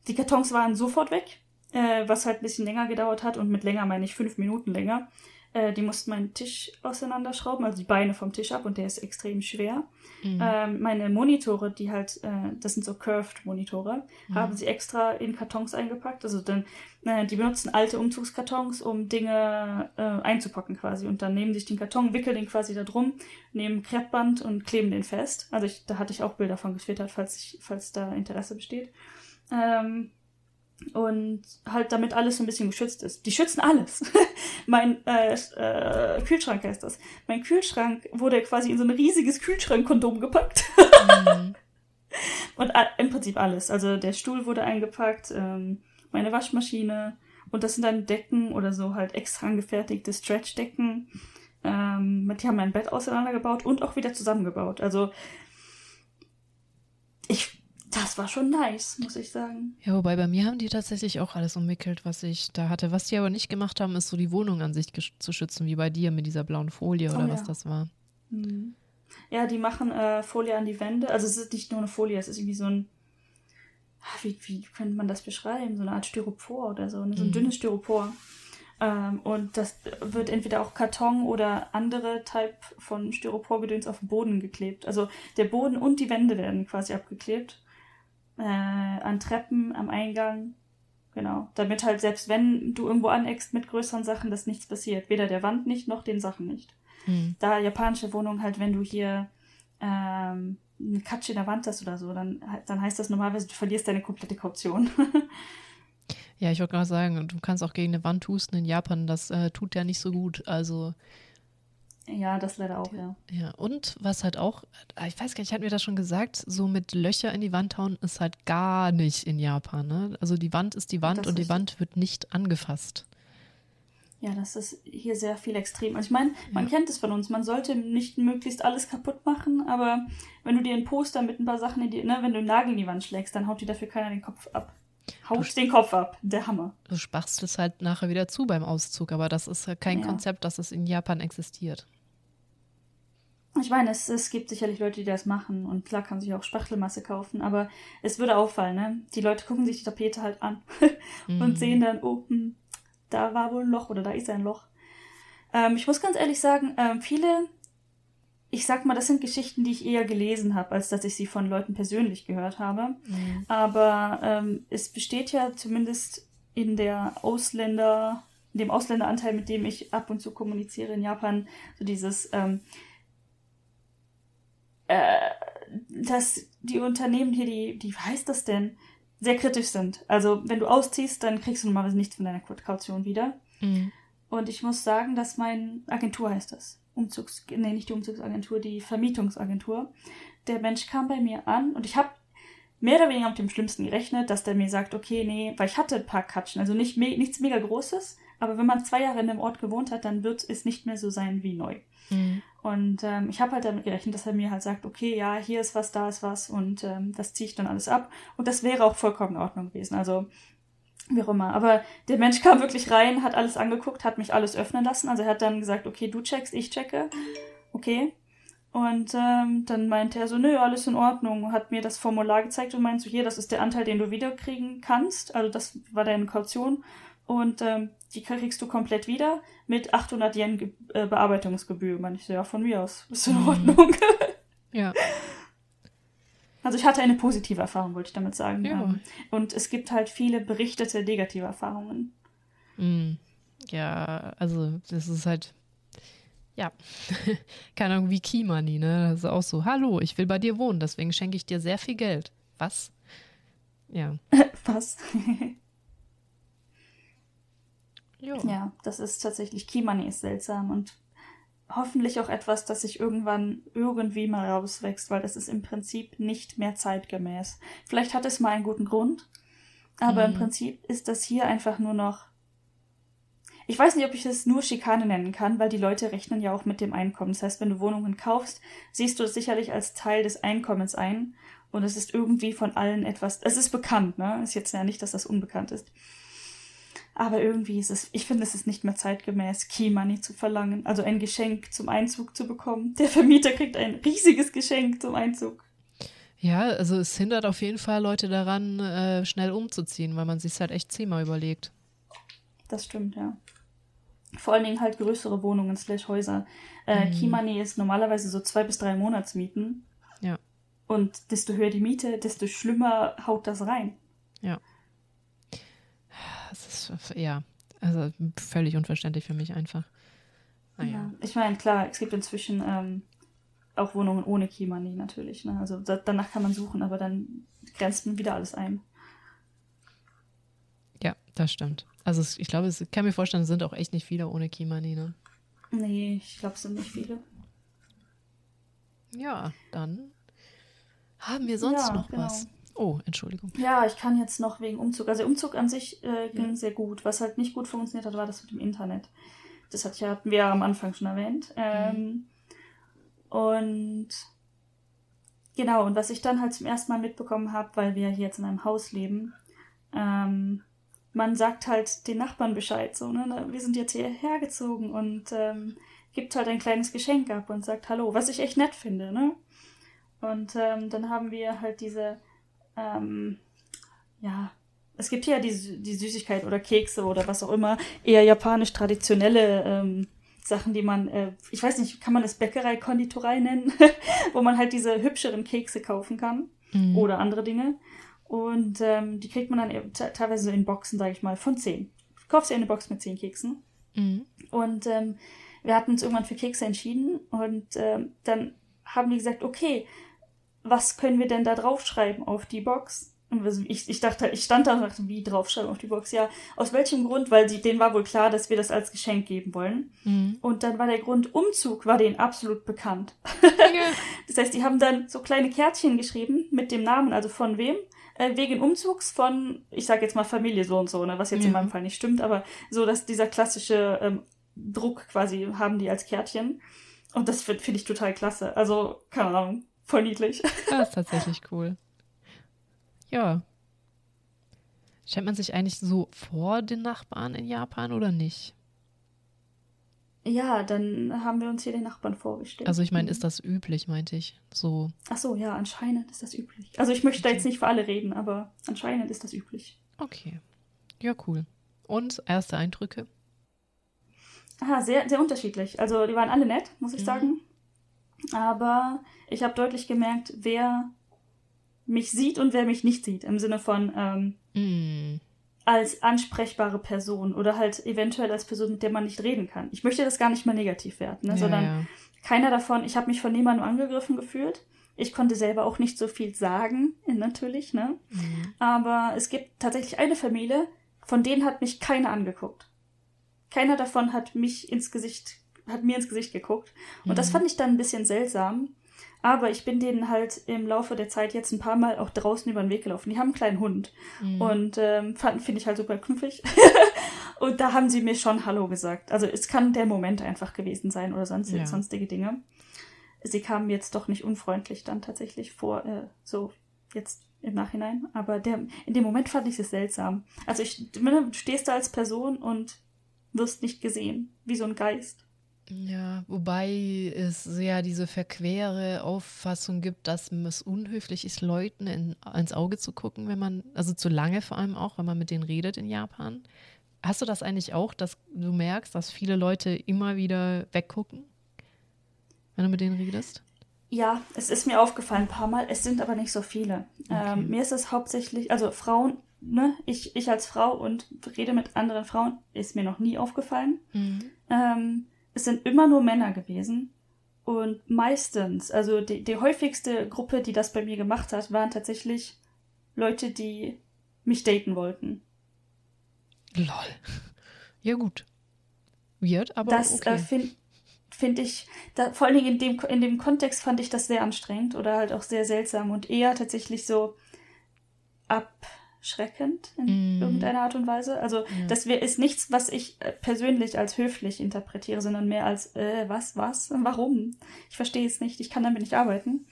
die Kartons waren sofort weg äh, was halt ein bisschen länger gedauert hat und mit länger meine ich fünf Minuten länger. Äh, die mussten meinen Tisch auseinanderschrauben, also die Beine vom Tisch ab und der ist extrem schwer. Mhm. Ähm, meine Monitore, die halt, äh, das sind so Curved-Monitore, mhm. haben sie extra in Kartons eingepackt. Also dann, äh, die benutzen alte Umzugskartons, um Dinge äh, einzupacken quasi. Und dann nehmen sich den Karton, wickeln den quasi da drum, nehmen Kreppband und kleben den fest. Also ich, da hatte ich auch Bilder von getwittert, falls, ich, falls da Interesse besteht. Ähm, und halt damit alles ein bisschen geschützt ist. Die schützen alles. <laughs> mein äh, äh, Kühlschrank heißt das. Mein Kühlschrank wurde quasi in so ein riesiges Kühlschrankkondom gepackt. mhm. <laughs> Und im Prinzip alles. Also der Stuhl wurde eingepackt, ähm, meine Waschmaschine und das sind dann Decken oder so halt extra angefertigte Stretch-Decken. Ähm, die haben mein Bett auseinandergebaut und auch wieder zusammengebaut. Also ich das war schon nice, muss ich sagen. Ja, wobei bei mir haben die tatsächlich auch alles umwickelt, was ich da hatte. Was die aber nicht gemacht haben, ist so die Wohnung an sich zu schützen, wie bei dir mit dieser blauen Folie oder oh, was das war. Mhm. Ja, die machen äh, Folie an die Wände. Also es ist nicht nur eine Folie, es ist irgendwie so ein, ah, wie, wie könnte man das beschreiben? So eine Art Styropor oder so, ne? so ein mhm. dünnes Styropor. Ähm, und das wird entweder auch Karton oder andere Type von Styroporgedöns auf den Boden geklebt. Also der Boden und die Wände werden quasi abgeklebt äh, an Treppen, am Eingang. Genau. Damit halt selbst wenn du irgendwo aneckst mit größeren Sachen, dass nichts passiert. Weder der Wand nicht, noch den Sachen nicht. Mhm. Da japanische Wohnungen halt, wenn du hier ähm, eine Katsche in der Wand hast oder so, dann, dann heißt das normalerweise, du verlierst deine komplette Kaution. <laughs> ja, ich wollte gerade sagen, du kannst auch gegen eine Wand husten in Japan, das äh, tut ja nicht so gut. Also ja, das leider auch, ja. Ja, und was halt auch, ah, ich weiß gar nicht, hat mir das schon gesagt, so mit Löcher in die Wand hauen ist halt gar nicht in Japan, ne? Also die Wand ist die Wand das und die Wand wird nicht angefasst. Ja, das ist hier sehr viel extrem. Also ich meine, man ja. kennt es von uns, man sollte nicht möglichst alles kaputt machen, aber wenn du dir ein Poster mit ein paar Sachen in die, ne, wenn du einen Nagel in die Wand schlägst, dann haut dir dafür keiner den Kopf ab. Haut den Kopf ab, der Hammer. Du spachst es halt nachher wieder zu beim Auszug, aber das ist kein ja. Konzept, dass es in Japan existiert. Ich meine, es, es gibt sicherlich Leute, die das machen und klar kann sich auch Spachtelmasse kaufen, aber es würde auffallen, ne? Die Leute gucken sich die Tapete halt an <laughs> und mm. sehen dann, oh, hm, da war wohl ein Loch oder da ist ein Loch. Ähm, ich muss ganz ehrlich sagen, ähm, viele, ich sag mal, das sind Geschichten, die ich eher gelesen habe, als dass ich sie von Leuten persönlich gehört habe. Mm. Aber ähm, es besteht ja zumindest in der Ausländer, in dem Ausländeranteil, mit dem ich ab und zu kommuniziere in Japan, so dieses, ähm, äh, dass die Unternehmen hier, die, die, wie heißt das denn, sehr kritisch sind. Also wenn du ausziehst, dann kriegst du normalerweise nichts von deiner Kaution wieder. Mhm. Und ich muss sagen, dass mein Agentur heißt das. Umzugs, nee, nicht die Umzugsagentur, die Vermietungsagentur. Der Mensch kam bei mir an und ich habe mehr oder weniger mit dem Schlimmsten gerechnet, dass der mir sagt, okay, nee, weil ich hatte ein paar Katschen, also nicht me nichts mega Großes, aber wenn man zwei Jahre in dem Ort gewohnt hat, dann wird es nicht mehr so sein wie neu. Mhm. Und ähm, ich habe halt damit gerechnet, dass er mir halt sagt, okay, ja, hier ist was, da ist was und ähm, das ziehe ich dann alles ab. Und das wäre auch vollkommen in Ordnung gewesen. Also wie auch immer. Aber der Mensch kam wirklich rein, hat alles angeguckt, hat mich alles öffnen lassen. Also er hat dann gesagt, okay, du checkst, ich checke. Okay. Und ähm, dann meinte er so, nö, alles in Ordnung. Hat mir das Formular gezeigt und meinte so, hier, das ist der Anteil, den du wiederkriegen kannst. Also das war deine Kaution. Und ähm, die kriegst du komplett wieder mit 800 Yen Ge äh, Bearbeitungsgebühr. Meine ich so, ja, von mir aus. Ist in mhm. Ordnung. <laughs> ja. Also ich hatte eine positive Erfahrung, wollte ich damit sagen. Ja. Ähm, und es gibt halt viele berichtete negative Erfahrungen. Mhm. Ja, also das ist halt Ja, <laughs> keine Ahnung, wie Key Money, ne? Das ist auch so, hallo, ich will bei dir wohnen, deswegen schenke ich dir sehr viel Geld. Was? Ja. <laughs> Was? ja, das ist tatsächlich, Key Money ist seltsam und hoffentlich auch etwas, das sich irgendwann irgendwie mal rauswächst, weil das ist im Prinzip nicht mehr zeitgemäß. Vielleicht hat es mal einen guten Grund, aber mhm. im Prinzip ist das hier einfach nur noch. Ich weiß nicht, ob ich das nur Schikane nennen kann, weil die Leute rechnen ja auch mit dem Einkommen. Das heißt, wenn du Wohnungen kaufst, siehst du es sicherlich als Teil des Einkommens ein. Und es ist irgendwie von allen etwas. Es ist bekannt, ne? Ist jetzt ja nicht, dass das unbekannt ist. Aber irgendwie ist es, ich finde, es ist nicht mehr zeitgemäß, Key Money zu verlangen, also ein Geschenk zum Einzug zu bekommen. Der Vermieter kriegt ein riesiges Geschenk zum Einzug. Ja, also es hindert auf jeden Fall Leute daran, äh, schnell umzuziehen, weil man sich halt echt zehnmal überlegt. Das stimmt, ja. Vor allen Dingen halt größere Wohnungen slash Häuser. Äh, mhm. Key Money ist normalerweise so zwei bis drei Monatsmieten. Ja. Und desto höher die Miete, desto schlimmer haut das rein. Ja das ist, ja, also völlig unverständlich für mich einfach. Naja. Ja. Ich meine, klar, es gibt inzwischen ähm, auch Wohnungen ohne Key Money natürlich. Ne? Also da, danach kann man suchen, aber dann grenzt man wieder alles ein. Ja, das stimmt. Also es, ich glaube, ich kann mir vorstellen, es sind auch echt nicht viele ohne Key Money, ne? Nee, ich glaube, es sind nicht viele. Ja, dann haben wir sonst ja, noch genau. was. Oh, Entschuldigung. Ja, ich kann jetzt noch wegen Umzug. Also Umzug an sich äh, ging ja. sehr gut. Was halt nicht gut funktioniert hat, war das mit dem Internet. Das hat ja, hatten wir ja am Anfang schon erwähnt. Ähm, mhm. Und genau, und was ich dann halt zum ersten Mal mitbekommen habe, weil wir hier jetzt in einem Haus leben, ähm, man sagt halt den Nachbarn Bescheid, so, ne? Wir sind jetzt hierher gezogen und ähm, gibt halt ein kleines Geschenk ab und sagt Hallo, was ich echt nett finde, ne? Und ähm, dann haben wir halt diese ähm, ja, es gibt ja die, die Süßigkeit oder Kekse oder was auch immer, eher japanisch traditionelle ähm, Sachen, die man, äh, ich weiß nicht, kann man es Bäckerei, Konditorei nennen, <laughs> wo man halt diese hübscheren Kekse kaufen kann mhm. oder andere Dinge. Und ähm, die kriegt man dann eben teilweise so in Boxen, sage ich mal, von zehn. Du kaufst ja eine Box mit zehn Keksen. Mhm. Und ähm, wir hatten uns irgendwann für Kekse entschieden und ähm, dann haben die gesagt, okay, was können wir denn da draufschreiben auf die Box? Und ich, ich dachte, ich stand da und dachte, wie draufschreiben auf die Box? Ja, aus welchem Grund? Weil sie, denen war wohl klar, dass wir das als Geschenk geben wollen. Mhm. Und dann war der Grund Umzug, war denen absolut bekannt. Ja. <laughs> das heißt, die haben dann so kleine Kärtchen geschrieben mit dem Namen, also von wem, äh, wegen Umzugs von, ich sag jetzt mal Familie so und so, ne, was jetzt ja. in meinem Fall nicht stimmt, aber so, dass dieser klassische ähm, Druck quasi haben die als Kärtchen. Und das finde find ich total klasse. Also, keine Ahnung Voll niedlich. Das ist tatsächlich cool. Ja. Stellt man sich eigentlich so vor den Nachbarn in Japan oder nicht? Ja, dann haben wir uns hier den Nachbarn vorgestellt. Also ich meine, ist das üblich, meinte ich. So. Ach so, ja, anscheinend ist das üblich. Also ich möchte okay. da jetzt nicht für alle reden, aber anscheinend ist das üblich. Okay. Ja, cool. Und erste Eindrücke? Aha, sehr, sehr unterschiedlich. Also die waren alle nett, muss ich mhm. sagen. Aber ich habe deutlich gemerkt, wer mich sieht und wer mich nicht sieht. Im Sinne von ähm, mm. als ansprechbare Person oder halt eventuell als Person, mit der man nicht reden kann. Ich möchte das gar nicht mal negativ werten, ne? ja, sondern ja. keiner davon, ich habe mich von niemandem angegriffen gefühlt. Ich konnte selber auch nicht so viel sagen, <laughs> natürlich, ne? Mhm. Aber es gibt tatsächlich eine Familie, von denen hat mich keiner angeguckt. Keiner davon hat mich ins Gesicht hat mir ins Gesicht geguckt. Und mhm. das fand ich dann ein bisschen seltsam. Aber ich bin denen halt im Laufe der Zeit jetzt ein paar Mal auch draußen über den Weg gelaufen. Die haben einen kleinen Hund. Mhm. Und ähm, finde ich halt super knuffig. <laughs> und da haben sie mir schon Hallo gesagt. Also es kann der Moment einfach gewesen sein oder sonst, ja. sonstige Dinge. Sie kamen jetzt doch nicht unfreundlich dann tatsächlich vor, äh, so jetzt im Nachhinein. Aber der, in dem Moment fand ich es seltsam. Also ich, du stehst da als Person und wirst nicht gesehen, wie so ein Geist. Ja, wobei es ja diese verquere Auffassung gibt, dass es unhöflich ist, Leuten in, ins Auge zu gucken, wenn man, also zu lange vor allem auch, wenn man mit denen redet in Japan. Hast du das eigentlich auch, dass du merkst, dass viele Leute immer wieder weggucken, wenn du mit denen redest? Ja, es ist mir aufgefallen ein paar Mal, es sind aber nicht so viele. Okay. Ähm, mir ist es hauptsächlich, also Frauen, ne, ich, ich als Frau und rede mit anderen Frauen, ist mir noch nie aufgefallen. Mhm. Ähm, es sind immer nur Männer gewesen. Und meistens, also die, die häufigste Gruppe, die das bei mir gemacht hat, waren tatsächlich Leute, die mich daten wollten. Lol. Ja, gut. Weird, aber. Das okay. äh, finde find ich, da, vor allen Dingen in dem, in dem Kontext fand ich das sehr anstrengend oder halt auch sehr seltsam und eher tatsächlich so abschreckend in Mm. irgendeiner Art und Weise. Also, Ja. das ist nichts, was ich äh, persönlich als höflich interpretiere, sondern mehr als, äh, was, was, warum? Ich verstehe es nicht, ich kann damit nicht arbeiten.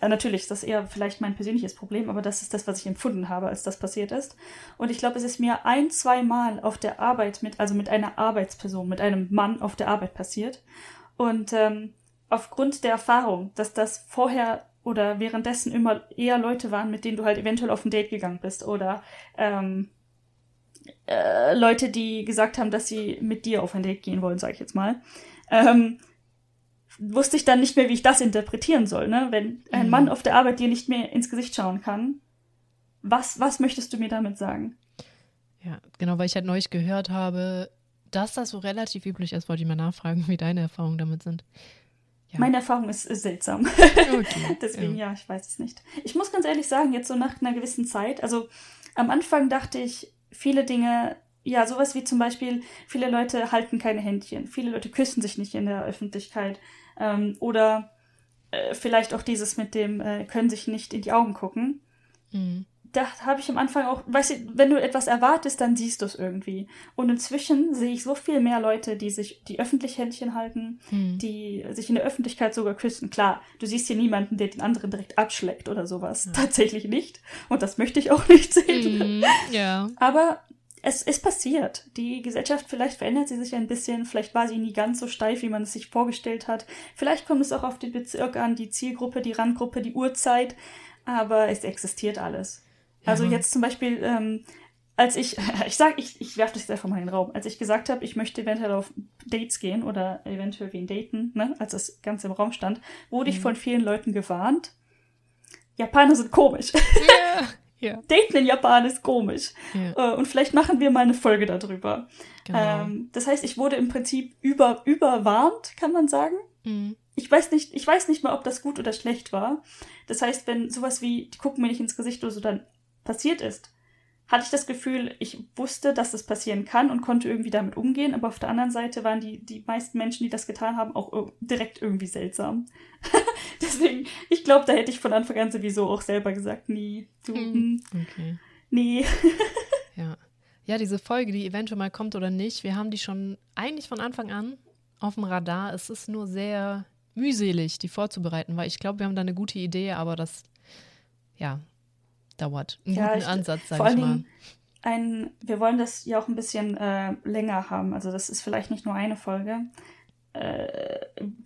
Äh, natürlich ist das eher vielleicht mein persönliches Problem, aber das ist das, was ich empfunden habe, als das passiert ist. Und ich glaube, es ist mir ein, zwei Mal auf der Arbeit mit, also mit einer Arbeitsperson, mit einem Mann auf der Arbeit passiert. Und ähm, aufgrund der Erfahrung, dass das vorher oder währenddessen immer eher Leute waren, mit denen du halt eventuell auf ein Date gegangen bist oder ähm, äh, Leute, die gesagt haben, dass sie mit dir auf ein Date gehen wollen, sage ich jetzt mal, ähm, wusste ich dann nicht mehr, wie ich das interpretieren soll. Ne? Wenn ein Mhm. Mann auf der Arbeit dir nicht mehr ins Gesicht schauen kann, was, was möchtest du mir damit sagen? Ja, genau, weil ich halt neulich gehört habe, dass das so relativ üblich ist, wollte ich mal nachfragen, wie deine Erfahrungen damit sind. Ja. Meine Erfahrung ist, ist seltsam. Okay, <laughs> Deswegen, ja. ich weiß es nicht. Ich muss ganz ehrlich sagen, jetzt so nach einer gewissen Zeit, also am Anfang dachte ich, viele Dinge, ja, sowas wie zum Beispiel, viele Leute halten keine Händchen, viele Leute küssen sich nicht in der Öffentlichkeit ähm, oder äh, vielleicht auch dieses mit dem, äh, können sich nicht in die Augen gucken. Mhm. Da habe ich am Anfang auch, weißt du, wenn du etwas erwartest, dann siehst du es irgendwie. Und inzwischen sehe ich so viel mehr Leute, die sich, die öffentlich Händchen halten, Mhm. die sich in der Öffentlichkeit sogar küssen. Klar, du siehst hier niemanden, der den anderen direkt abschleckt oder sowas. Ja. Tatsächlich nicht. Und das möchte ich auch <laughs> nicht sehen. Mhm. Ja. Aber es ist passiert. Die Gesellschaft, vielleicht verändert sie sich ein bisschen. Vielleicht war sie nie ganz so steif, wie man es sich vorgestellt hat. Vielleicht kommt es auch auf den Bezirk an, die Zielgruppe, die Randgruppe, die Uhrzeit. Aber es existiert alles. Also Ja. jetzt zum Beispiel, ähm, als ich, <laughs> ich sag, ich, ich werfe das jetzt einfach mal in den Raum, als ich gesagt habe, ich möchte eventuell auf Dates gehen oder eventuell wen daten, ne, als das Ganze im Raum stand, wurde ich Mhm. von vielen Leuten gewarnt. Japaner sind komisch. Ja. <laughs> Ja. Daten in Japan ist komisch. ja. Äh, Und vielleicht machen wir mal eine Folge darüber. Genau. Ähm, das heißt, ich wurde im Prinzip über, überwarnt, kann man sagen. Mhm. Ich weiß nicht, ich weiß nicht mal, ob das gut oder schlecht war. Das heißt, wenn sowas wie, die gucken mir nicht ins Gesicht oder so dann passiert ist, hatte ich das Gefühl, ich wusste, dass das passieren kann und konnte irgendwie damit umgehen, aber auf der anderen Seite waren die, die meisten Menschen, die das getan haben, auch ir- direkt irgendwie seltsam. <laughs> Deswegen, ich glaube, da hätte ich von Anfang an sowieso auch selber gesagt, nie, du, Mhm. hm, Okay. nee. <laughs> Ja. Ja, diese Folge, die eventuell mal kommt oder nicht, wir haben die schon eigentlich von Anfang an auf dem Radar. Es ist nur sehr mühselig, die vorzubereiten, weil ich glaube, wir haben da eine gute Idee, aber das, ja, dauert. Einen Ja, guten ich- Ansatz, sag vor ich mal. Ein, wir wollen das ja auch ein bisschen äh, länger haben. Also das ist vielleicht nicht nur eine Folge. Äh,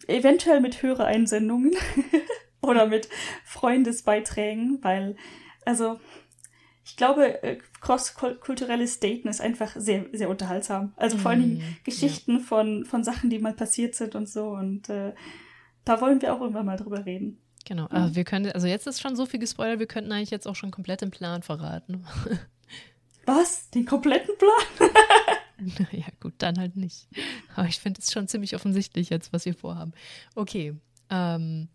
eventuell mit Hörereinsendungen <laughs> oder mit Freundesbeiträgen, weil, also ich glaube, äh, cross-kulturelles Daten ist einfach sehr, sehr unterhaltsam. Also vor allen Dingen Mhm, Geschichten von, von Sachen, die mal passiert sind und so. Und äh, da wollen wir auch irgendwann mal drüber reden. Genau. Aber wir können, also jetzt ist schon so viel gespoilert, wir könnten eigentlich jetzt auch schon komplett den Plan verraten. <laughs> Was? Den kompletten Plan? <laughs> ja, gut, dann halt nicht. Aber ich finde es schon ziemlich offensichtlich jetzt, was wir vorhaben. Okay. Ähm,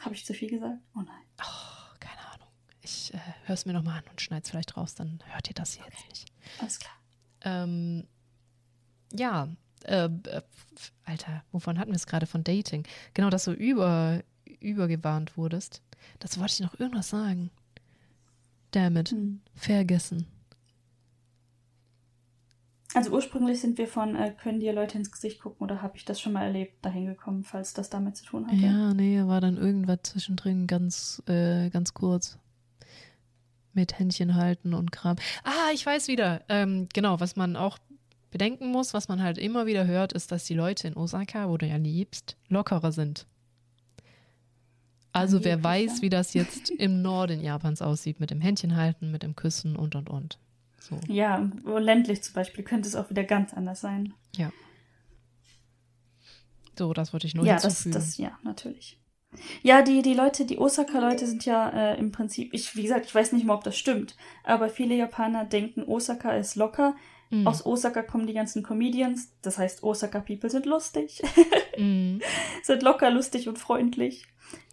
Habe ich zu viel gesagt? Oh nein. oh, keine Ahnung. Ich äh, höre es mir nochmal an und schneide es vielleicht raus, dann hört ihr das hier jetzt nicht. Alles klar. Ähm, ja, äh, äh, Alter, wovon hatten wir es gerade? Von Dating. Genau, dass du über, übergewarnt wurdest. Das wollte ich noch irgendwas sagen. Damn it. Hm. Vergessen. Also ursprünglich sind wir von, äh, können dir Leute ins Gesicht gucken oder habe ich das schon mal erlebt, dahin gekommen, falls das damit zu tun hatte? Ja, nee, war dann irgendwas zwischendrin ganz, äh, ganz kurz. Mit Händchen halten und Kram. Ah, ich weiß wieder. Ähm, genau, was man auch bedenken muss, was man halt immer wieder hört, ist, dass die Leute in Osaka, wo du ja liebst, lockerer sind. Also wer weiß, ja. wie das jetzt <laughs> im Norden Japans aussieht, mit dem Händchen halten, mit dem Küssen und und und. So. Ja, wo ländlich zum Beispiel könnte es auch wieder ganz anders sein. So, das wollte ich nur ja, das, hinzufügen. das, ja, natürlich. Ja, die, die Leute, die Osaka-Leute sind ja äh, im Prinzip, ich, wie gesagt, ich weiß nicht mal, ob das stimmt, aber viele Japaner denken, Osaka ist locker. Mm. Aus Osaka kommen die ganzen Comedians, das heißt, Osaka-People sind lustig, mm. <laughs> sind locker, lustig und freundlich.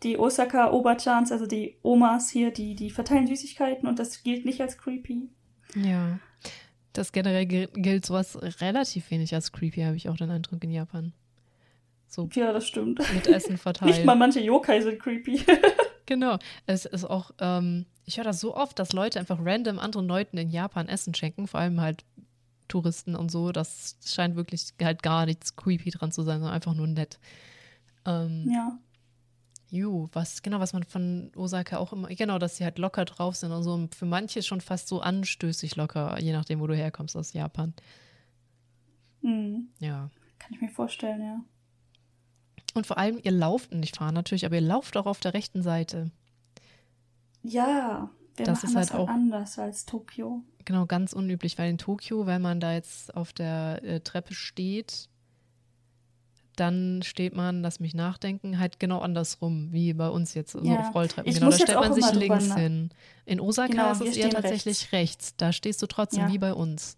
Die Osaka-Oberchans, also die Omas hier, die, die verteilen Süßigkeiten und das gilt nicht als creepy. Ja, das generell gilt sowas relativ wenig als creepy, habe ich auch den Eindruck in Japan. So ja, das stimmt. Mit Essen <laughs> verteilen. Nicht mal manche Yokai sind creepy. <laughs> genau. Es ist auch, ähm, ich höre das so oft, dass Leute einfach random anderen Leuten in Japan Essen schenken, vor allem halt Touristen und so. Das scheint wirklich halt gar nichts creepy dran zu sein, sondern einfach nur nett. Ähm, ja. Ju, was, genau, was man von Osaka auch immer, genau, dass sie halt locker drauf sind und so. Für manche schon fast so anstößig locker, je nachdem, wo du herkommst aus Japan. Mhm. Ja. Kann ich mir vorstellen, ja. Und vor allem, ihr lauft nicht fahren natürlich, aber ihr lauft auch auf der rechten Seite. Ja, wir das ist halt das halt auch anders als Tokio. Genau, ganz unüblich, weil in Tokio, wenn man da jetzt auf der äh, Treppe steht, dann steht man, lass mich nachdenken, halt genau andersrum, wie bei uns jetzt so ja. auf Rolltreppen. Ich genau, da stellt man sich links nach. hin. In Osaka genau, ist es eher tatsächlich rechts. rechts. Da stehst du trotzdem ja. wie bei uns.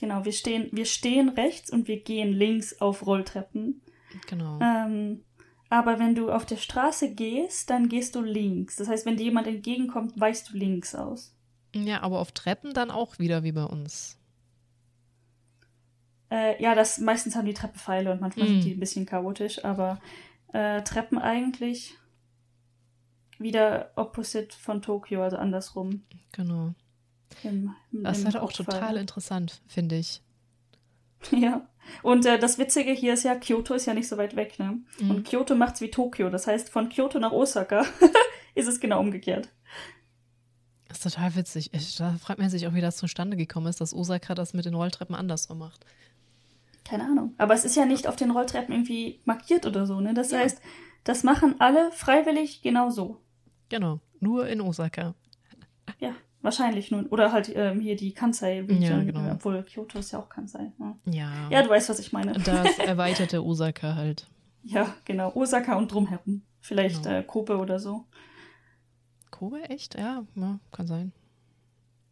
Genau, wir stehen, wir stehen rechts und wir gehen links auf Rolltreppen. Genau. Ähm, aber wenn du auf der Straße gehst, dann gehst du links. Das heißt, wenn dir jemand entgegenkommt, weichst du links aus. Ja, aber auf Treppen dann auch wieder wie bei uns. Äh, ja, das meistens haben die Treppe Pfeile und manchmal mm. sind die ein bisschen chaotisch, aber äh, Treppen eigentlich wieder opposite von Tokio, also andersrum. Genau. Im, im, das ist halt auch total interessant, finde ich. <laughs> Ja. Und äh, das Witzige hier ist ja, Kyoto ist ja nicht so weit weg, ne? Mhm. Und Kyoto macht's wie Tokio. Das heißt, von Kyoto nach Osaka <laughs> ist es genau umgekehrt. Das ist total witzig. Ich, da fragt man sich auch, wie das zustande gekommen ist, dass Osaka das mit den Rolltreppen andersrum macht. Keine Ahnung. Aber es ist ja nicht auf den Rolltreppen irgendwie markiert oder so, ne? Das ja. heißt, das machen alle freiwillig genau so. Genau. Nur in Osaka. Ja. Wahrscheinlich nun. Oder halt ähm, hier die Kansai-Region. Ja, genau. Obwohl Kyoto ist ja auch Kansai. Ja. ja. Ja, du weißt, was ich meine. Das <laughs> erweiterte Osaka halt. Ja, genau. Osaka und drumherum. Vielleicht genau. äh, Kobe oder so. Kobe, echt? Ja, ja, kann sein.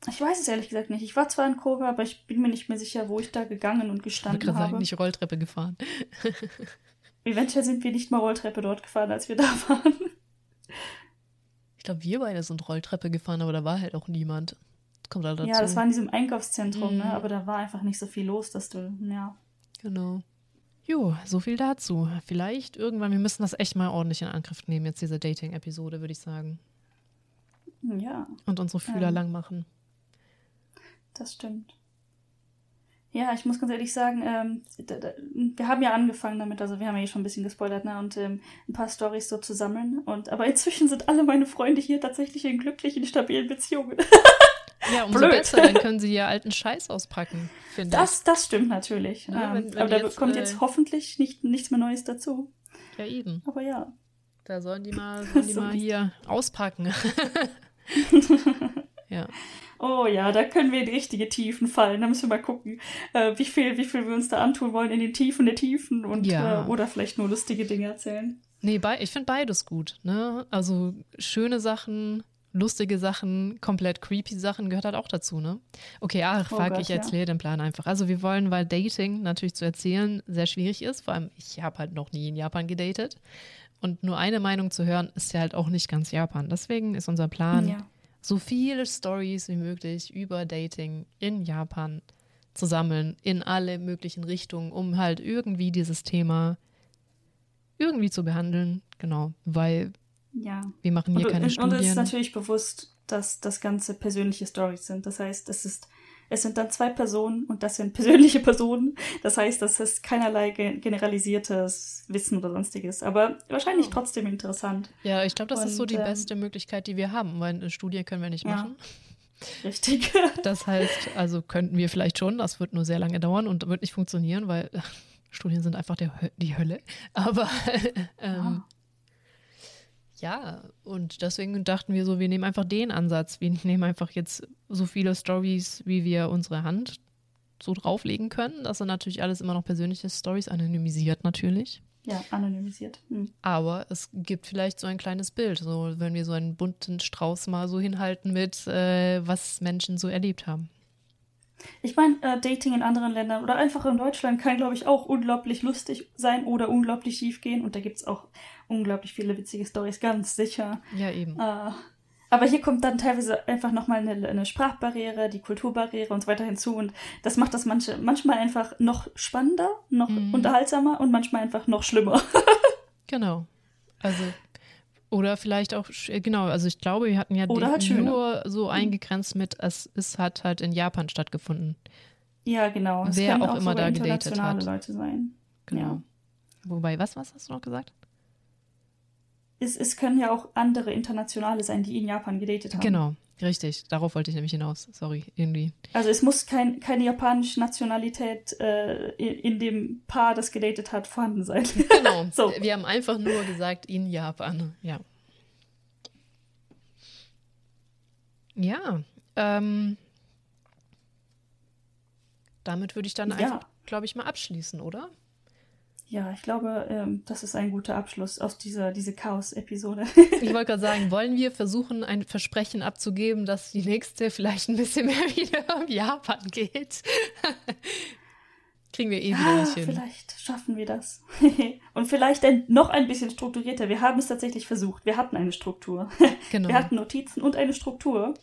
Ich weiß es ehrlich gesagt nicht. Ich war zwar in Kobe, aber ich bin mir nicht mehr sicher, wo ich da gegangen und gestanden ich habe. Sagen, nicht Rolltreppe gefahren. <laughs> Eventuell sind wir nicht mal Rolltreppe dort gefahren, als wir da waren glaube, wir beide sind Rolltreppe gefahren, aber da war halt auch niemand. Das kommt halt dazu. Ja, das war in diesem Einkaufszentrum, mhm. ne? aber da war einfach nicht so viel los, dass du, ja. Genau. Jo, so viel dazu. Vielleicht irgendwann, wir müssen das echt mal ordentlich in Angriff nehmen, jetzt diese Dating-Episode, würde ich sagen. Ja. Und unsere Fühler ähm, lang machen. Das stimmt. Ja, ich muss ganz ehrlich sagen, ähm, da, da, wir haben ja angefangen damit, also wir haben ja eh schon ein bisschen gespoilert, ne, und ähm, ein paar Storys so zu sammeln. Und aber inzwischen sind alle meine Freunde hier tatsächlich in glücklichen, stabilen Beziehungen. <laughs> Ja, umso Blöd. besser, dann können sie ja alten Scheiß auspacken, finde ich. Das, das stimmt natürlich. Ja, wenn, wenn aber da jetzt, kommt jetzt äh, hoffentlich nicht, nichts mehr Neues dazu. Ja, eben. Aber ja. Da sollen die mal, <laughs> sollen die so mal hier auspacken. <laughs> ja. Oh ja, da können wir in richtige Tiefen fallen. Da müssen wir mal gucken, äh, wie, viel, wie viel wir uns da antun wollen in den Tiefen der Tiefen und ja. äh, oder vielleicht nur lustige Dinge erzählen. Nee, ich finde beides gut. Ne? Also schöne Sachen, lustige Sachen, komplett creepy Sachen gehört halt auch dazu, ne? Okay, ach, oh fuck, Gott, ich erzähle ja. den Plan einfach. Also wir wollen, weil Dating natürlich zu erzählen sehr schwierig ist, vor allem ich habe halt noch nie in Japan gedatet und nur eine Meinung zu hören ist ja halt auch nicht ganz Japan. Deswegen ist unser Plan, ja so viele Stories wie möglich über Dating in Japan zu sammeln, in alle möglichen Richtungen, um halt irgendwie dieses Thema irgendwie zu behandeln. Genau, weil ja. wir machen hier und, keine und, Studien. Und es ist natürlich bewusst, dass das Ganze persönliche Stories sind. Das heißt, es ist es sind dann zwei Personen und das sind <laughs> persönliche Personen. Das heißt, das ist keinerlei generalisiertes Wissen oder sonstiges, aber wahrscheinlich oh. trotzdem interessant. Ja, ich glaube, das und, ist so die ähm, beste Möglichkeit, die wir haben, weil eine Studie können wir nicht ja. machen. Richtig. <laughs> Das heißt, also könnten wir vielleicht schon, das wird nur sehr lange dauern und wird nicht funktionieren, weil ach, <laughs> Studien sind einfach der, die Hölle. Aber ähm, oh. Ja, und deswegen dachten wir so, wir nehmen einfach den Ansatz. Wir <laughs> nehmen einfach jetzt so viele Stories, wie wir unsere Hand so drauflegen können. Das sind natürlich alles immer noch persönliche Stories, anonymisiert natürlich. Ja, anonymisiert. Hm. Aber es gibt vielleicht so ein kleines Bild, so wenn wir so einen bunten Strauß mal so hinhalten mit, äh, was Menschen so erlebt haben. Ich meine, äh, Dating in anderen Ländern oder einfach in Deutschland kann, glaube ich, auch unglaublich lustig sein oder unglaublich schief gehen. Und da gibt es auch unglaublich viele witzige Stories, ganz sicher. Ja, eben. Äh, aber hier kommt dann teilweise einfach nochmal eine, eine Sprachbarriere, die Kulturbarriere und so weiter hinzu. Und das macht das manche, manchmal einfach noch spannender, noch Mhm. unterhaltsamer und manchmal einfach noch schlimmer. <laughs> Genau. Also, oder vielleicht auch, sch- genau, also ich glaube, wir hatten ja Oder halt nur so eingegrenzt mit, es ist, hat halt in Japan stattgefunden. ja, genau. Es Wer können auch immer da gedatet hat. Leute sein. Genau. Ja. Wobei, was, was hast du noch gesagt? Es, es können ja auch andere Internationale sein, die in Japan gedatet haben. Genau, richtig. Darauf wollte ich nämlich hinaus. Sorry, irgendwie. Also es muss kein, keine japanische Nationalität äh, in, dem Paar, das gedatet hat, vorhanden sein. Genau. <laughs> So. Wir haben einfach nur gesagt, in Japan. Ja. Ja. Ähm, damit würde ich dann Ja. einfach, glaube ich, mal abschließen, oder? Ja, ich glaube, ähm, das ist ein guter Abschluss aus dieser diese Chaos-Episode. <laughs> Ich wollte gerade sagen, wollen wir versuchen, ein Versprechen abzugeben, dass die nächste vielleicht ein bisschen mehr <laughs> wieder um Japan geht? <laughs> Kriegen wir eh wieder Ah, nicht hin. vielleicht schaffen wir das. Und vielleicht ein, noch ein bisschen strukturierter. Wir haben es tatsächlich versucht. Wir hatten eine Struktur. Genau. Wir hatten Notizen und eine Struktur.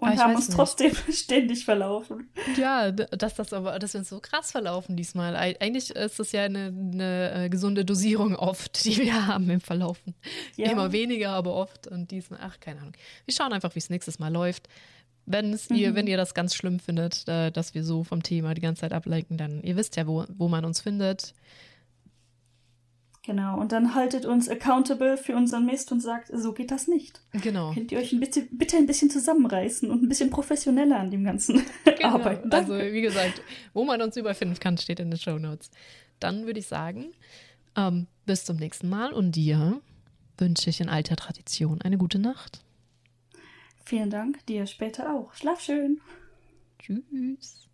Und Ah, ich haben uns nicht. trotzdem <laughs> ständig verlaufen. Ja, dass das aber, dass wir uns so krass verlaufen diesmal. Eig- Eigentlich ist das ja eine, eine äh, gesunde Dosierung oft, die wir <laughs> haben im Verlaufen. Ja. Immer weniger, aber oft. Und diesmal, ach, keine Ahnung. Wir schauen einfach, wie es nächstes Mal läuft. Wenn es ihr, Mhm. wenn ihr das ganz schlimm findet, äh, dass wir so vom Thema die ganze Zeit ablenken, dann ihr wisst ja, wo, wo man uns findet. Genau. Und dann haltet uns accountable für unseren Mist und sagt, so geht das nicht. Genau. Könnt ihr euch ein bisschen, bitte ein bisschen zusammenreißen und ein bisschen professioneller an dem Ganzen <laughs> Genau. arbeiten. Also, Danke. wie gesagt, wo man uns überfinden kann, steht in den Show Notes. Dann würde ich sagen, ähm, bis zum nächsten Mal und dir wünsche ich in alter Tradition eine gute Nacht. Vielen Dank, dir später auch. Schlaf schön. Tschüss.